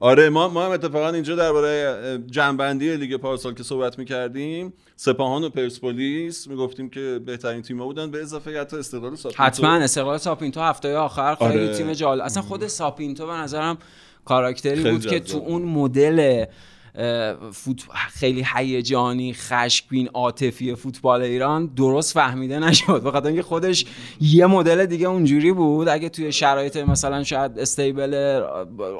آره ما ما هم اتفاقا اینجا درباره جنبندی لیگ پارسال که صحبت می‌کردیم سپاهان و پرسپولیس می‌گفتیم که بهترین تیم‌ها بودن به اضافه حتی استقلال ساپینتو حتما استقلال ساپینتو هفته آخر خیلی آره. تیم جالب اصلا خود ساپینتو به نظرم کاراکتری بود که تو. اون مدل فوت... خیلی هیجانی خشمگین عاطفی فوتبال ایران درست فهمیده نشد. به خاطر اینکه خودش یه مدل دیگه اونجوری بود. اگه توی شرایط مثلا شاید استیبل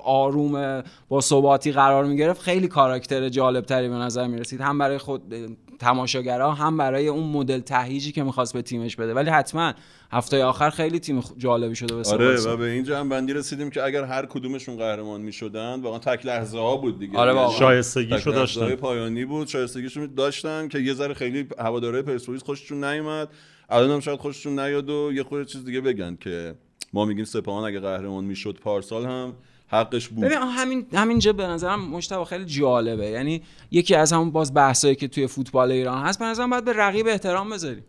آروم با ثباتی قرار می‌گرفت خیلی کاراکتر جالب تری به نظر می‌رسید. هم برای خود تماشاگرها هم برای اون مدل تهیجی که می‌خواست به تیمش بده ولی حتما هفته آخر خیلی تیم جالبی شده به آره. و به این جنبندی رسیدیم که اگر هر کدومشون قهرمان می‌شدن واقعا تک لحظه ها بود دیگه آره یعنی. شایستگیشو داشتن پایانی بود شایستگیشون داشتن که یه ذره خیلی هواداره پرسپولیس خوششون نیومد الان هم شاید خوششون نیاد و یه خورده چیز دیگه بگن که ما میگیم سپاهان اگه قهرمان می‌شد پارسال هم حقش بود. ببین همین همینجا به نظرم مشتبه خیلی جالبه. یعنی یکی از همون باز بحثایی که توی فوتبال ایران هست به نظرم باید به رقیب احترام بذاریم.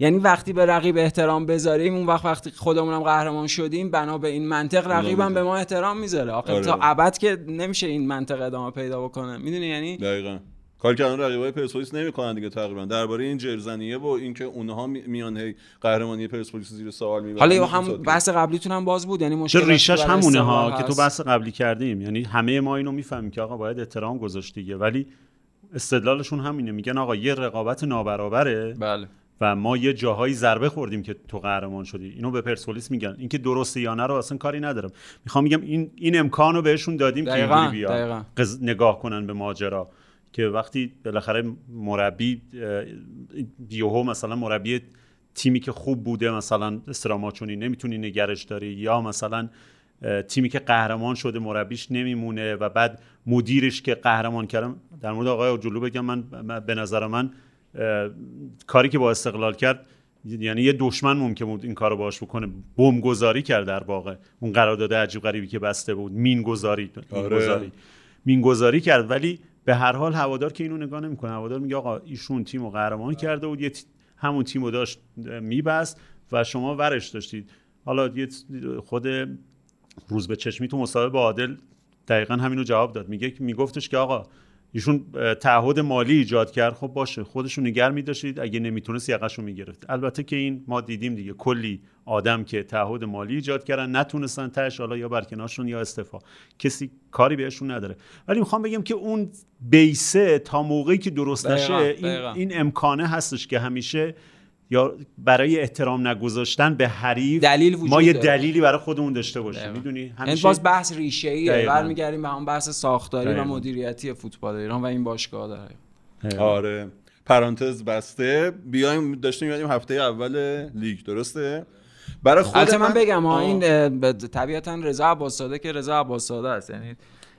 یعنی وقتی به رقیب احترام بذاریم اون وقت وقتی خودمونم قهرمان شدیم بنا به این منطق رقیبم به ما احترام می‌ذاره. آخه آره. تا ابد که نمیشه این منطق ادامه پیدا بکنه. می‌دونی یعنی؟ دقیقا. کار که الان رقیبای پرسپولیس نمی‌کنن دیگه تقریبا. درباره این جرزنیه و اینکه اونها می- میان هی قهرمانی پرسپولیس زیر سوال می‌برن حالا هم بحث قبلیتون هم باز بود یعنی چه مشکل ریشش همونه ها که تو بحث قبلی کردیم. یعنی همه ما اینو می‌فهمیم که آقا باید احترام گذاشت دیگه. ولی استدلالشون همینه. میگن آقا یه رقابت نابرابره بله. و ما یه جاهایی ضربه خوردیم که تو قهرمان شدی. اینو به پرسپولیس میگن. اینکه درسته یا نه رو اصلا کاری ندارم. می‌خوام میگم این این امکان رو بهشون دادیم که دقیقاً، اینجوری دقیقاً. قز- نگاه کنن به ماجرا. که وقتی بالاخره مربی یوهو مثلا مربی تیمی که خوب بوده مثلا استراماچونی نمی‌تونی نگرش داری یا مثلا تیمی که قهرمان شده مربیش نمیمونه و بعد مدیرش که قهرمان کردم در مورد آقای اوجلو بگم من به نظر من کاری که با استقلال کرد یعنی یه دشمن ممکن بود این کارو باش بکنه. بمب گذاری کرد در واقع. اون قرارداد عجیب غریبی که بسته بود. مین گذاری آره. مین گذاری کرد. ولی به هر حال هوادار که اینو نگاه نمی‌کنه. هوادار میگه آقا ایشون تیم رو قهرمان کرده بود یه همون تیم رو داشت میبست و شما ورش داشتید. حالا یه خود روز به چشمی تو مصاحبه با عادل دقیقا همینو جواب داد. میگه میگفتش که آقا ایشون تعهد مالی ایجاد کرد. خب باشه خودشون نگر میداشتید. اگه نمی‌تونست یقشو می‌گرفت. البته که این ما دیدیم دیگه کلی آدم که تعهد مالی ایجاد کردن نتونستن تش حالا یا برکنارشون یا استفا کسی کاری بهشون نداره. ولی می‌خوام بگم که اون بیسه تا موقعی که درست نشه این. این امکانه هستش که همیشه یا برای احترام نگذاشتن به حریف دلیل وجود ما یه داره. دلیلی برای خودمون داشته باشیم دقیقاً. می‌دونی یعنی همیشه باز بحث ریشه دقیقاً. برمیگردیم به همون بحث ساختاری و دقیقاً. مدیریتی فوتبال ایران و این باشگاه داره آره پرانتز بسته بیایم داشتیم می‌گفتیم هفته اول لیگ درسته برای خود البته من بگم ها آه. این طبیعتا رضا عباسزاده که رضا عباسزاده است یعنی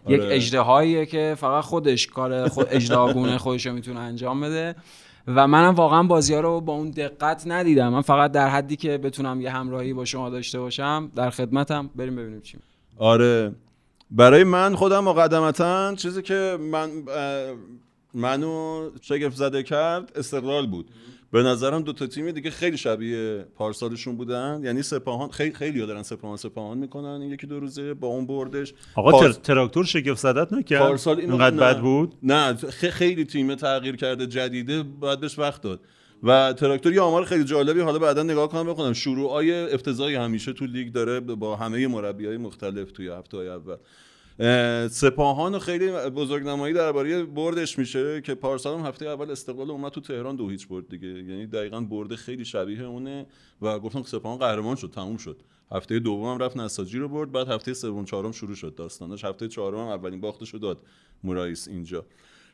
یک آره. اجدهاییه که فقط خودش کار خود اجدهاگونه خودش رو می‌تونه انجام بده و منم واقعا بازی ها رو با اون دقت ندیدم. من فقط در حدی که بتونم یه همراهی با شما داشته باشم در خدمتم. بریم ببینیم چی. آره. برای من خودم مقدمتا چیزی که من منو شگفت زده کرد استقلال بود. به نظرم دو تا تیم دیگه خیلی شبیه پارسالشون بودن. یعنی سپاهان خیلی خیلی دارن سپاهان سپاهان می‌کنن. این یکی دو روزه با اون بردش. آقا پارس- تر- تراکتور شگفت زدت نکرد؟ پارسال اینقدر نه. بد بود؟ نه خیلی تیم تغییر کرده جدیده باید بهش وقت داد. و تراکتور یه آمار خیلی جالبی حالا بعدا نگاه کنم بخونم. شروعای افتضاحی همیشه تو لیگ داره با همه مربیای مختلف توی هفته های اول. اه، سپاهان خیلی بزرگنمایی درباره بردش میشه که پارسال هم هفته اول استقلال اومد تو تهران دو هیچ برد دیگه. یعنی دقیقا برده خیلی شبیه اونه و گفتم سپاهان قهرمان شد تموم شد. هفته دوم هم رفت نساجی رو برد بعد هفته سوم چهارم شروع شد داستانش. هفته چهارم اولین باختش رو داد مورایس اینجا.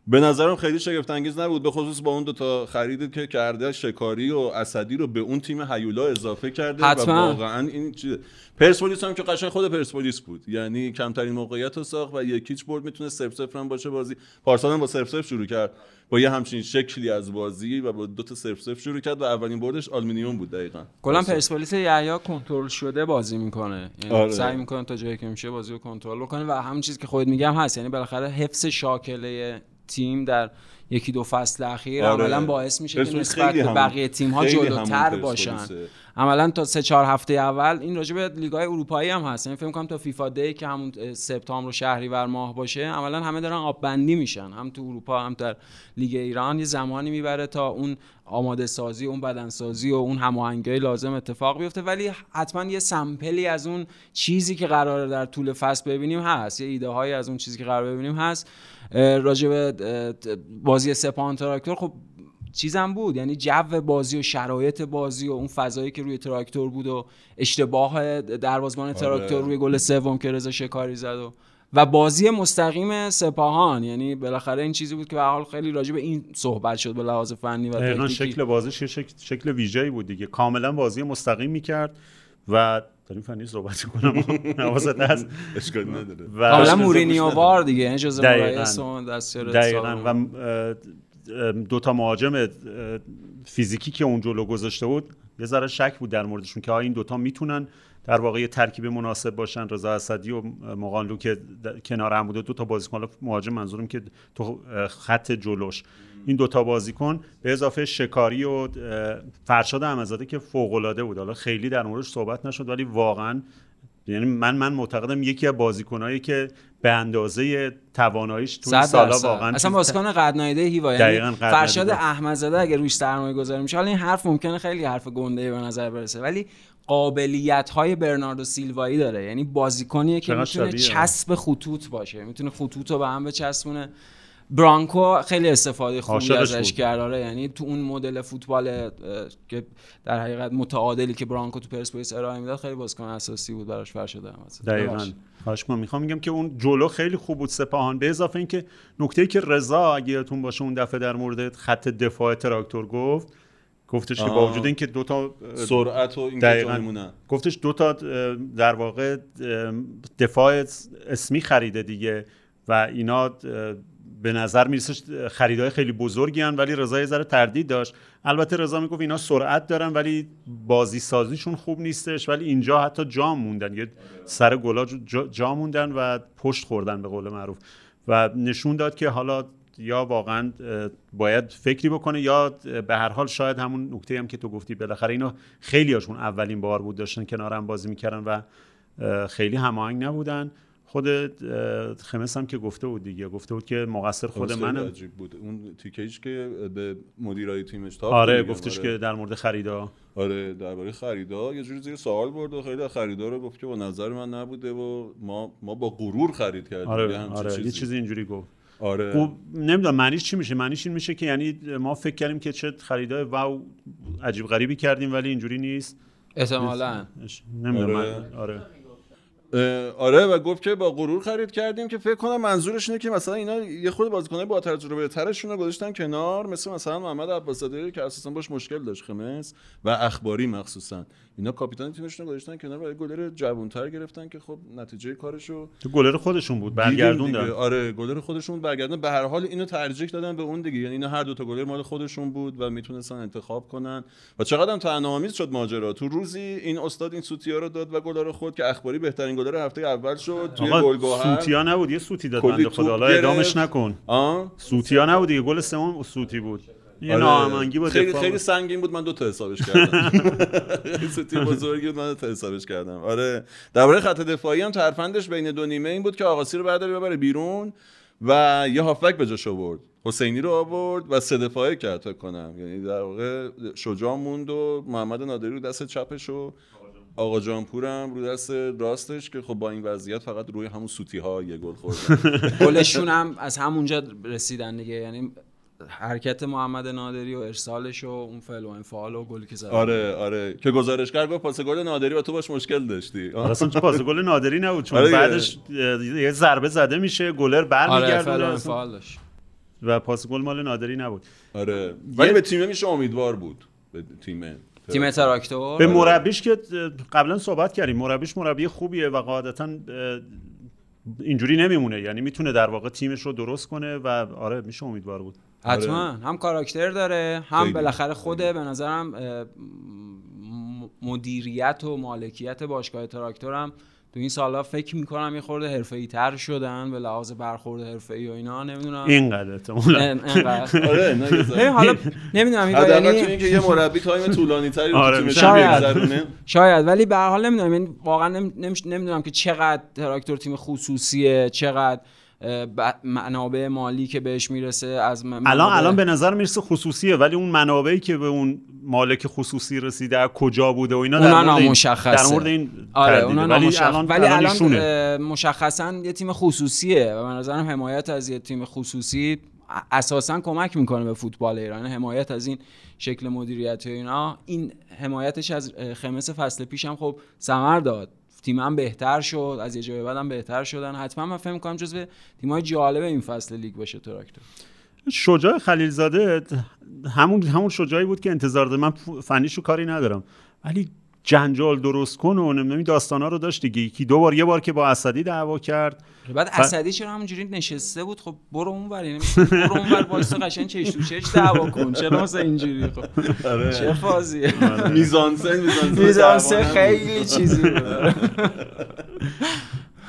به نظرم خیلی شگفت انگیز نبود به خصوص با اون دوتا خریدی که کرده شکاری و اسدی رو به اون تیم هیولا اضافه کرده حتما. و واقعا این چیز پرسپولیس هم که قشنگ خود پرسپولیس بود. یعنی کمترین موقعیت رو ساخت و یکیچ برد می‌تونه صفر صفر هم باشه بازی. پارسال هم با صفر صفر شروع کرد. با یه همچین شکلی از بازی و با دو تا صفر صفر شروع کرد و اولین بردش آلومینیوم بود دقیقاً. کلا پرسپولیس یحیی کنترل شده بازی می‌کنه. یعنی آره. سعی می‌کنه تا جایی که میشه بازی رو کنترل بکنه و همون چیزی که خودت میگم هست. یعنی بالاخره حفظ شاکله تیم در یکی دو فصل اخیر آره. عملا باعث میشه که نسبت به بقیه تیم ها جلوتر باشن. عملا تا سه چهار هفته اول این راجع به لیگ‌های اروپایی هم هست. یعنی فکر کنم تا فیفا دی که همون سپتامبر و شهریور ماه باشه عملا همه دارن آب بندی میشن. هم تو اروپا هم در لیگ ایران. یه زمانی می‌بره تا اون آماده سازی اون بدن سازی و اون هماهنگی لازم اتفاق بیفته. ولی حتما یه سمپلی از اون چیزی که قراره در طول فصل ببینیم هست. یه ایده هایی از اون چیزی که قرار ببینیم هست. ت- بازی سپاهان تراکتور خب چیزم بود. یعنی جو بازی و شرایط بازی و اون فضایی که روی تراکتور بود و اشتباه دروازه‌بان تراکتور روی گل سوم که رضا شکاری زد و و بازی مستقیم سپاهان. یعنی بالاخره این چیزی بود که به حال خیلی راجع به این صحبت شد به لحاظ فنی و شکل بازیش شکل, شکل ویژه‌ای بود دیگه. کاملا بازی مستقیم می‌کرد و داریم فنی صحبت کنم حواست هست. اشکالی نداره. و کاملا مورینیو وار دیگه یعنی جزء دستیار دقیقا. و اه، دوتا مهاجم فیزیکی که اون جلو گذاشته بود یه ذره شک بود در موردشون که آیا این دوتا می‌تونن در واقع یه ترکیب مناسب باشن. رضا اسدی و مقانلو که کنار هم بوده دو تا بازیکن مهاجم منظورم که تو خط جلوش. این دوتا بازیکن به اضافه شکاری و فرشاد احمدزاده که فوق العاده بود. حالا خیلی در موردش صحبت نشد ولی واقعا یعنی من من معتقدم یکی از بازیکنایی که به اندازه تواناییش تو سالا. واقعا اصلا بازیکن قد نایده هیوا یعنی فرشاد. احمدزاده اگه روش سرمایه گذاری میشه حالا این حرف ممکنه خیلی حرف گنده به نظر برسه. ولی قابلیت های برناردو سیلوایی داره. یعنی بازیکنیه که می‌تونه. چسب خطوط باشه. می‌تونه خطوط رو به هم بچسبونه. برانکو خیلی استفاده خوبی ازش. کرد. آره یعنی تو اون مدل فوتبال که در حقیقت متعادلی که برانکو تو پرسپولیس ارائه می‌داد خیلی بازیکن اساسی بود براش فرشاد احمدزاده دقیقا. من می‌خوام میگم که اون جلو خیلی خوب بود سپاهان. به اضافه اینکه نکته که رضا اگه یادتون باشه اون دفعه در مورد خط دفاع تراکتور گفت گفتش که. با وجود اینکه دو تا سرعت و این دقیقاً. گفتش دو تا در واقع دفاع اسمی خریده دیگه و اینا به نظر می‌رسه خریدهای خیلی بزرگی هن ولی رضا یه ذره تردید داشت البته رضا می‌گفت اینا سرعت دارن ولی بازی سازیشون خوب نیستش ولی اینجا حتی جا موندن یه سر گلا جا, جا موندن و پشت خوردن به قول معروف و نشون داد که حالا یا واقعا باید فکری بکنه یا به هر حال شاید همون نکته هم که تو گفتی بالاخره اینا خیلی هاشون اولین بار بود داشتن کنار هم بازی می‌کردن و خیلی هماهنگ نبودن خود خمس هم که گفته بود دیگه گفته بود که مقصر خود منم عجیب بود اون تیکیش که به مدیرای تیمش تاخت آره. گفتش آره. که در مورد خریدا آره درباره خریدا یه جوری زیر سوال برد و خیلی خریدا رو گفت که با نظر من نبوده و ما ما با غرور خرید کردیم آره آره یه چیزی. چیزی اینجوری گفت آره. خب نمی‌دونم معنیش چی میشه. معنیش این میشه که یعنی ما فکر کردیم که چه خریدای واو عجیب غریبی کردیم ولی اینجوری نیست. احتمالاً. نمی‌دونم آره. آره. آره و گفت که با غرور خرید کردیم که فکر کنم منظورش اینه که مثلا اینا یه خود بازیکنای با تجربه ترشون رو گذاشتن کنار مثل مثلا محمد عباسزاده که اساسا باش مشکل داشت خمس و اخباری مخصوصا. اینا کاپیتان تیمشون رو گذاشتن کنار و یه گلر جوانتر گرفتن که خب نتیجه کارشو تو گلر خودشون بود برگردوندن. آره گلر خودشون برگردن به هر حال اینو ترجیح دادن به اون دیگه. یعنی اینا هر دو تا گلر مال خودشون بود و می‌تونستن انتخاب کنن. و چقدر هم تنامیز شد ماجرا. تو روزی این استاد این سوتیا رو داد و گلر خود که اخباری بهترین گلر هفته اول شد توی گلگهر سوتیا نبود یه سوتی داد بنده خدا. حالا. ادامش نکن. آه؟ سوتیا نبود دیگه گل سوم سوتی بود. یه آره. ناهماهنگی با خیلی خیلی بود. سنگین بود من دو تا حسابش کردم. سوتی بزرگی بود من دو تا حسابش کردم. آره. درباره خط دفاعی هم ترفندش بین دو نیمه این بود که آقاسی رو برداره ببره بیرون و یه هافبک به جاش آورد. حسینی رو آورد و سه دفاعه کرد فکر کنم. یعنی در واقع شجاع موند و محمد نادری رو دست چپش و آقا جانپورم رو دست راستش که خب با این وضعیت فقط روی همون سوتی ها یه گل خوردن گلشون هم از همونجا رسیدن دیگه. یعنی حرکت محمد نادری و ارسالش و اون فعل و انفعال و گلی که زد. آره آره. که گزارشگر گفت پاس گل نادری و تو باش مشکل داشتی. آره، اصلا پاس گل نادری نبود چون آره. بعدش یه ضربه زده میشه گلر آره فعل و و پاس گل مال نادری نبود. آره. ولی به تیم میشه امیدوار بود. به تیم تیم تراکتور؟ به مربیش که قبلا صحبت کردیم. مربیش مربی خوبیه و قاعدتا اینجوری نمیمونه. یعنی می‌تونه در واقع تیمش رو درست کنه و آره میشه امیدوار بود. حتما. هم کاراکتر داره هم خیلی. بالاخره خوده به نظرم مدیریت و مالکیت باشگاه تراکتور هم تو این سالا فکر می‌کنم یه خورده حرفه‌ای تر شدن به لحاظ برخورد حرفه‌ای و اینا. نمی‌دونم. اینقدر. احتمالاً آره نه. ببین حالا نمی‌دونم یعنی- تو اینکه یه مربی تایم طولانی تری رو آره، تو تیمش شاید. شاید. ولی به هر حال نمی‌دونم یعنی واقعا نمی‌دونم که چقدر تراکتور تیم خصوصیه چقدر منابع مالی که بهش می‌رسه از م- الان منابع- الان به نظر می‌رسه خصوصیه ولی اون منابعی که به اون مالک خصوصی رسیده کجا بوده و اینا در مورد این-. در مورد این آره. اونا ولی. الان ولی الان الان مشخصا یه تیم خصوصیه و به نظرم حمایت از یه تیم خصوصی اساسا کمک می‌کنه به فوتبال ایران حمایت از این شکل مدیریتی و اینا این حمایتش از خمس فصل پیش هم خب ثمر داد تیم هم بهتر شد از یه جای بعد هم بهتر شدن. حتما من فکر می‌کنم جزو تیمای جالب این فصل لیگ باشه تراکتور شجاع خلیلزاده همون همون شجاعی بود که انتظار داشت من فنیشو کاری ندارم. ولی جنجال درست کن و نمی‌دونم این داستانا رو داشت دیگه. یکی دو بار یه بار که با اسدی دعوا کرد. بعد اسدی چرا همونجوری نشسته بود؟ خب برو اون ور یعنی برو اون ور وایس قشنگ چش تو چش دعوا کن. چرا مثلا اینجوری؟ خب چه فازیه؟ میزانسن میزانسن میزانسن دعوا خیلی چیزی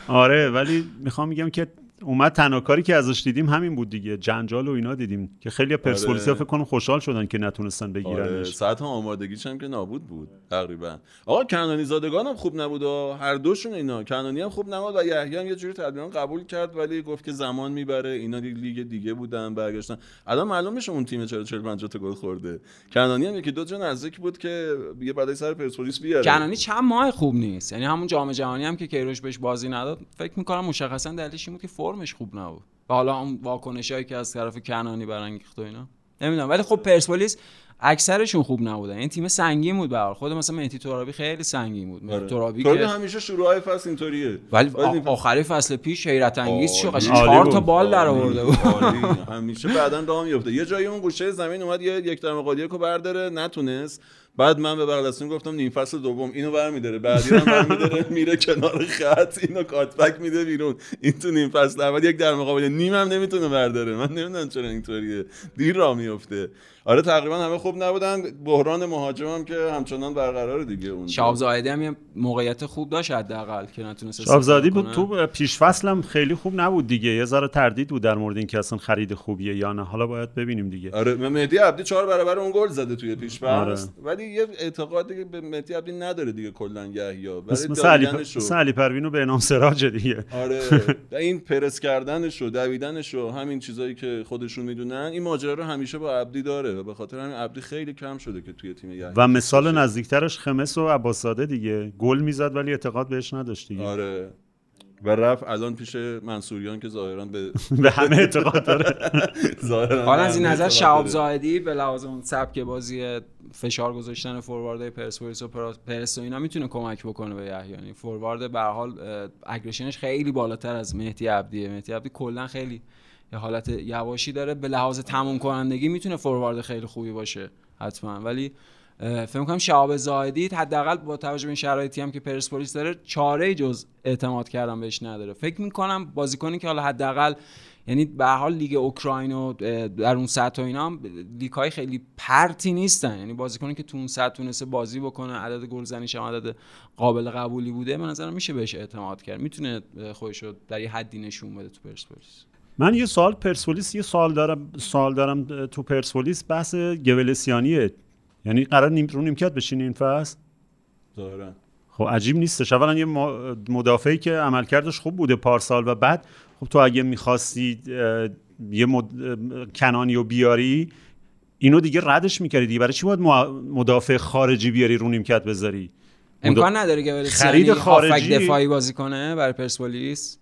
آره ولی می‌خوام میگم که اومد تنها کاری که ازش دیدیم همین بود دیگه. جنجال و اینا دیدیم که خیلی پرسپولیسیا آره. فکر کنم خوشحال شدن که نتونستن آره. بگیرنش ساعت هم آمادگیش هم که نابود بود تقریبا. آقا کنانی زادگان هم خوب نبود و هر دوشون اینا. کنانی هم خوب نبود و یحیی هم یه جوری تدبیران قبول کرد ولی گفت که زمان می‌بره. اینا دیگه لیگ دیگه بودن برگشتن. الان معلوم میشه اون تیم چرا 40 50 تا گل خورده. کنانی هم یکی دو جا نزدیک بود که یه بعدی سر پرسپولیس بیاره. کنانی چند ماه خوب نیست. یعنی همون جام جهانی هم که کیروش بهش بازی نداد فکر می‌کنم مشخصا دلیلش این بود که فرمش خوب نبود. و حالا اون واکنشایی که از طرف کنانی برانگیخت و اینا. نمی‌دونم. ولی خب پرسپولیس اکثرشون خوب نبودن. این تیم سنگین بود حال. خود مثلا مهدی ترابی خیلی سنگین بود. مهدی آره. ترابی که همیشه شروع های فصل اینطوریه. ولی آخری فصل پیش حیرت انگیز عالی. قشنگ چهار. تا بال در آورده بود. همیشه بعدا راه میفته یه جایی اون گوشه زمین اومد یه یک دم قالیه رو برداره. نتونست. بعد من به بغلستون گفتم نیم فصل دوم اینو برمیداره. بعدی رو برمیداره میره کنار خط اینو کاتبک میده بیرون. این تو نیم فصل اول یک در مقابل نیم هم نمی‌تونه برداره. من نمی‌دونم چرا اینطوریه. دیر راه میفته آره تقریبا همه خوب نبودن. بحران مهاجم هم که همچنان برقرار دیگه اون شاب زاهدی هم یه موقعیت خوب داشت حداقل که نتونست شابزادی بود. تو پیش فصلم خیلی خوب نبود دیگه. یه ذره تردید بود در مورد اینکه اصلا خرید خوبیه یا نه. حالا باید ببینیم دیگه. آره مهدی عبدی چهار برابر اون گل زده توی پیش آره. فصل ولی یه اعتقادی که به مهدی عبدی نداره دیگه کلا یحیی مثل علی, مثل علی پروین و به نام سراج دیگه. آره. این پرس کردنش و دویدنش و همین چیزایی که خودشون می‌دونن این ماجرا رو همیشه با عبدی داره. و به خاطر همین عبدی خیلی کم شده که توی تیم یحیی و مثال نزدیکترش خمس و عباساده دیگه. گل می‌زد ولی اعتقاد بهش نداشت دیگه. آره. و رفت الان پیش منصوریان که ظاهرا به به همه اعتقاد داره. ظاهراً حالا از این نظر داره. زاهدی به لحاظ اون سبک بازی فشار گذاشتن فوروارد پرسپولیس و پرس و اینا می‌تونه کمک بکنه به یحیی. یعنی فوروارد به هر حال اگریشنش خیلی بالاتر از مهدی عبدیه. مهدی عبدی کلا خیلی یه حالت یواشی داره. به لحاظ تموم کنندگی می‌تونه فوروارد خیلی خوبی باشه حتما. ولی فکر می‌کنم شهاب زاهدی حداقل با توجه به شرایطی هم که پرسپولیس داره چاره جز اعتماد کردن بهش نداره. فکر می‌کنم بازیکنی که حالا حداقل یعنی به حال لیگ اوکراین و در اون سطح و اینا هم لیگ های خیلی پرتی نیستن. یعنی بازیکنی که تو اون سطح تونسته بازی بکنه عدد گلزنیش هم عدد قابل قبولی بوده به نظرم میشه بهش اعتماد کرد. می‌تونه خودش رو در یه حدی نشون بده تو پرسپولیس. من یه سوال پرسپولیس یه سوال دارم سوال دارم تو پرسپولیس بحث گولسیانیه یعنی قرار نیم رو نیمکت بشین این فصل؟ ظاهرا. خب عجیب نیستش. اولا یه مدافعی که عملکردش خوب بوده پارسال و بعد خب تو اگه می‌خواستی یه مد... کنانی رو بیاری اینو دیگه ردش می‌کردی دیگه. برای چی باید مدافع خارجی بیاری رو نیمکت بذاری؟ امکان نداره که خرید خارجی- دفاعی بازی کنه برای پرسپولیس؟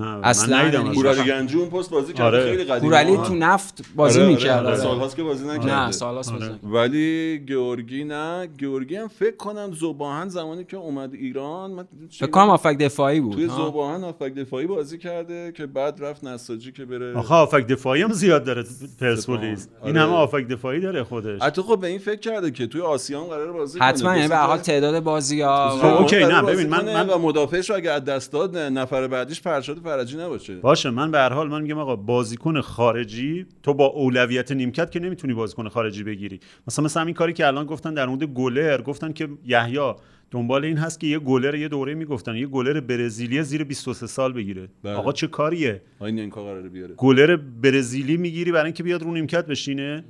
اصلا من ندیدم یعنی. کورالی اون پست بازی کرده آره. خیلی قدیمی کورالی تو نفت بازی آره، آره، می‌کرد آره. سالهاست که بازی نکرده نه سالهاست بازی آره. نکرد. ولی گیورگی نه گیورگی هم فکر کنم زباهن زمانی که اومد ایران من فکر کنم آفک دفاعی بود توی. زباهن آفک دفاعی بازی کرده که بعد رفت نساجی که بره آخه آفک دفاعی هم زیاد داره پرسپولیس. این. همه هافبک دفاعی داره خودش حتی خب به این فکر کرده که توی آسیا هم قراره بازی کنه حتما یعنی به هر حال تعداد بازی ها خب، okay، نه، ببین، من- من مدافعش رو اگه از دست داد نفر بعدیش فرشاد فرجی نباشه. باشه من به هر حال من میگم آقا بازیکن خارجی تو با اولویت نیمکت که نمی‌تونی بازیکن خارجی بگیری. مثلا مثلا همین کاری که الان گفتن در مورد گلر گفتن که یحیی دنبال این هست که یه گلر یه دوره می‌گفتن یه گلر برزیلی زیر 23 سال بگیره. بله. آقا چه کاریه؟ این کار قراره بیاره. گلر برزیلی می‌گیری برای اینکه بیاد رو نیمکت بشینه؟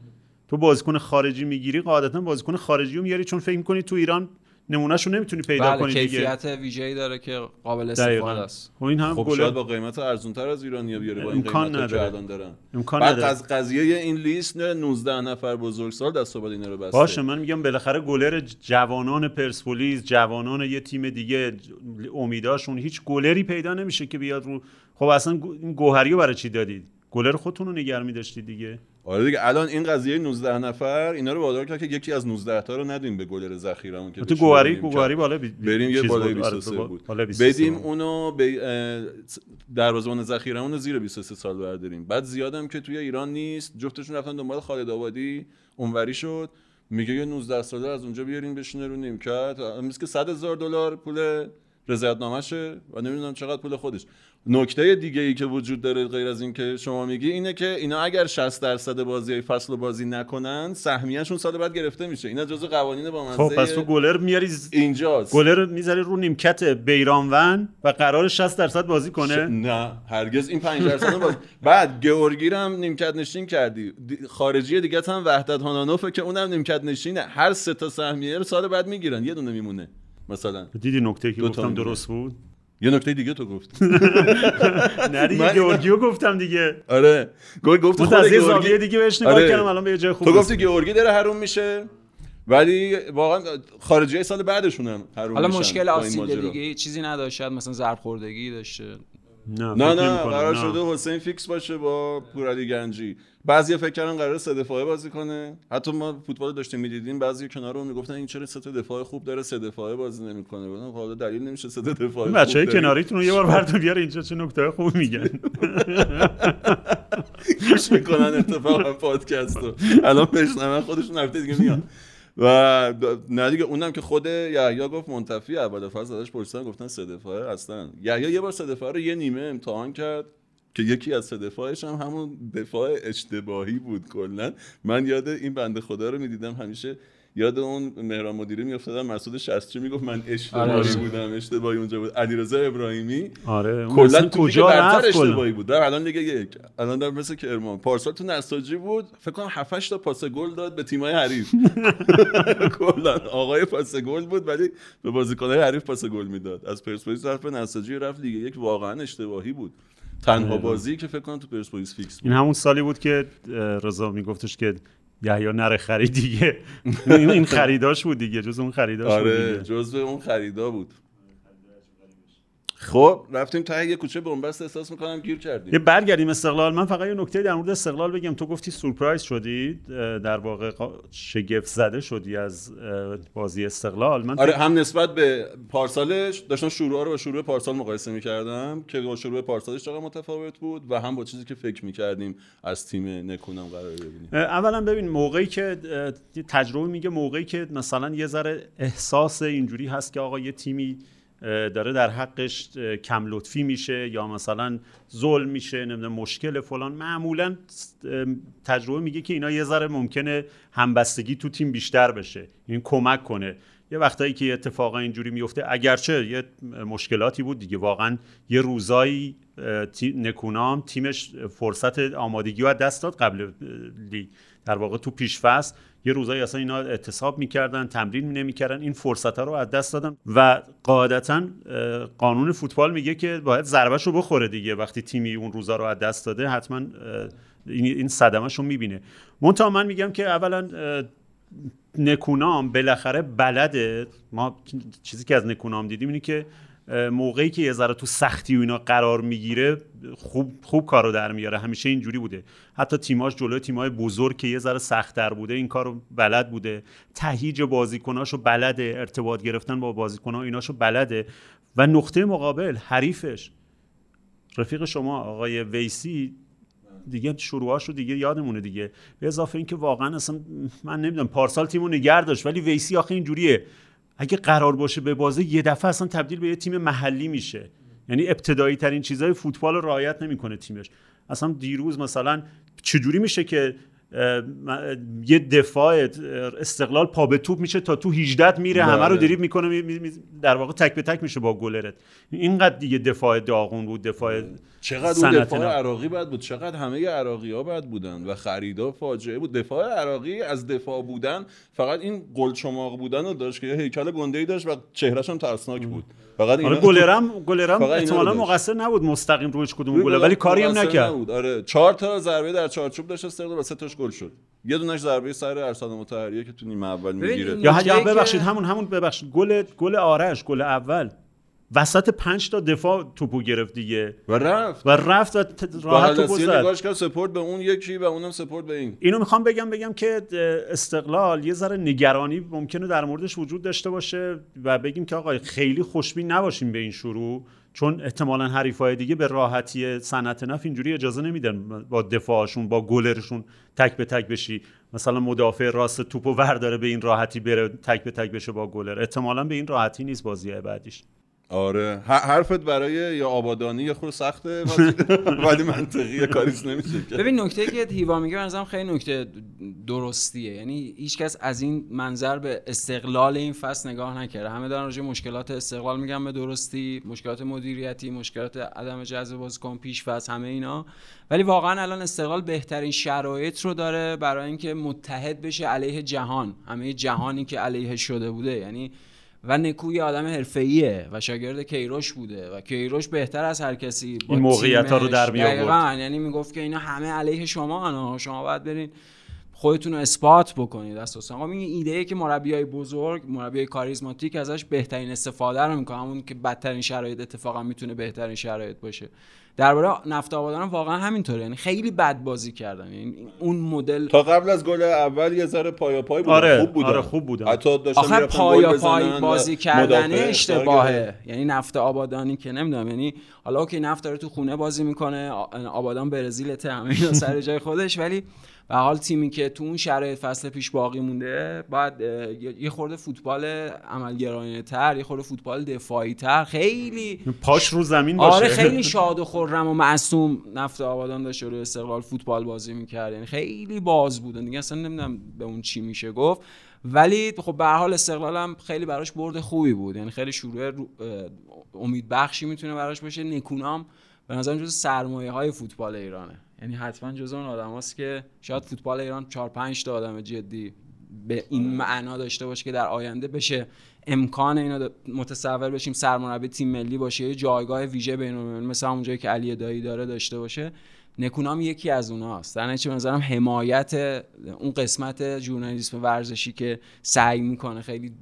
تو بازیکن خارجی می‌گیری؟ قاعدتا بازیکن خارجی رو میاری چون فکر می‌کنی تو ایران نمونهش رو نمی‌تونی پیدا بله کنی دیگه. کیفیت ویژه‌ای داره که قابل استفاده است. خب این هم خب با قیمت ارزونتر از ایرانیا بیاره با این امکان نداره. الان دارن. امکان بعد نداره. از قضیه این لیست نه 19 نفر بزرگسال دست و بعد اینا رو بسته. باشه من میگم بالاخره گلر جوانان پرسپولیس جوانان یه تیم دیگه امیداشون هیچ گلری پیدا نمیشه که بیاد رو خب اصلا این گوهری رو برای چی دادید؟ گلر خودتون رو نگر میداشتید دیگه آره دیگه الان این قضیه 19 نفر اینا رو وادار کرد که یکی از 19 تا رو ندیم به گلر ذخیرمون که تو گوهری گوهری کرد. بالا بی... بریم یه بالای بود. آره، 23 با- بود بالا 23 بدیم بود. اونو به دروازه‌بان ذخیرمون رو زیر 23 سال برداریم بعد زیادم که توی ایران نیست جفتشون رفتن دنبال خالد آبادی اونوری شد میگه یه 19 ساله از اونجا بیارین بشینه رو نیمکت مثل که 100 هزار دلار پول رضایتنامشه و نمی‌دونم چقدر پول خودش نکته دیگه ای که وجود داره غیر از این که شما میگی اینه که اینا اگر 60 درصد بازی فصل رو بازی نکنن سهمیه‌شون سال بعد گرفته میشه. اینا جزء قوانین با خب پس تو گلر میاری ز- اینجاست. گلر می‌ذاری رو نیمکت بیرانوند و قرار 60 درصد بازی ش- کنه نه هرگز این 5 درصد باز... بعد گیورگی رو هم نیمکت نشین کردی. دی- خارجی دیگه هم وحدت هانانوفه که اونم نیمکت نشینه. هر سه تا سهمیه رو سال بعد می‌گیرن. یه دونه میمونه مثلا. دیدی نکته که گفتم. درست بود؟ یه نکته دیگه تو گفت نه دیگه گیورگیو گفتم دیگه آره گفت خود از یه گیورگی- زاویه دیگه بهش نگاه آره. کردم الان به یه جای خوب تو گفتی. گیورگی داره حروم میشه ولی واقعا خارجی سال بعدشون هم حروم حالا مشکل آسیب. دیگه چیزی نداشت شاید مثلا ضربخوردگی داشته نه نه. قرار. شده حسین فیکس باشه با پورالی گنجی بعضی فکر کردن قراره سه دفاعه بازی کنه. حتی ما فوتبال داشتیم می‌دیدیم بعضی کنار اون می‌گفتن این چرا سه دفاع خوب داره سه دفاعه بازی نمی‌کنه. گفتم خب حالا دلیل نمیشه سه دفاعه این خوب بچه های داری. کناریتون رو یه بار بردار بیار اینجا چه نکته خوب میگن. گوش می‌کنن اتفاقا پادکست رو. الان بشنون خودشون هفته دیگه میان. و نه دیگه اونم که خود یحیی گفت منتفی اول فصل ازش پرسیدن گفتن سه دفاعه اصلا یحیی یه بار سه دفاعه رو یه نیمه امتحان کرد. که یکی از سه دفاعش هم همون دفاع اشتباهی بود کلا. من یاد این بنده خدا رو می‌دیدم همیشه یاد اون مهران مدیری میافتادم مسعود شستری می‌گفت؟ من اشتباهی آره. بودم اشتباهی اونجا بود. علیرضا ابراهیمی آره کلا کجا رفت اشتباهی بود. در الان دیگه یک الان در مثل کرمان پارسال تو نساجی بود فکر کنم 7 تا پاس گل داد به تیمای حریف. کلا آقای پاس گل بود ولی به بازیکن‌های حریف پاس گل می‌داد. از پرسپولیس رفت به نساجی رفت لیگ یک واقعا اشتباهی بود. تنها بازی که فکر کنم تو پرسپولیس فیکس بود. این همون سالی بود که رضا میگفتش که یحیی نره خرید دیگه. این خریداش بود دیگه جز اون خریداش بود آره دیگه. جزو اون خریدا بود. خب. رفتیم ته یه کوچه بنبست احساس می‌کنم گیر کردیم. یه برگردیم استقلال. من فقط یه نکته در مورد استقلال بگم. تو گفتی سورپرایز شدی در واقع شگفت زده شدی از بازی استقلال. من آره هم نسبت به پارسالش داشتم شروع رو با شروع پارسال مقایسه می‌کردم که با شروع پارسالش چقدر متفاوت بود و هم با چیزی که فکر می‌کردیم از تیم نکونم قرار ببینیم. اولا ببین موقعی که تجربه میگه موقعی که مثلا یه ذره احساس اینجوری هست که آقا یه تیمی داره در حقش کم لطفی میشه یا مثلا ظلم میشه نمی‌دونم مشکل فلان. معمولا تجربه میگه که اینا یه ذره ممکنه همبستگی تو تیم بیشتر بشه این کمک کنه. یه وقتایی که اتفاقا اینجوری میفته اگرچه یه مشکلاتی بود دیگه واقعا یه روزایی تی- نکونام تیمش فرصت آمادگی از دست داد قبل لیگ در واقع تو پیشفصل. یه روزایی اصلا اینا اعتصاب می‌کردن تمرین نمی‌کردن این فرصت ها رو از دست دادن و قاعدتا قانون فوتبال میگه که باید ضربهش رو بخوره دیگه. وقتی تیمی اون روزا رو از دست داده حتما این صدمهش رو می‌بینه. منتها من میگم که اولا نکونام بالاخره بلده. ما چیزی که از نکونام دیدیم اینه که موقعی که یه ذره تو سختی و اینا قرار می‌گیره خوب خوب کارو در میاره. همیشه اینجوری بوده. حتی تیماش جلوی تیمای بزرگ که یه ذره سختتر بوده این کارو بلد بوده. تهیج بازیکناشو بلده ارتباط گرفتن با بازیکنها ایناشو بلده. و نقطه مقابل حریفش. رفیق شما آقای ویسی دیگه شروعاش رو دیگه یادمونه دیگه. به اضافه اینکه واقعا اصلا من نمی‌دونم پارسال تیمو نگه داشت ولی ویسی آخه اینجوریه. اگه قرار باشه به بازه یه دفعه اصلا تبدیل به یه تیم محلی میشه. یعنی ابتدایی ترین چیزای فوتبال رو رعایت نمی‌کنه تیمش. اصلا دیروز مثلا چجوری میشه که یه دفاع استقلال پا به توپ میشه تا تو 18 میره همه رو بله. دریب می‌کنه می- می- در واقع تک به تک میشه با گلرت اینقدر دیگه دفاع داغون بود دفاع چقدر اون دفاع نه. عراقی بد بود چقدر همه عراقی ها بد بودن و خریدا فاجعه بود دفاع عراقی از دفاع بودن فقط این گلچماق بودن رو داشت که یه هیکل گنده ای داشت و چهرهش هم ترسناک بود فقط آره اینا- گلرم گلرم رو احتمالا. مقصر نبود مستقیم روش کدوم گلم ولی کاری هم نکرد. آره چهار تا ضربه در چارچوب داشت استقلال و سه تاش گل شد. یه دونش ضربه سر ارسلان مطهریه که تو نیمه اول می‌گیره. یا یا ببخشید همون همون ببخشید. گل گل آرش گل اول. وسط پنج تا دفاع توپو گرفت دیگه. و رفت. و رفت و راحت توپو زد. نگاش کرد سپورت به اون یکی و اونم سپورت به این. اینو می‌خوام بگم بگم که استقلال یه ذره نگرانی ممکنه در موردش وجود داشته باشه و بگیم که آقا خیلی خوشبین نباشیم به این شروع. چون احتمالا حریفای دیگه به راحتی صنعت نفت اینجوری اجازه نمیدن با دفاعشون با گلرشون تک به تک بشی. مثلا مدافع راست توپو ورداره به این راحتی بره تک به تک بشه با گلر. احتمالا به این راحتی نیست بازی بعدیش. آره. حرفت برای یا آبادانی یه خورده سخته ولی- منطقیه کاریش نمیشه که. ببین نکته که هیوا میگه به نظرم خیلی نکته درستیه. یعنی هیچکس از این منظر به استقلال این فصل نگاه نکرده. همه دارن راجع مشکلات استقلال میگن به درستی مشکلات مدیریتی مشکلات عدم جذب بازیکن پیش فصل همه اینا. ولی واقعا الان استقلال بهترین شرایط رو داره برای اینکه متحد بشه علیه جهان. همه جهانی که علیه شده بوده. یعنی و نکو یه آدم حرفه‌ایه و شاگرد کیروش بوده و کیروش بهتر از هر کسی با این موقعیت‌ها رو تیمش- در می آورد. یعنی می‌گفت که اینا همه علیه شما انا شما باید برین خودتون رو اثبات بکنید. اساسا آقا این ایده که مربیای بزرگ مربیای کاریزماتیک ازش بهترین استفاده رو می‌کنه. همون که بدترین شرایط اتفاقا می‌تونه بهترین شرایط باشه. درباره نفت آبادان هم واقعا همینطوره. یعنی خیلی بد بازی کردن. یعنی اون مدل تا قبل از گل اول یه ذره پایا پای بودن. آره، خوب بودن. آره، خوب بودن. حتی داشتن پایا پای بازی کردن اشتباهه. یعنی نفت آبادانی که نمی‌دونم. یعنی حالا اوکی نفت داره تو خونه بازی می‌کنه آبادان برزیلته همه اینا سر جای خودش. ولی به حال تیمی که تو اون شرایط فصل پیش باقی مونده باید اه، یه خورده فوتبال عملگرایانه تر یه خورده فوتبال دفاعی تر خیلی پاش رو زمین باشه. آره خیلی شاد و خرم و معصوم نفت آبادان داشت رو استقلال فوتبال بازی می‌کرد. یعنی خیلی باز بودن. دیگه اصلا نمی‌دونم به اون چی میشه گفت. ولی خب به حال استقلال هم خیلی براش برد خوبی بود. یعنی خیلی شروع امید بخشی می‌تونه براش باشه. نکونام به نظرم جز سرمایه های فوتبال ایرانه. یعنی حتما جز اون آدم که شاید فوتبال ایران 4 5 تا آدم جدی به این معنا داشته باشه که در آینده بشه. امکان اینو متصور بشیم سرمربی تیم ملی باشه یه جایگاه ویژه بین المللی مثل همون جایی که علی دایی داره داشته باشه. نکونام یکی از اوناست. در نتیجه نظرم حمایت اون قسمت ژورنالیسم ورزشی که سعی می‌کنه خیلی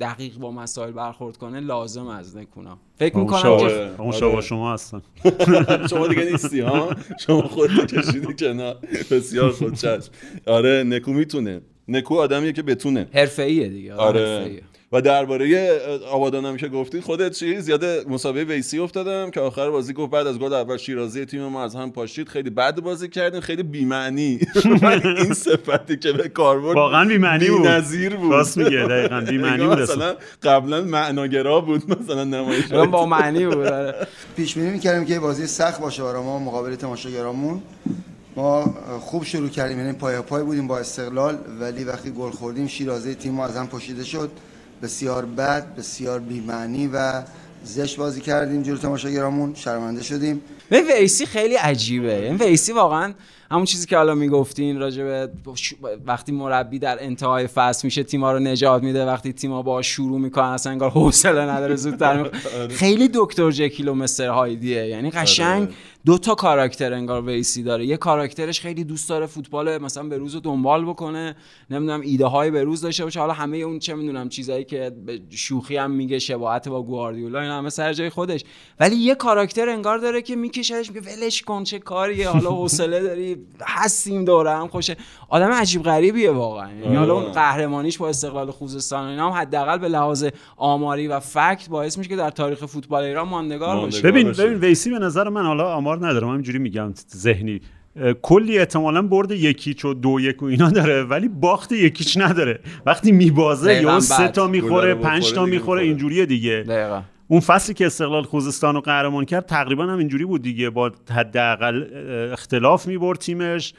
دقیق با مسائل برخورد کنه لازم از نکونام. فکر می‌کنم شما که اون آره. شما شما هستن. شما دیگه نیستی ها؟ شما خودت کشیدی کنار. بسیار خود چشم آره نکو می‌تونه. نکو آدمیه که بتونه. حرفه‌ایه دیگه آره. حرفه‌ایه. و درباره آبادان هم که گفتی خودت چیز یاد مسابقه ویسی افتادم که آخر بازی گفت بعد از گل اول شیرازی تیم ما از هم پاشید. خیلی بد بازی کردین خیلی بی‌معنی. ولی این صفتی که به کار برد واقعا بی‌معنی بود. بی‌نظیر بود. راست میگه دقیقاً بی‌معنی بود. مثلا قبلا معناگرا بود مثلا نمایش الان با معنی بود آره. پیش بینی می‌کردیم که بازی سخت باشه برای ما مقابل تماشاگرامون. ما خوب شروع کردیم یعنی پای پای بودیم با استقلال ولی وقتی گل خوردیم شیرازه تیم ما از هم پاشیده شد. بسیار بد بسیار بی‌معنی و زشت بازی کردیم جلو تماشاگرامون. شرمنده شدیم. ویسی خیلی عجیبه. این ویسی واقعا همون چیزی که حالا می‌گفتین راجع به وقتی مربی در انتهای فصل میشه تیما رو نجات میده. وقتی تیما با شروع می‌کنن اصلا انگار حوصله نداره زودتر می... خیلی دکتر جکیل و مستر هایدیه. یعنی قشنگ دو تا کاراکتر انگار ویسی داره. یه کاراکترش خیلی دوست داره فوتبال مثلا به روز دنبال بکنه. نمی‌دونم ایده های به روز داشته باشه. حالا همه اون چه می‌دونم چیزایی که به شوخی هم میگه شباهت با گواردیولا این همه سر جای خودش. ولی یه کاراکتر انگار داره که میکشهش میگه ولش کن چه کاریه. حالا حوصله داری. هستیم دوره هم خوشه. آدم عجیب غریبیه واقعا. یعنی حالا اون قهرمانیش با استقلال خوزستان اینا هم حداقل به لحاظ آماری و فکت باعث میشه که در تاریخ فوتبال ایران ماندگار باشه. ببین ببین ویسی به نظر من حالا آمار ندارم همینجوری میگم ذهنی. کلی احتمالا برد یکیچ و دو یک و اینا داره ولی باخت یکیچ نداره. وقتی میبازه یا سه تا می‌خوره پنج تا می‌خوره. اینجوریه دیگه. دقیقا. اون فصلی که استقلال خوزستان رو قهرمان کرد تقریبا هم اینجوری بود دیگه. با حداقل اختلاف می‌برد تیمش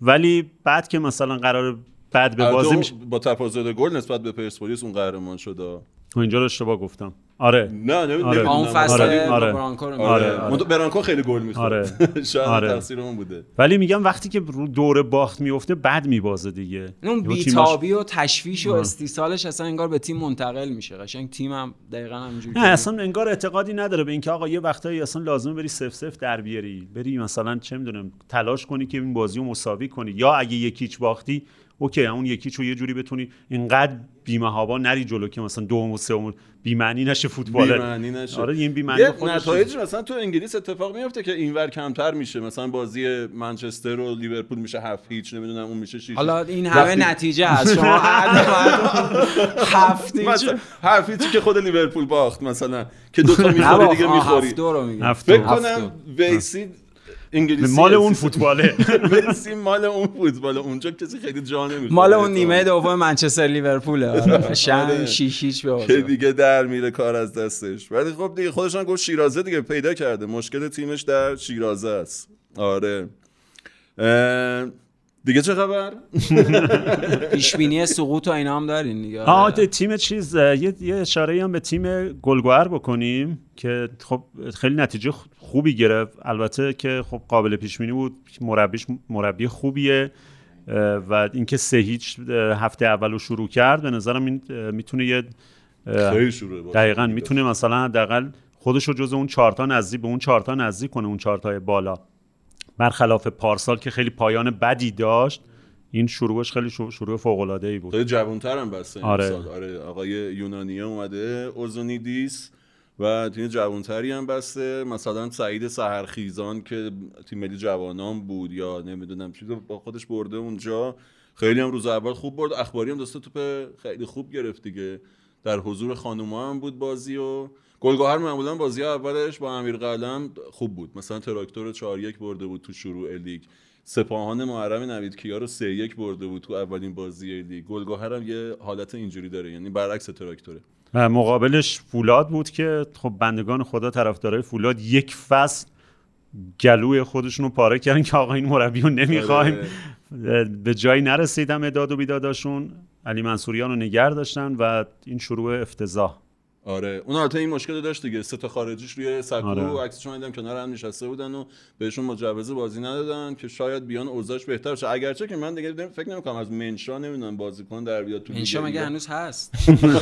ولی بعد که مثلا قرار بعد به بازی میشه با تفاضل گل نسبت به پرسپولیس اون قهرمان شد. اینجا رو اشتباه گفتم. آره نه نه آره. اون فصل آره. آره. برانکو رو آره, آره. برانکو خیلی گل می‌خوره آره. شاید آره. تقصیر اون بوده ولی میگم وقتی که رو دور باخت میفته بعد میبازه دیگه اون بیتابی و تشویش و. استیصالش اصلا انگار به تیم منتقل میشه قشنگ تیمم دقیقا همینجوری نه اصلا انگار اعتقادی نداره به اینکه آقا یه وقتایی اصلا لازمه بری صفر صفر در بیاری بری مثلا چه می‌دونم تلاش کنی که این بازی رو مساوی کنی یا اگه یکیچ باختی okay اون یکیچ رو یه جوری بتونی اینقدر بی‌مهابا نری جلو که مثلا دوم و سوم. بی‌معنی نشه فوتبال. بی‌معنی نشه. آره این بی‌معنی نتایج مثلا تو انگلیس اتفاق میفته که اینور کمتر میشه. مثلا بازی منچستر و لیورپول میشه هفت هیچ نمی‌دونم اون میشه شیش. حالا این همه وقتی- نتیجه هست. شما هفت مثلا هفت هیچی که خود لیورپول باخت مثلا که دو تا می‌خوری. دیگه می‌خوری. هفت دو رو میگم. هفت فکر. کنم ویسی انگلیسی مال اون. فوتباله. ویسی مال اون فوتبال اونجا کسی خیلی جا نمی‌خوره. مال اون نیمه دوم منچستر لیورپول آره. قشنگ شیش هیچ به که. دیگه در میره کار از دستش. ولی خب دیگه خودش هم گفت شیرازه دیگه پیدا کرده. مشکل تیمش در شیرازه است. آره. دیگه چه خبر؟ پیش بینی سقوط و اینا هم دارین دیگه. آه آره. ده تیم چیز یه, یه اشاره هم به تیم گلگوهر بکنیم که خب خیلی نتیجه خوبی گرفت. البته که خب قابل پیش بینی بود مربیش مربی خوبیه و اینکه سه هیچ هفته اول رو شروع کرد به نظرم این می‌تونه یه خیلی شروع دقیقا می‌تونه مثلا حداقل خودش رو جز اون چهارتا نزدیک به اون چهارتا نزدیک کنه اون چهارتای بالا. برخلاف پارسال که خیلی پایان بدی داشت این شروعش خیلی شروع فوق العاده ای بود. خیلی جوانتر هم بسته این آره. سال. آره آقای یونانیه اومده اوزونیدیس و تیم جوانتری هم بسته. مثلا سعید سهرخیزان که تیم ملی جوانان بود یا نمی‌دونم چیز با خودش برده اونجا. خیلی هم روز اول خوب برد. اخباری هم دسته توپ خیلی خوب گرفت دیگه. در حضور خانوما هم بود بازی و گلگهر معمولا بازی اولش با امیر قلم خوب بود. مثلا تراکتور 4 1 برده بود تو شروع لیگ. سپاهان محرم نوید کیا رو 3 1 برده بود تو اولین بازی لیگ. گلگهر هم یه حالت اینجوری داره یعنی برعکس تراکتوره. مقابلش فولاد بود که خب بندگان خدا طرفدارای فولاد یک فصل گلوی خودشون رو پاره کردن که آقا این مربی رو نمی‌خوایم. به جایی نرسیدم اداد و بیداداشون. علی منصوریان رو نگر داشتن و این شروع افتضاح. آره اون البته این مشکل داشت دیگه سه تا خارجیش روی سکو آره. عکسشون دیدم کنار هم نشسته بودن و بهشون مجوز بازی ندادن که شاید بیان اوضاعش بهتر شه اگرچه که من دیگه نمی- فکر نمی‌کنم از منشا نمی‌دونم بازیکن در بیاد تو لیگ مگه. هنوز هست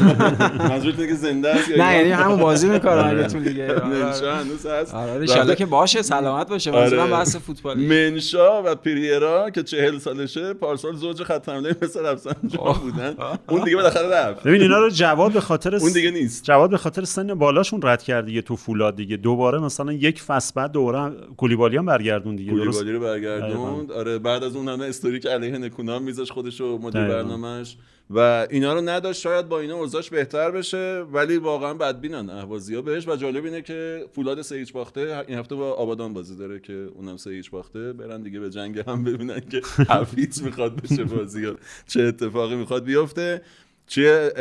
منظورت که زنده است نه؟ یعنی همون بازی می‌کنه اگه تو لیگ ایران. منشا هنوز هست آره که باشه سلامت باشه منظورم آره. بحث فوتبالی منشا و پریرا که چهل سالشه پارسال زوج خط حمله مثل رفسنجان بودن اون دیگه بالاخره رفت ببین اینا رو جواد به خاطر اون دیگه نیست جواد به خاطر سن بالاشون رد کرد دیگه تو فولاد دیگه. دوباره مثلا یک فصل بعد دوباره کولیبالی هم برگردون دیگه درست؟ کولیبالی رو برگردوند. آره بعد از اون همه استوریک علیه نکونام میذاش خودش و مدیر. برنامهش و اینا رو نداشت. شاید با اینا اوضاعش بهتر بشه ولی واقعا بدبینن اهوازی ها بهش. و جالب اینه که فولاد سه هیچ باخته این هفته با آبادان بازی داره که اونم سه هیچ باخته. برن دیگه به جنگ هم ببینن که حفیظ می‌خواد بشه بازی ها چه اتفاقی می‌خواد بیفته. چیه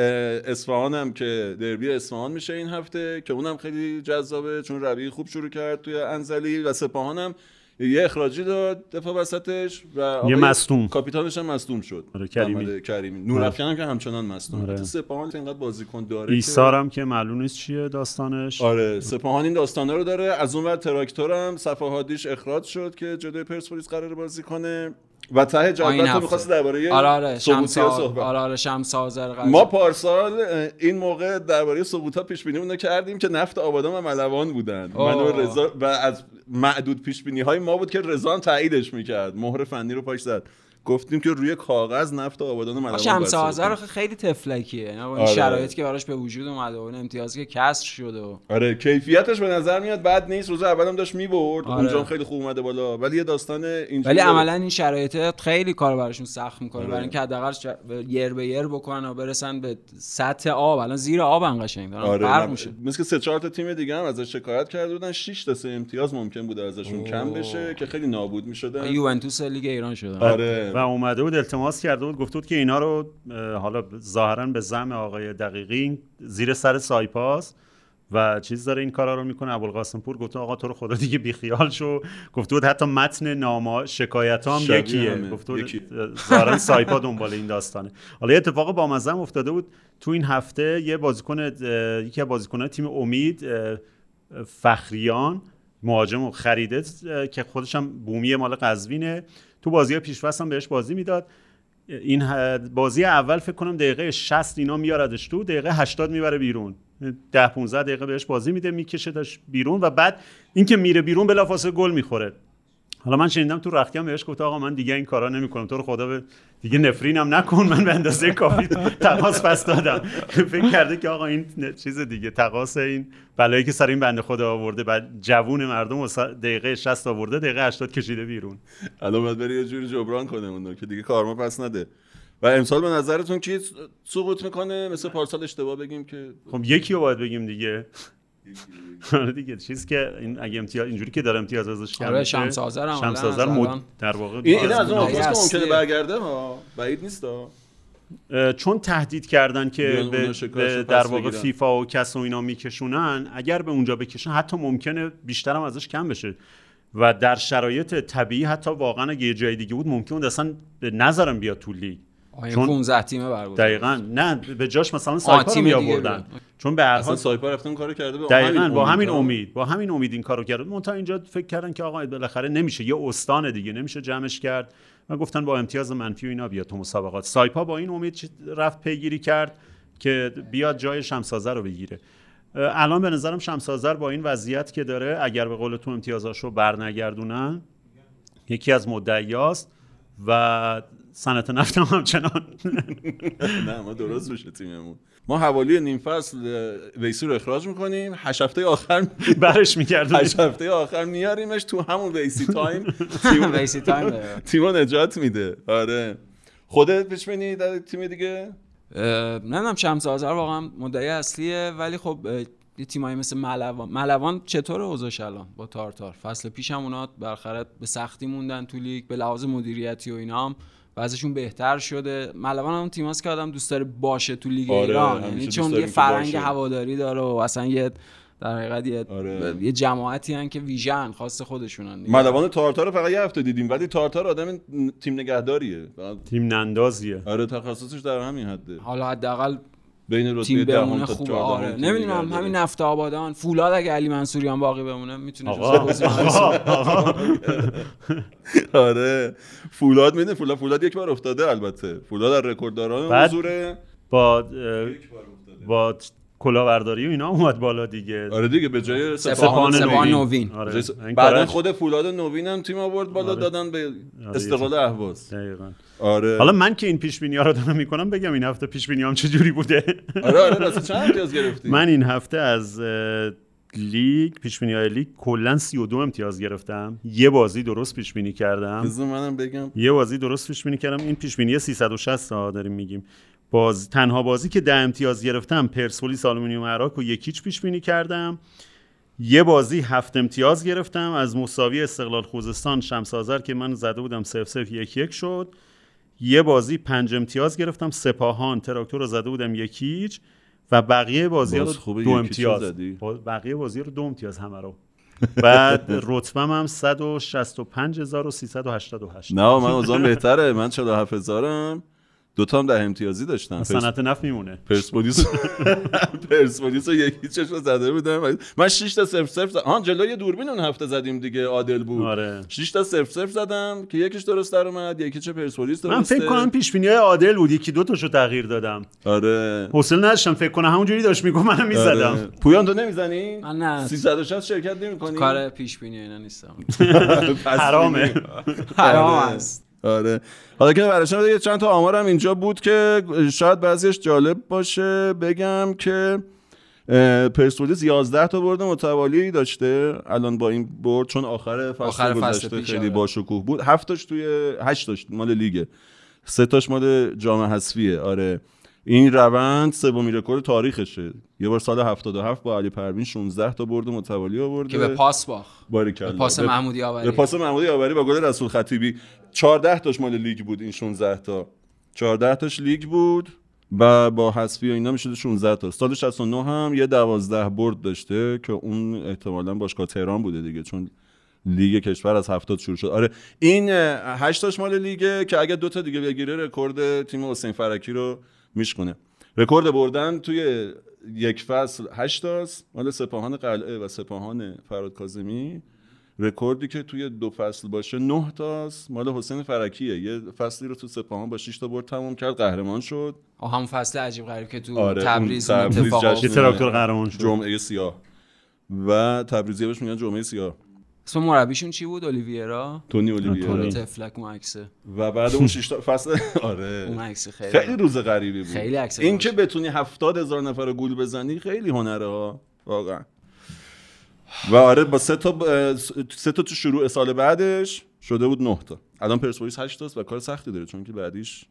اصفهان هم که دربی اصفهان میشه این هفته که اونم خیلی جذابه چون ربیعی خوب شروع کرد توی انزلی و سپاهان هم یه اخراجی داد دفاع وسطش و آقای مصدوم. کاپیتانش هم مصدوم شد آره، کریمی. کریمی نورافکن هم که همچنان مصدوم آره. آره. سپاهان اینقدر بازیکن داره که- ایسارم که معلوم نیست چیه داستانش آره سپاهان این داستانه رو داره از اون ور تراکتور هم صفحاتیش اخراج شد که جلوی پرسپولیس قرار بازی کنه و ته آه، جدول تو. می‌خواستی درباره آره آره صحبت آره آره شمس آذر قضا. ما پارسال این موقع درباره سقوطا پیش بینی رو کردیم که نفت آبادان و ملوان بودن من و آه. رضا و از معدود پیش بینی های ما بود که رضا هم تاییدش می‌کرد مهر فنی رو پاش زد گفتیم که روی کاغذ نفت آبادان ملوان شمس آذر خیلی تفلکیه این آره. شرایطی که براش به وجود اومده و اون امتیازی که کسر شده و آره کیفیتش به نظر میاد بد نیست روز اولم داشت می‌برد آره. اونجا خیلی خوب اومده بالا ولی یه داستان اینجوری ولی. عملا این شرایط خیلی کار براشون سخت می‌کنه آره. برای اینکه حداقل ش- یر به یر بکنن و برسن به سطح آب الان زیر آب قشنگ دارن آره فرق میشه مثل سه چهار تا تیم دیگه هم ازش شکایت کرده بودن 6 تا سه امتیاز ممکن بوده ازشون اوه. کم بشه که خیلی نابود می‌شدن یوونتوس لیگ ایران شدن آره و اومده بود التماس کرده بود گفته بود که اینا رو حالا ظاهرا به زم آقای دقیقی زیر سر سایپاس و چیز داره این کارا رو می‌کنه. ابوالقاسم پور گفته آقا تو رو خدا دیگه بیخیال شو. گفته بود حتی متن نامه شکایت هم یکیه. همه. گفته بود یکی. اه، ظاهرا سایپا دنبال این داستانه. حالا یه اتفاق با مزم افتاده بود. تو این هفته یه بازیکن یکی از بازیکنان تیم امید فخریان مهاجم خریده که خودش هم بومی مال قزوینه. تو بازی پیشوست هم بهش بازی می‌داد. این بازی اول فکر کنم دقیقه 60 اینا میاردش تو دقیقه 80 می‌بره بیرون. 10 15 دقیقه بهش بازی میده میکشهش بیرون و بعد اینکه میره بیرون بلافاصله گل می‌خوره. حالا من شنیدم تو رختی هم بهش گفت آقا من دیگه این کارا نمی‌کنم. تو رو خدا به دیگه نفرینم نکن. من به اندازه کافی تقاس پس دادم. فکر کرده که آقا این چیز دیگه تقاس این بلایی که سر این بنده خدا آورده بعد جوون مردم سر- دقیقه 60 آورده دقیقه 80 کشیده بیرون. الان باید بری یه جوری جبران کنه اون رو که دیگه کارما پس نده. و امسال به نظرتون کی سقوط می‌کنه؟ مثل پارسال اشتباه بگیم که خب یکی رو باید بگیم دیگه. آره دیگه چیز که این اگه امتیاز اینجوری که داره امتیاز ازش کم آره، شمس آذر هم شمس آذر مد- در واقع این از اون که. ممکنه برگرده ها بعید نیست ها چون تهدید کردن که به, در واقع بگیرن. فیفا و کس و اینا میکشونن اگر به اونجا بکشن حتی ممکنه بیشتر هم ازش کم بشه و در شرایط طبیعی حتی واقعا اگه یه جای دیگه بود ممکن بود اصلا به نظرم بیاد تو لیگ چون- 15 تیمه برگزار دقیقا. نه به جاش مثلا سایپا رو تیم می دیگه آوردن بیاد. چون به هر حال سایپا رفته اون کارو کرده به دقیقا همین با همین. امید با همین امید این کارو کرد. منتها اینجا فکر کردن که آقا بالاخره نمیشه. یه استان دیگه نمیشه جمعش کرد. و گفتن با امتیاز منفی و اینا بیاد تو مسابقات. سایپا با این امید رفت پیگیری کرد که بیاد جای شمسازه رو بگیره. الان به نظرم شمسازر با این وضعیت که داره اگر به قول تو امتیازاشو برنگردونن یکی از مدعیاست و صنعت نفت هم همچنان. نه ما درست بشه تیممون. ما حوالی نیم فصل ویسی رو اخراج می‌کنیم. هشت هفته آخر برش میگردونیم. هشت هفته آخر میاریمش تو همون ویسی time. تیم ویسی time. تیمو نجات میده. آره. خودت پیش بینی در تیم دیگه؟ اه، نمی‌دونم شمس آذر واقعا مدعی اصلیه. ولی خب یه تیمایی مثل ملوان ملوان چطور اوضاعش الان با تارتار؟ فصل پیش هم اونا به سختی موندن تو لیگ به لحاظ مدیریتی و اینا هم وضعشون بهتر شده ملوان هم اون تیماست که آدم دوست داره باشه تو لیگ آره، ایران یعنی چون یه باشه. هواداری داره و اصلا یه در حقیقت یه, آره. یه جماعتی هن که ویژن خاص خودشونن. ملوان تارتار رو فقط یه هفته دیدیم ولی تارتار آدم تیم نگهداریه تیم نندازیه آره تخصصش در همین حده حالا حداقل بین رتبه تیم دهم بمونه تا خوبه 14 آره. نمی‌دونم همین. نفت آبادان. فولاد اگه علی منصوریان باقی بمونه می‌تونه آقا. آقا آره. فولاد میده فولاد فولاد یک بار افتاده البته. فولاد در رکوردداران حضوره. با با کلاهبرداری و اینا اومد بالا دیگه. آره دیگه به جای سپاهان سپاهان نوین. آره. این بعدا کاراش- خود فولاد نوین هم تیم آورد بالا آره. دادن به آره، استقلال اهواز. دقیقاً. آره. حالا من که این پیش بینی ها رو دارم می‌کنم بگم این هفته پیش بینی هم چه جوری بوده؟ آره آره راست چند امتیاز گرفتی؟ من این هفته از لیگ پیش بینی های لیگ کلا 32 امتیاز گرفتم. یه بازی درست پیش بینی کردم. منم بگم. یه بازی درست پیش بینی کردم. این پیش بینی 360 ها داریم میگیم. باز تنها بازی که ده امتیاز گرفتم پرسپولیس آلومینیوم اراک و یکیچ پیش بینی کردم. یه بازی هفت امتیاز گرفتم از مساوی استقلال خوزستان شمس آذر که من زده بودم صفر صفر یک یک شد. یه بازی پنج امتیاز گرفتم سپاهان تراکتور رو زده بودم یکیچ و بقیه بازی باز رو دو امتیاز. زدی. بقیه بازی رو دو امتیاز همه رو. بعد رتبم هم 165388 نه من اوضاع بهتره. من 47000م دو تا هم ده امتیازی داشتم صنعت نفت میمونه. پرسپولیس پرسپولیس یکی چش رو زده بودم من 6 تا 0 0 زدم ها جلوی دوربین اون هفته زدیم دیگه عادل بود. آره. 6 تا 0 0 زدم که یکیش درست در اومد یکی چه پرسپولیس درسته. من فکر کنم پیش بینی های عادل بود یکی دو تاشو تغییر دادم. آره. حوصله نداشتم فکر کنم همونجوری داشت میگم منم می‌زدم. آره. پویان تو نمی‌زنی؟ من نه. 360 شرکت نمی‌کنی؟ کار پیش بینی اینا نیستم. حرامه. حرام است. آره. حالا که برشم یه چند تا آمارم اینجا بود که شاید بعضیش جالب باشه بگم که پرسپولیس 11 تا برد متوالی داشته الان با این برد چون آخر فصل آخر فصل گذشته خیلی آره. با شکوه بود. هفت تاش توی هشت تاش مال لیگه. سه تاش مال جام حذفیه. آره. این روند سومین رکورد تاریخشه. یه بار سال 77 با علی پروین 16 تا برد متوالی آورده. که به پاس باخت. به پاس محمود یاوری. به پاس محمود یاوری با گل رسول خطیبی. 14 تاش مال لیگ بود این 16 تا. 14 تاش لیگ بود و با حذفی و اینا می‌شده 16 تا. سال 69 هم یه 12 برد داشته که اون احتمالاً باشگاه تهران بوده دیگه چون لیگ کشور از 70 شروع شد. آره این 8 تاش مال لیگه که اگه دو تا دیگه بگیره رکورد تیم حسین فرکی رو میشکنه رکورد بردن توی یک فصل 8 تاست. مال سپاهان قلعه و سپاهان فرهاد کاظمی. رکوردی که توی دو فصل باشه 9 تاست. مال حسین فرکیه. یه فصلی رو تو سپاهان با 6 تا برد تموم کرد قهرمان شد. آه، همون فصل عجیب غریب که تو آره، تبریز اون تبریز اتفاق. تراکتور قهرمان شد. جمعه سیاه. و تبریزی بهش میگن جمعه سیاه. اسم مربیشون چی بود؟ اولیویرا؟ تونی اولیویرا. تونی. تفلک اون عکسه. و بعد اون 6 تا فصل آره. اون عکس خیلی خیلی روز غریبی بود. خیلی عکس این که بتونی هفتاد هزار نفر رو گول بزنی خیلی هنره ها. واقعا. و آره با سه تا سه تا تو شروع سال بعدش شده بود نه تا. الان پرسپولیس 8 تاست و کار سختی داره چون که بعدیش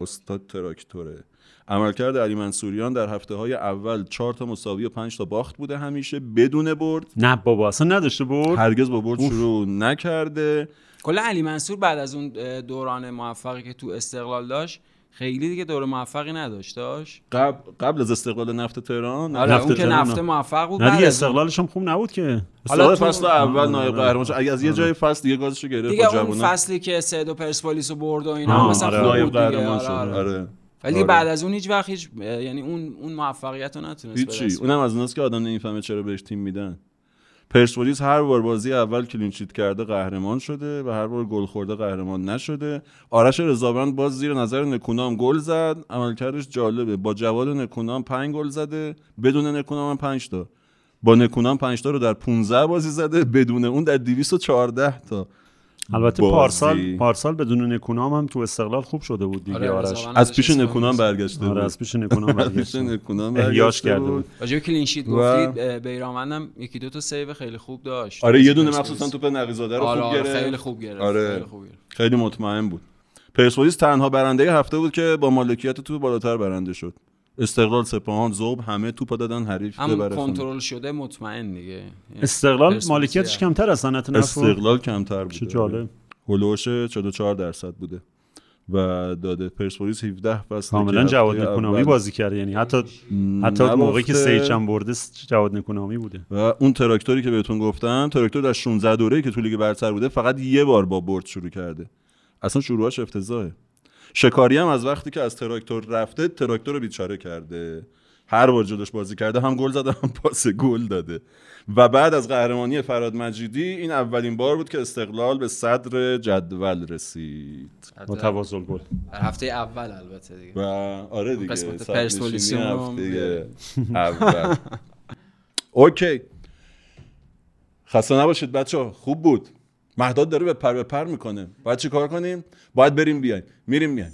استاد تراکتوره. عملکرد علی منصوریان در هفته های اول 4 تا مساوی و 5 تا باخت بوده همیشه بدون برد. نه بابا اصلا نداشته برد. هرگز با برد شروع نکرده. کلا علی منصور بعد از اون دوران موفقی که تو استقلال داشت خیلی دیگه دور موفقی نداشت داشت قبل قبل از استقلال نفت تهران آره نفت اون که نه. موفق بود نه دیگه استقلالش هم خوب نبود که حالا فصل اول آره، نایب آره. قهرمان شد از یه جای فصل دیگه گازشو گرفت دیگه اون. فصلی که سید و پرسپولیس رو برد و اینا آه، مثلا آره. نایب قهرمان آره، شد آره. آره ولی آره. بعد از اون هیچ وقت هیچ یعنی اون اون موفقیت رو نتونست هیچی. اونم از اوناست که آدم نمی‌فهمه چرا بهش تیم میدن پرسپولیس هر بار بازی اول clean sheet کرده قهرمان شده و هر بار گل خورده قهرمان نشده. آرش رضاوند باز زیر نظر نکونام گل زد. عملکردش جالبه. با جواد نکونام 5 گل زده. بدون نکونام هم 5 تا. با نکونام 5 تا رو در 15 بازی زده. بدون اون در 214 تا. البته بازی. پارسال پارسال بدون نکونام هم تو استقلال خوب شده بود دیگه آره، آرش رضاوند از پیش نکونام. برگشته بود آره از پیش نکونام از پیش برگشت نکونام احیاش برگشته کرده بود. بود راجع به clean sheet و- گفتید اه، بیرانوندم یکی دو تا سیو خیلی خوب داشت آره یه دونه. مخصوصا توپ نقیزاده رو آره خوب آره گرفت خیلی خوب گرفت آره. خیلی خوب گرفت. خیلی مطمئن بود پرسپولیس تنها برنده هفته بود که با مالکیت تو بالاتر برنده شد استقلال سپاهان زوب همه توپا دادن حریف خونه. کنترل شده مطمئن دیگه یعنی استقلال مالکیتش هم. کمتر از صنعت نفت. استقلال کمتر بود چه جالب هلوش 44 درصد بوده و داده پرسپولیس 17 فصل کاملا جواد نکونامی بازی کرد یعنی حتی حتی. موقعی که سیچم برده جواد نکونامی بوده و اون تراکتوری که بهتون گفتم تراکتور در 16 دوره‌ای که تو لیگ برتر بوده فقط یه بار با برد شروع کرده اصلا شروعش افتضاحه شکاری هم از وقتی که از تراکتور رفته تراکتور رو بیچاره کرده. هر بار جلوش بازی کرده هم گل زده هم پاس گل داده. و بعد از قهرمانی فرهاد مجیدی این اولین بار بود که استقلال به صدر جدول رسید. تواضع گل. در هفته اول البته دیگه. و آره دیگه قسمت صدر پرسپولیسی نشینی رو هفته اول. اوکی. خسته نباشید بچه خوب بود. مهداد داره به پر به پر می‌کنه. باید چی کار کنیم؟ باید بریم بیایم میریم میایم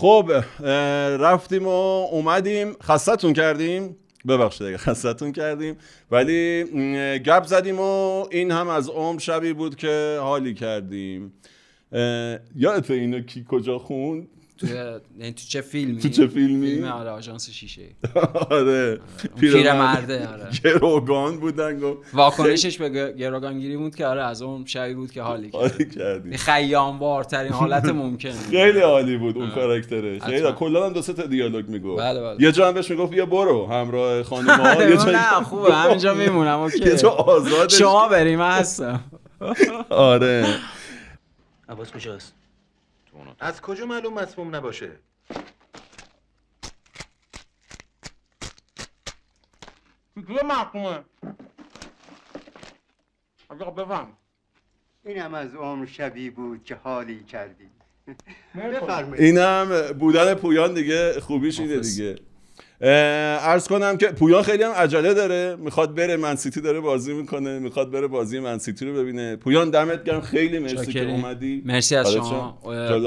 خب رفتیم و اومدیم. خستتون کردیم. ببخشید اگه خستتون کردیم. ولی گپ زدیم و این هم از عمر شبی بود که حالی کردیم. یادت اینو کی کجا خوند؟ تو یعنی تو چه فیلمی؟ تو چه فیلمی؟ فیلم آره آژانس شیشه. آره. پیرمرده آره. گروگان بودن گفت. واکنشش به گروگانگیری بود که آره از اون شبیه بود که حالی حالی کردی خیام وارترین حالت ممکن. خیلی عالی بود اون کاراکتره خیلی کلا هم دو سه تا دیالوگ می‌گفت. بله بله. یه جا هم بهش می‌گفت بیا برو. همراه خانم‌ها یه جا نه خوبه. همینجا میمونم اوکی. یه جا آزادش شما بریم من هستم. آره. عباس کجاست؟ از کجا معلوم مسموم نباشه؟ کیه محکومه آقا بفهم. اینم از عمر شبی بود که حالی کردی. بفرمایید. اینم بودن پویان دیگه خوبیش اینه دیگه؟ ارز کنم که پویان خیلی هم عجله داره. می‌خواد بره منسیتی داره بازی می‌کنه. می‌خواد بره بازی منسیتی رو ببینه. پویان دمت گرم. خیلی مرسی که اومدی. مرسی از شما؟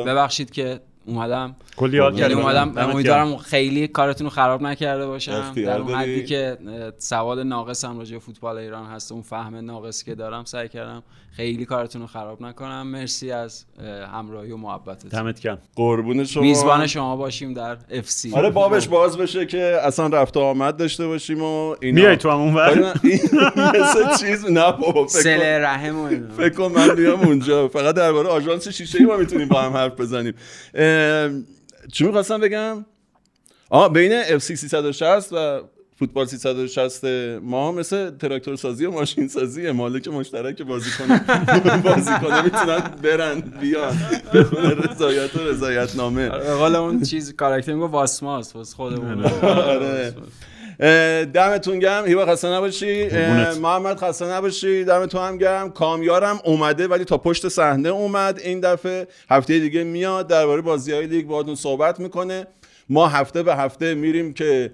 ببخشید که اومدم. کلی یاد یعنی کردم. اومدم. امیدوارم. خیلی کارتون رو خراب نکرده باشم در اون. حدی که اه، سواد ناقصم راجع به فوتبال ایران هست اون فهم ناقصی که دارم سعی کردم خیلی کارتون رو خراب نکنم. مرسی از اه، همراهی و محبتتون. دمت گرم. قربون شما. میزبان شما باشیم در FC آره بابش باز بشه که اصلا رفت و آمد داشته باشیم و اینا. میای تو هم اون ور؟ ولی من- این مثل چیز نه بابا فکر رحم و اینا. فکر کن من بیام اونجا. فقط درباره آژانس شیشه ای ما می‌تونیم با هم حرف بزنیم. چی می‌خواستم بگم؟ آه بین FC 360 و فوتبال 360 ما مثل تراکتور سازی و ماشین سازی مالک مشترک بازی کنه بازی کنه می‌تونن برن بیان. رضایت و رضایت نامه قول اون چیز کاراکتر میگه واسماس واسه خودمون. آره. دمتون گرم. هیوا خسته نباشی. محمد خسته نباشی. دمتون هم گرم. کامیارم اومده ولی تا پشت صحنه اومد. این دفعه هفته دیگه میاد. درباره بازی های لیگ باهاتون صحبت می‌کنه. ما هفته به هفته میریم که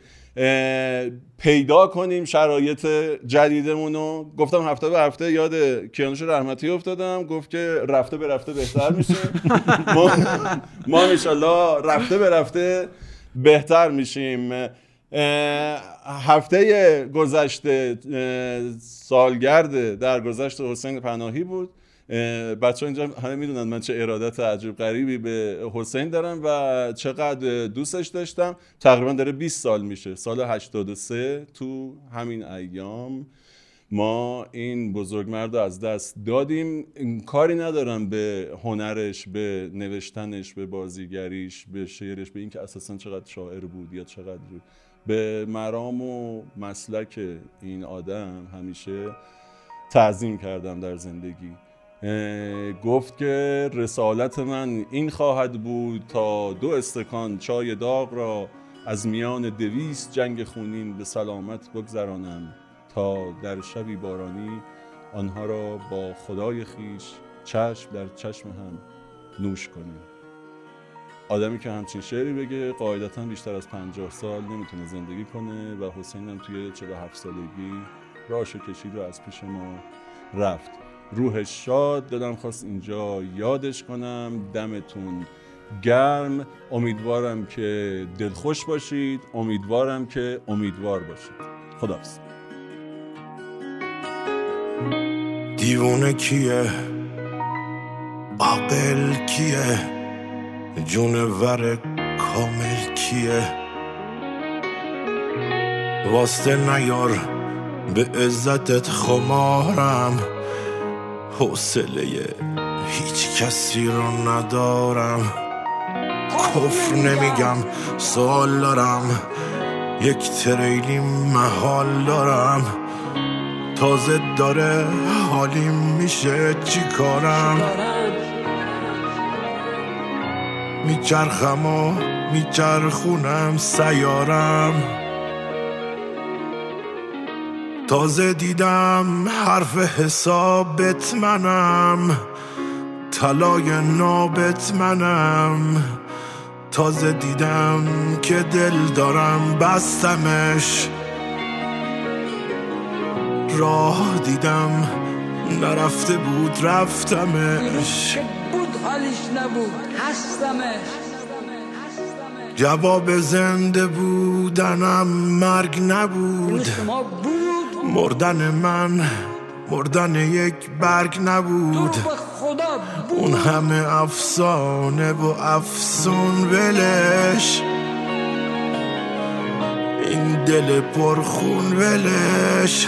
پیدا کنیم شرایط جدیدمون رو. گفتم هفته به هفته یاد کیانوش رحمتی افتادم. گفت که رفته به رفته بهتر میشیم ما, ما رفته به رفته بهتر میشیم. هفته گذشته سالگرد در گذشت حسین پناهی بود. بچه اینجا همه می‌دونن من چه ارادت عجیب غریبی به حسین دارم و چقدر دوستش داشتم. تقریبا داره 20 سال میشه. سال 83 تو همین ایام ما این بزرگمرد رو از دست دادیم. این کاری ندارم به هنرش به نوشتنش به بازیگریش به شعرش به اینکه اساسا چقدر شاعر بود یا چقدر به مرام و مسلک این آدم همیشه تعظیم کردم در زندگی. گفت که رسالت من این خواهد بود تا دو استکان چای داغ را از میان دویست جنگ خونین به سلامت بگذرانم تا در شبی بارانی آنها را با خدای خیش چشم در چشم هم نوش کنیم. آدمی که همچین شعری بگه قاعدتا بیشتر از 50 سال نمی‌تونه زندگی کنه و حسین هم توی 47 سالگی راشو کشید و از پیش ما رفت. روحش شاد دلم خواست اینجا یادش کنم. دمتون گرم. امیدوارم که دلخوش باشید. امیدوارم که امیدوار باشید. خداحافظ. دیوونه کیه؟ عاقل کیه؟ جونور کامل کیه؟ واسطه نیار به عزتت خمارم. حوصله هیچ کسی رو ندارم. کفر نمیگم سوال دارم. یک تریلی محال دارم. تازه داره حالیم میشه چی کارم؟ میچرخم و میچرخونم سیارم. تازه دیدم حرف حسابت منم طلای نابت منم. تازه دیدم که دل دارم بستمش. راه دیدم نرفته بود رفتمش. نبود. هستمش جواب زنده بودنم مرگ نبود. مردن من مردن یک برگ نبود. اون همه افسانه و افسون ولش. این دل پرخون ولش.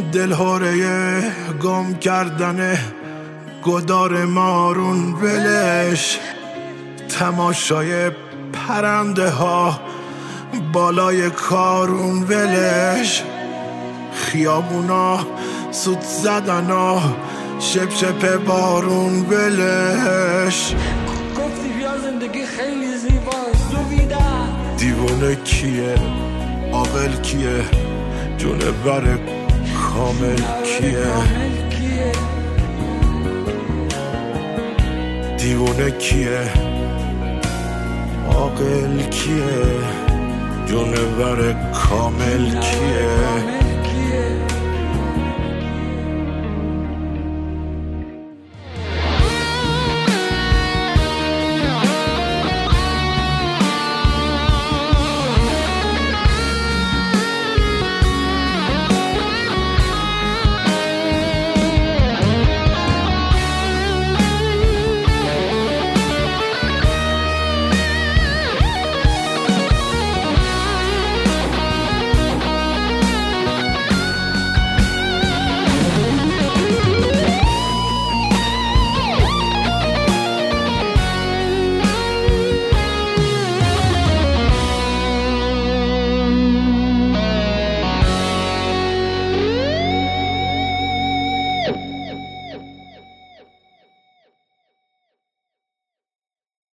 دل هاره گم کردن گدار مارون ولش. تماشای پرنده ها بالای کارون ولش. خیابونا سود زدن ها شپ شپ بارون ولش. گفتی بیا زندگی خیلی زیباست دیوونه کیه؟ عاقل کیه؟ جونور کامل کیه؟ دیوونه کیه؟ عاقل کیه؟ جونور کامل کیه؟